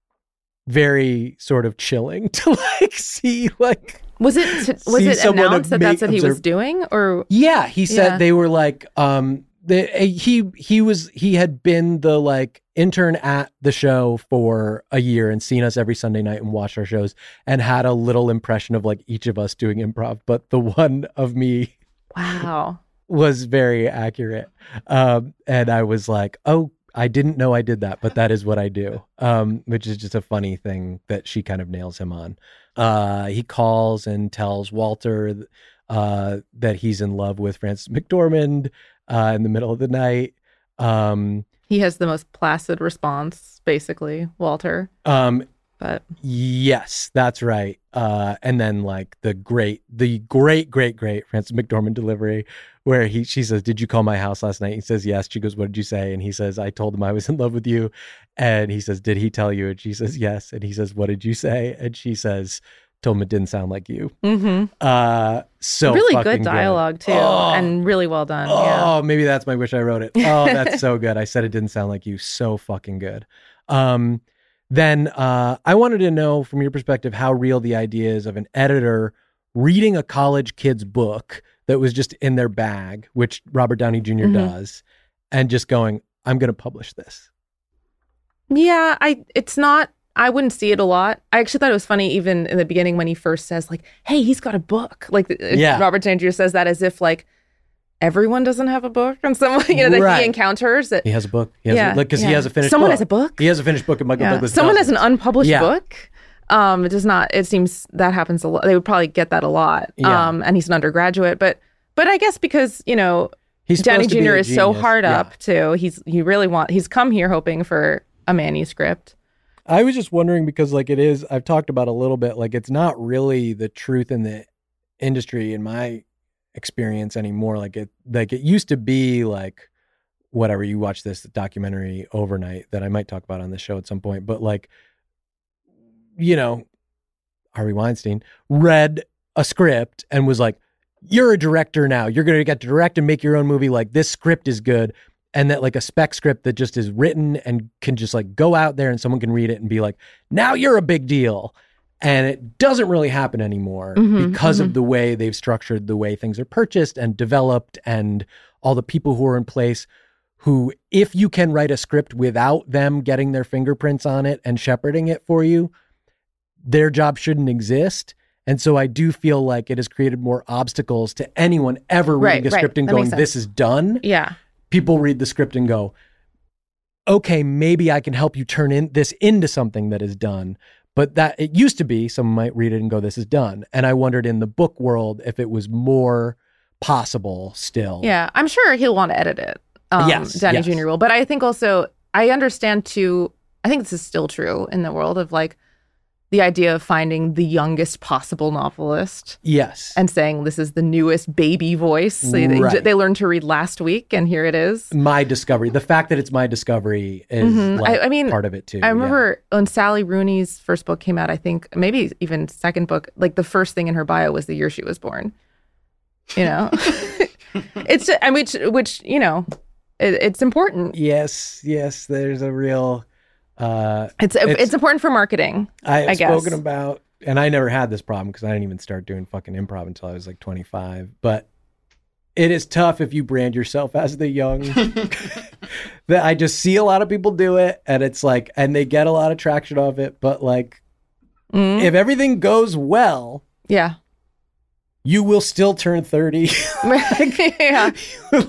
very sort of chilling to like see like Was it was it announced that that's what he was doing, or yeah he said Yeah. they were like um the, he he was he had been the like intern at the show for a year and seen us every Sunday night and watched our shows and had a little impression of like each of us doing improv but the one of me wow? Was very accurate. Um, and I was like, oh, I didn't know I did that, but that is what I do. Um, which is just a funny thing that she kind of nails him on. Uh, he calls and tells Walter uh, that he's in love with Frances McDormand uh, in the middle of the night. Um, He has the most placid response, basically, Walter. um, But Yes, that's right. Uh, and then like the great, the great, great, great Frances McDormand delivery, where he she says, "Did you call my house last night?" He says, "Yes." She goes, "What did you say?" And he says, "I told him I was in love with you." And he says, "Did he tell you?" And she says, "Yes." And he says, "What did you say?" And she says, "Told him it didn't sound like you." Mm-hmm. Uh, so really good dialogue too, Oh. and really well done. Oh, yeah. maybe that's my wish I wrote it. Oh, that's so good. I said it didn't sound like you. So fucking good. Um, then uh, I wanted to know from your perspective how real the idea is of an editor reading a college kid's book that was just in their bag, which Robert Downey junior Mhm. does, and just going, I'm going to publish this. Yeah, I it's not I wouldn't see it a lot. I actually thought it was funny even in the beginning when he first says like, "Hey, he's got a book." Like uh, Yeah. Robert Downey Jr. says that as if like everyone doesn't have a book and someone you know that Right. he encounters that He has a book. He has yeah, a, like because he has a finished Someone book. has a book? He has a finished book, and Michael Yeah. Douglas. Someone has an unpublished Yeah. book. Um, it does not. It seems that happens a lot. They would probably get that a lot. Yeah. Um, and he's an undergraduate, but but I guess because you know He's Downey supposed to be Jr. is so hard Yeah. up too. He's he really want. He's come here hoping for a manuscript. I was just wondering because like it is I've talked about a little bit like it's not really the truth in the industry in my experience anymore like it like it used to be like whatever you watch this documentary overnight that I might talk about on the show at some point, but like, you know, Harvey Weinstein read a script and was like, "You're a director now. You're going to get to direct and make your own movie. Like this script is good." And that like a spec script that just is written and can just like go out there and someone can read it and be like, "Now you're a big deal." And it doesn't really happen anymore Mhm, because of the way they've structured the way things are purchased and developed and all the people who are in place who if you can write a script without them getting their fingerprints on it and shepherding it for you their job shouldn't exist. And so i do feel like it has created more obstacles to anyone ever reading Right, a right. script and That going this is done. Yeah. people read the script and go okay maybe i can help you turn in this into something that is done but that it used to be someone might read it and go this is done and i wondered in the book world if it was more possible still Yeah, I'm sure he'll want to edit it. Um, Yes, Downey yes. Jr. will. But I think also, I understand too, I think this is still true in the world of like the idea of finding the youngest possible novelist yes and saying this is the newest baby voice. So they, they learned to read last week and here it is. my discovery the fact that it's my discovery is Mhm. like I- I mean, part of it too I yeah. remember when Sally Rooney's first book came out, I think maybe even second book, like the first thing in her bio was the year she was born. You know, it's I mean, which, which you know, it, it's important. yes yes there's a real uh It's, It's- it's important for marketing. I've I guess. spoken about, and I never had this problem because I didn't even start doing fucking improv until I was like 25. But it is tough if you brand yourself as the young. that I just see a lot of people do it, and it's like, and they get a lot of traction off it. But like, Mm. if everything goes well, Yeah, you will still turn 30. yeah.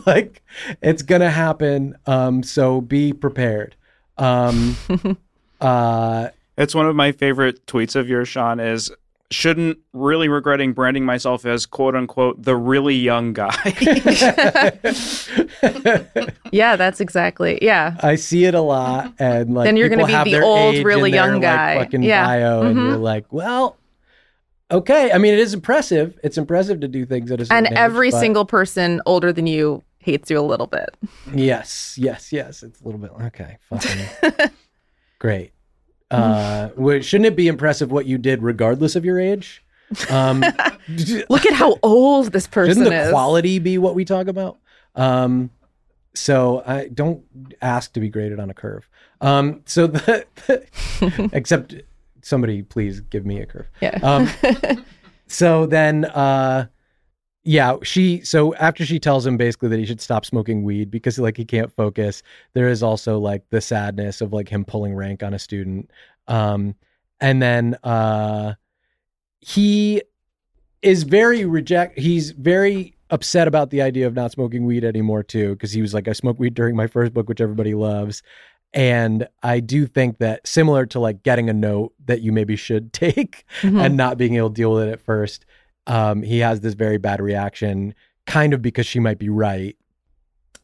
like, it's gonna happen. Um, so be prepared. Um, uh, It's one of my favorite tweets of yours, Sean, is shouldn't really regretting branding myself as quote unquote the really young guy. Yeah, that's exactly. Yeah. I see it a lot, and like Then you're gonna be the old, really in their, young like, guy. fucking Yeah. bio, and Mhm. you're like, well, okay. I mean, it is impressive. It's impressive to do things at a certain And age, every but- single person older than you hates you a little bit. yes, yes, yes. It's a little bit okay. Fucking great. Uh, shouldn't it be impressive what you did regardless of your age? Um, Look at how old this person is. Shouldn't the is. quality be what we talk about? Um, so I don't ask to be graded on a curve. Um, so the, except somebody please give me a curve. Yeah. Um, so then, uh, yeah, she. So after she tells him basically that he should stop smoking weed because like he can't focus, there is also like the sadness of like him pulling rank on a student. Um, and then uh, he is very reject. He's very upset about the idea of not smoking weed anymore too because he was like, I smoked weed during my first book, which everybody loves. And I do think that similar to like getting a note that you maybe should take Mhm. and not being able to deal with it at first, um, he has this very bad reaction, kind of because she might be right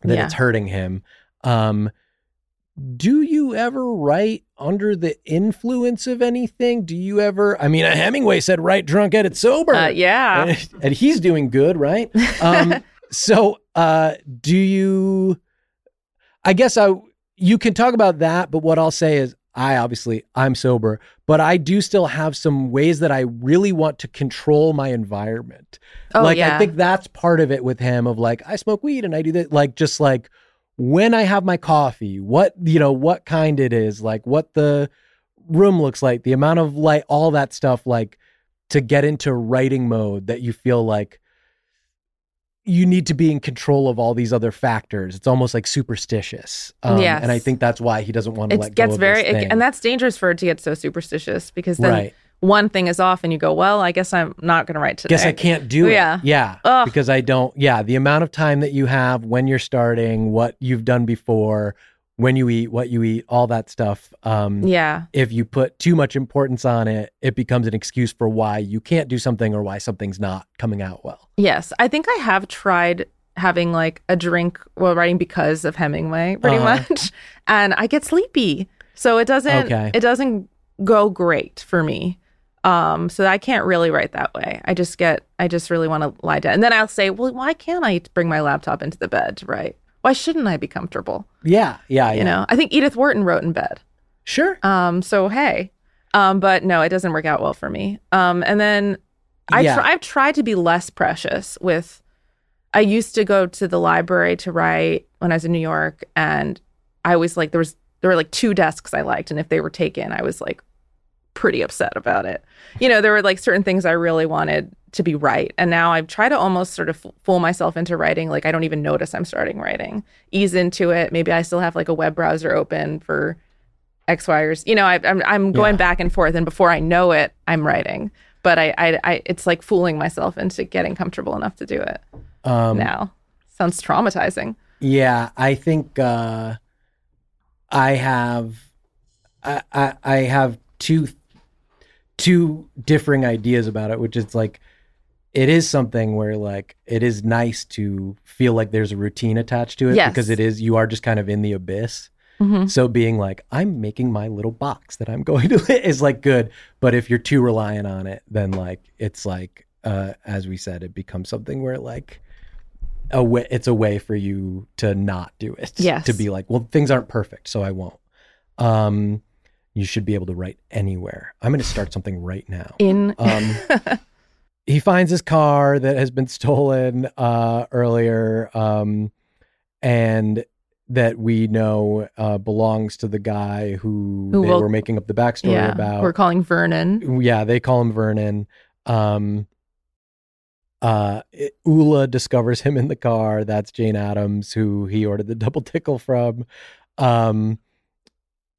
that Yeah. it's hurting him. Um, do you ever write under the influence of anything? Do you ever? I mean, Hemingway said, "Write drunk, edit sober." Uh, yeah. and, and he's doing good, right? Um, so, uh, do you? I guess I you can talk about that, but what I'll say is, I obviously I'm sober, but I do still have some ways that I really want to control my environment. Oh, like yeah. I think that's part of it with him of like I smoke weed and I do that, like just like when I have my coffee, what you know, what kind it is, like what the room looks like, the amount of light, all that stuff, like to get into writing mode that you feel like you need to be in control of all these other factors. It's almost like superstitious. Um, Yes. And I think that's why he doesn't want to let it go gets of very, thing. and that's dangerous for it to get so superstitious because then right. one thing is off and you go, well, I guess I'm not going to write today. Guess I can't do it. Yeah. Yeah. Because I don't, yeah. The amount of time that you have when you're starting, what you've done before, when you eat, what you eat, all that stuff. Um, Yeah. If you put too much importance on it, it becomes an excuse for why you can't do something or why something's not coming out well. Yes. I think I have tried having like a drink while writing because of Hemingway pretty Uh-huh. much. And I get sleepy. So it doesn't Okay. it doesn't go great for me. Um, so I can't really write that way. I just get I just really want to lie down. And then I'll say, Well, why can't I bring my laptop into the bed to write? Why shouldn't I be comfortable? Yeah, yeah, You yeah. know, I think Edith Wharton wrote in bed. Sure. Um, so hey, um, but no, it doesn't work out well for me. Um, and then I Yeah. try, I've tried to be less precious with. I used to go to the library to write when I was in New York, and I always like there was there were like two desks I liked, and if they were taken, I was like pretty upset about it. You know, there were like certain things I really wanted to be right, and now I try to almost sort of fool myself into writing. Like I don't even notice I'm starting writing, ease into it. Maybe I still have like a web browser open for X, Y, or Z. You know, I, I'm I'm going Yeah. back and forth, and before I know it, I'm writing. But I, I, I, it's like fooling myself into getting comfortable enough to do it Um, now. Sounds traumatizing. Yeah, I think uh, I have I, I I have two two differing ideas about it, which is like it is something where like it is nice to feel like there's a routine attached to it Yes. because it is you are just kind of in the abyss. Mhm. So being like I'm making my little box that I'm going to is like good, but if you're too reliant on it, then like it's like uh, as we said, it becomes something where like a way it's a way for you to not do it. Yes. To be like, well, things aren't perfect, so I won't. Um, you should be able to write anywhere. I'm going to start something right now. In Um, he finds his car that has been stolen uh, earlier, um, and that we know uh, belongs to the guy who, Who they will- were making up the backstory yeah, about. we're calling Vernon. Yeah, they call him Vernon. Um, uh, it- Oola discovers him in the car. That's Jane Adams, who he ordered the double Dickel from. Um,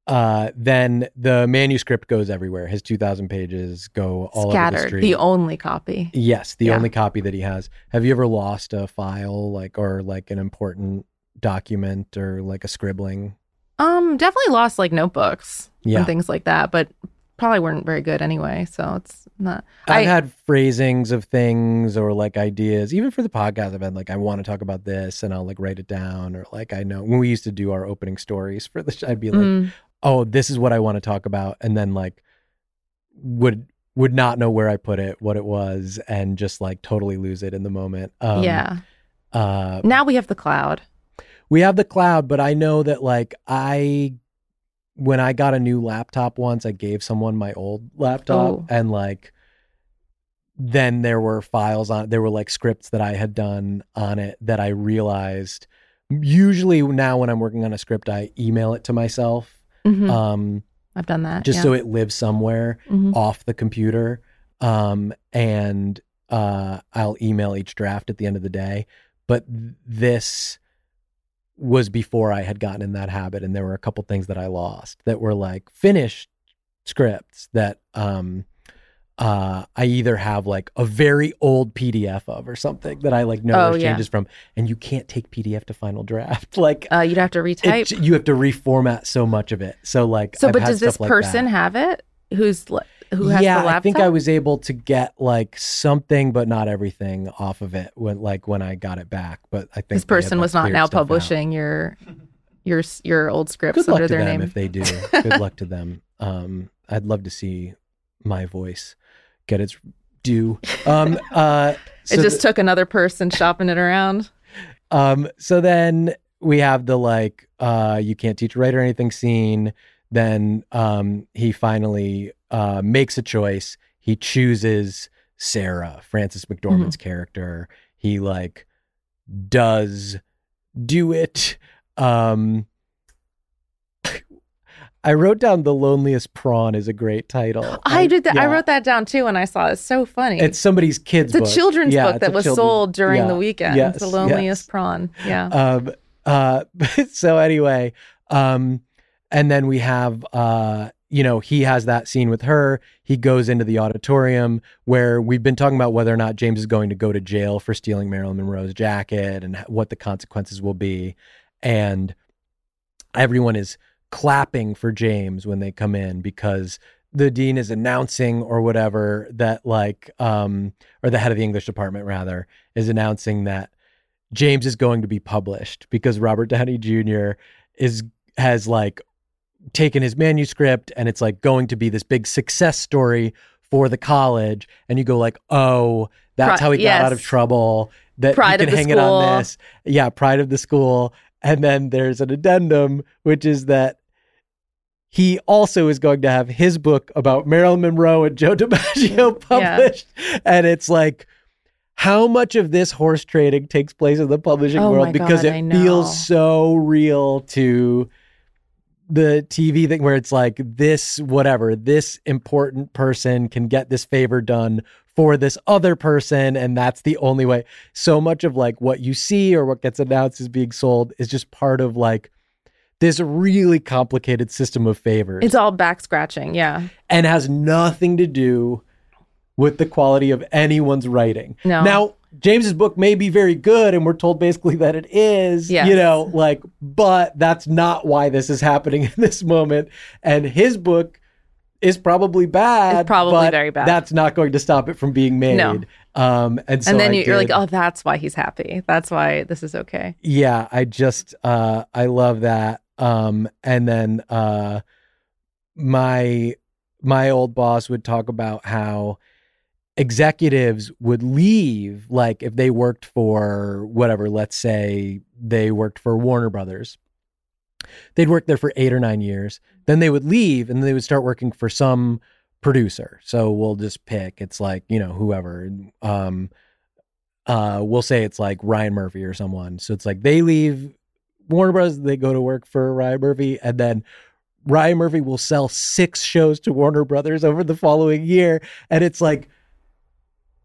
uh, then the manuscript goes everywhere. His 2,000 pages go all over the Scattered. street. The, only copy. yes, the Yeah. only copy that he has. Have you ever lost a file, like, or like an important document or like a scribbling? Um, definitely lost like notebooks Yeah. and things like that, but probably weren't very good anyway. So it's not. I've I had phrasings of things or like ideas, even for the podcast. I've had like, I want to talk about this and I'll like write it down. Or like, I know when we used to do our opening stories for the I'd be like, mm, oh, this is what I want to talk about. And then like, would, would not know where I put it, what it was, and just like totally lose it in the moment. Um, yeah. Uh, Now we have the cloud. we have the cloud, but I know that like I when I got a new laptop once, I gave someone my old laptop Oh. and like then there were files on there were like scripts that I had done on it that I realized usually now when I'm working on a script I email it to myself Mhm. um I've done that. just yeah. so it lives somewhere Mhm. off the computer um and uh I'll email each draft at the end of the day but this was before I had gotten in that habit and there were a couple things that I lost that were like finished scripts that um uh I either have like a very old PDF of or something that I like know Oh, there's yeah. changes from and you can't take PDF to final draft like Uh, you'd have to retype. it, you have to reformat so much of it so like so, I've but does this like person that have it? Who's who has yeah, the laptop? I think I was able to get like something, but not everything off of it when like when I got it back. But I think This they had, person like, was not now stuff out. publishing your your your old scripts Good luck under to their them name. if they do. Good luck to them. Um, I'd love to see my voice get its due. Um, uh, so it just took another person shopping it around. Um, so then we have the like, uh, you can't teach a writer anything scene. Then um, he finally uh, makes a choice. He chooses Sarah, Frances McDormand's character. He like does do it. Um, I wrote down the loneliest prawn is a great title. I did that. I wrote that down too, and I saw it. It's so funny. It's somebody's kid's It's a book. children's Yeah, book that was children's- sold during yeah, the weekend. yes, the loneliest yes. prawn. Yeah. um uh so anyway um and then we have uh you know he has that scene with her he goes into the auditorium where we've been talking about whether or not james is going to go to jail for stealing marilyn monroe's jacket and what the consequences will be and everyone is clapping for james when they come in because the dean is announcing or whatever that like um or the head of the english department rather is announcing that James is going to be published because Robert Downey Jr. is has like taken his manuscript and it's like going to be this big success story for the college. And you go like oh that's Pri- how he got out of trouble that Pride of can the hang it on this. Yeah pride of the school And then there's an addendum, which is that he also is going to have his book about Marilyn Monroe and Joe DiMaggio published. And it's like, how much of this horse trading takes place in the publishing Oh world? My because God, it feels so real to the TV thing where it's like this whatever this important person can get this favor done for this other person and that's the only way so much of like what you see or what gets announced as being sold is just part of like this really complicated system of favors It's all back scratching. Yeah. and has nothing to do with the quality of anyone's writing. No. Now, James's book may be very good, and we're told basically that it is, Yes. you know, like, but that's not why this is happening in this moment. And his book is probably bad. It's probably but very bad. That's not going to stop it from being made. No. Um, and so and then I you, you're like, oh, that's why he's happy. That's why this is okay. yeah i just uh i love that um and then uh my my old boss would talk about how executives would leave like if they worked for whatever let's say they worked for warner brothers they'd work there for eight or nine years. Then they would leave and they would start working for some producer. So we'll just pick it's like you know whoever. Um uh we'll say it's like ryan murphy or someone. So it's like they leave warner bros they go to work for ryan murphy and then ryan murphy will sell six shows to warner brothers over the following year. And it's like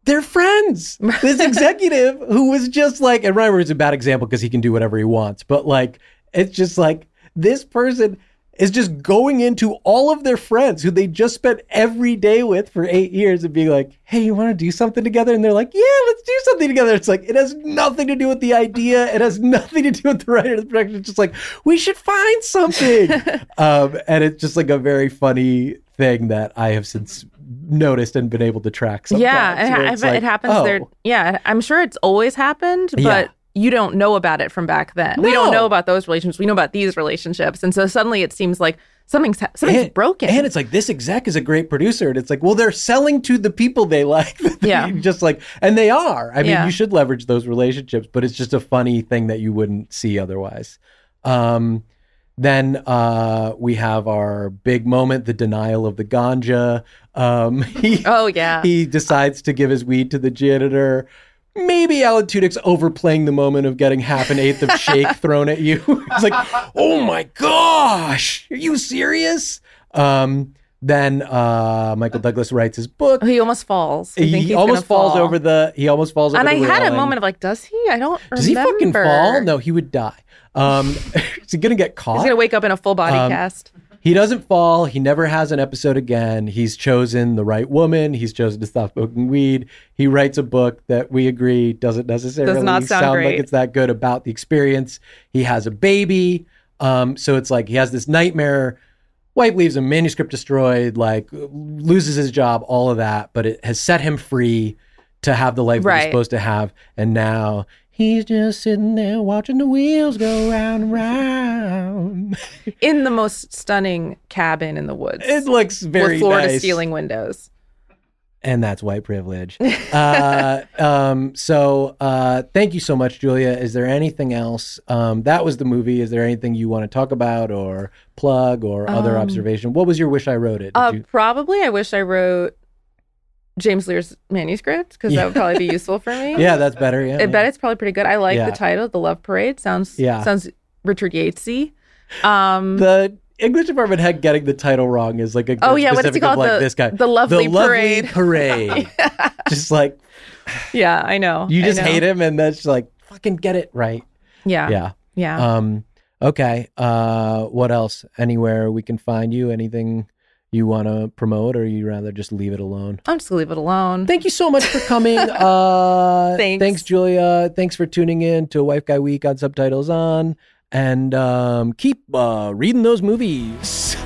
they're friends. This executive who was just like, and Ryan Murphy's a bad example because he can do whatever he wants, but like, it's just like this person is just going into all of their friends who they just spent every day with for eight years and being like, hey, you want to do something together? And they're like, yeah, let's do something together. It's like, it has nothing to do with the idea. It has nothing to do with the writer of the production. It's just like, we should find something. um, and it's just like a very funny thing that I have since noticed and been able to track. Sometimes, yeah, and where I it's like, it happens oh, there. Yeah, I'm sure it's always happened, but Yeah. You don't know about it from back then. We don't know about those relationships. We know about these relationships, and so suddenly it seems like something's something's and, broken. And it's like this exec is a great producer, and it's like, well, they're selling to the people they like. Yeah. just like, and they are. I mean, Yeah. you should leverage those relationships, but it's just a funny thing that you wouldn't see otherwise. Um, then uh, we have our big moment, the denial of the ganja. Um, he, oh yeah, he decides to give his weed to the janitor. Maybe Alan Tudyk's overplaying the moment of getting half an eighth of shake thrown at you. It's like, oh my gosh, are you serious? Um, then uh, Michael Douglas writes his book. he almost falls. I think He almost falls fall. over the. He almost falls over. And I had a moment of like, does he? I don't Does he fucking fall? No, he would die. Um, is he gonna get caught? He's gonna wake up in a full body Um, cast. He doesn't fall. He never has an episode again. He's chosen the right woman. He's chosen to stop smoking weed. He writes a book that we agree doesn't necessarily Does not sound like it's that good about the experience. He has a baby. Um, so it's like he has this nightmare. Wife leaves him, manuscript destroyed, like loses his job, all of that. But it has set him free to have the life that he's supposed to have. And now he's just sitting there watching the wheels go round and round. in the most stunning cabin in the woods It looks very with floor to nice. ceiling windows. and that's white privilege. uh, um, so uh, thank you so much, Julia. Is there anything else? Um, that was the movie. Is there anything you want to talk about or plug or other Um, observation? What was your wish I wrote it? Uh, you- probably, I wish I wrote James Leer's manuscript because Yeah. that would probably be useful for me. yeah, that's better. Yeah, I bet it's probably pretty good. I like Yeah. the title, "The Love Parade." Sounds Yeah. sounds Richard Yatesy. Um, the English department head getting the title wrong is like a Oh, yeah, what is he called? like The- this guy, the lovely parade. parade. just like yeah, I know. you just know. hate him, and that's like fucking get it right. Yeah, yeah. Yeah. Um, okay. Uh, what else? Anywhere we can find you? Anything you want to promote, or you rather just leave it alone? I'm just gonna leave it alone. Thank you so much for coming. Uh, Thanks. Thanks, Julia. Thanks for tuning in to Wife Guy Week on Subtitles On, and um, keep uh, reading those movies.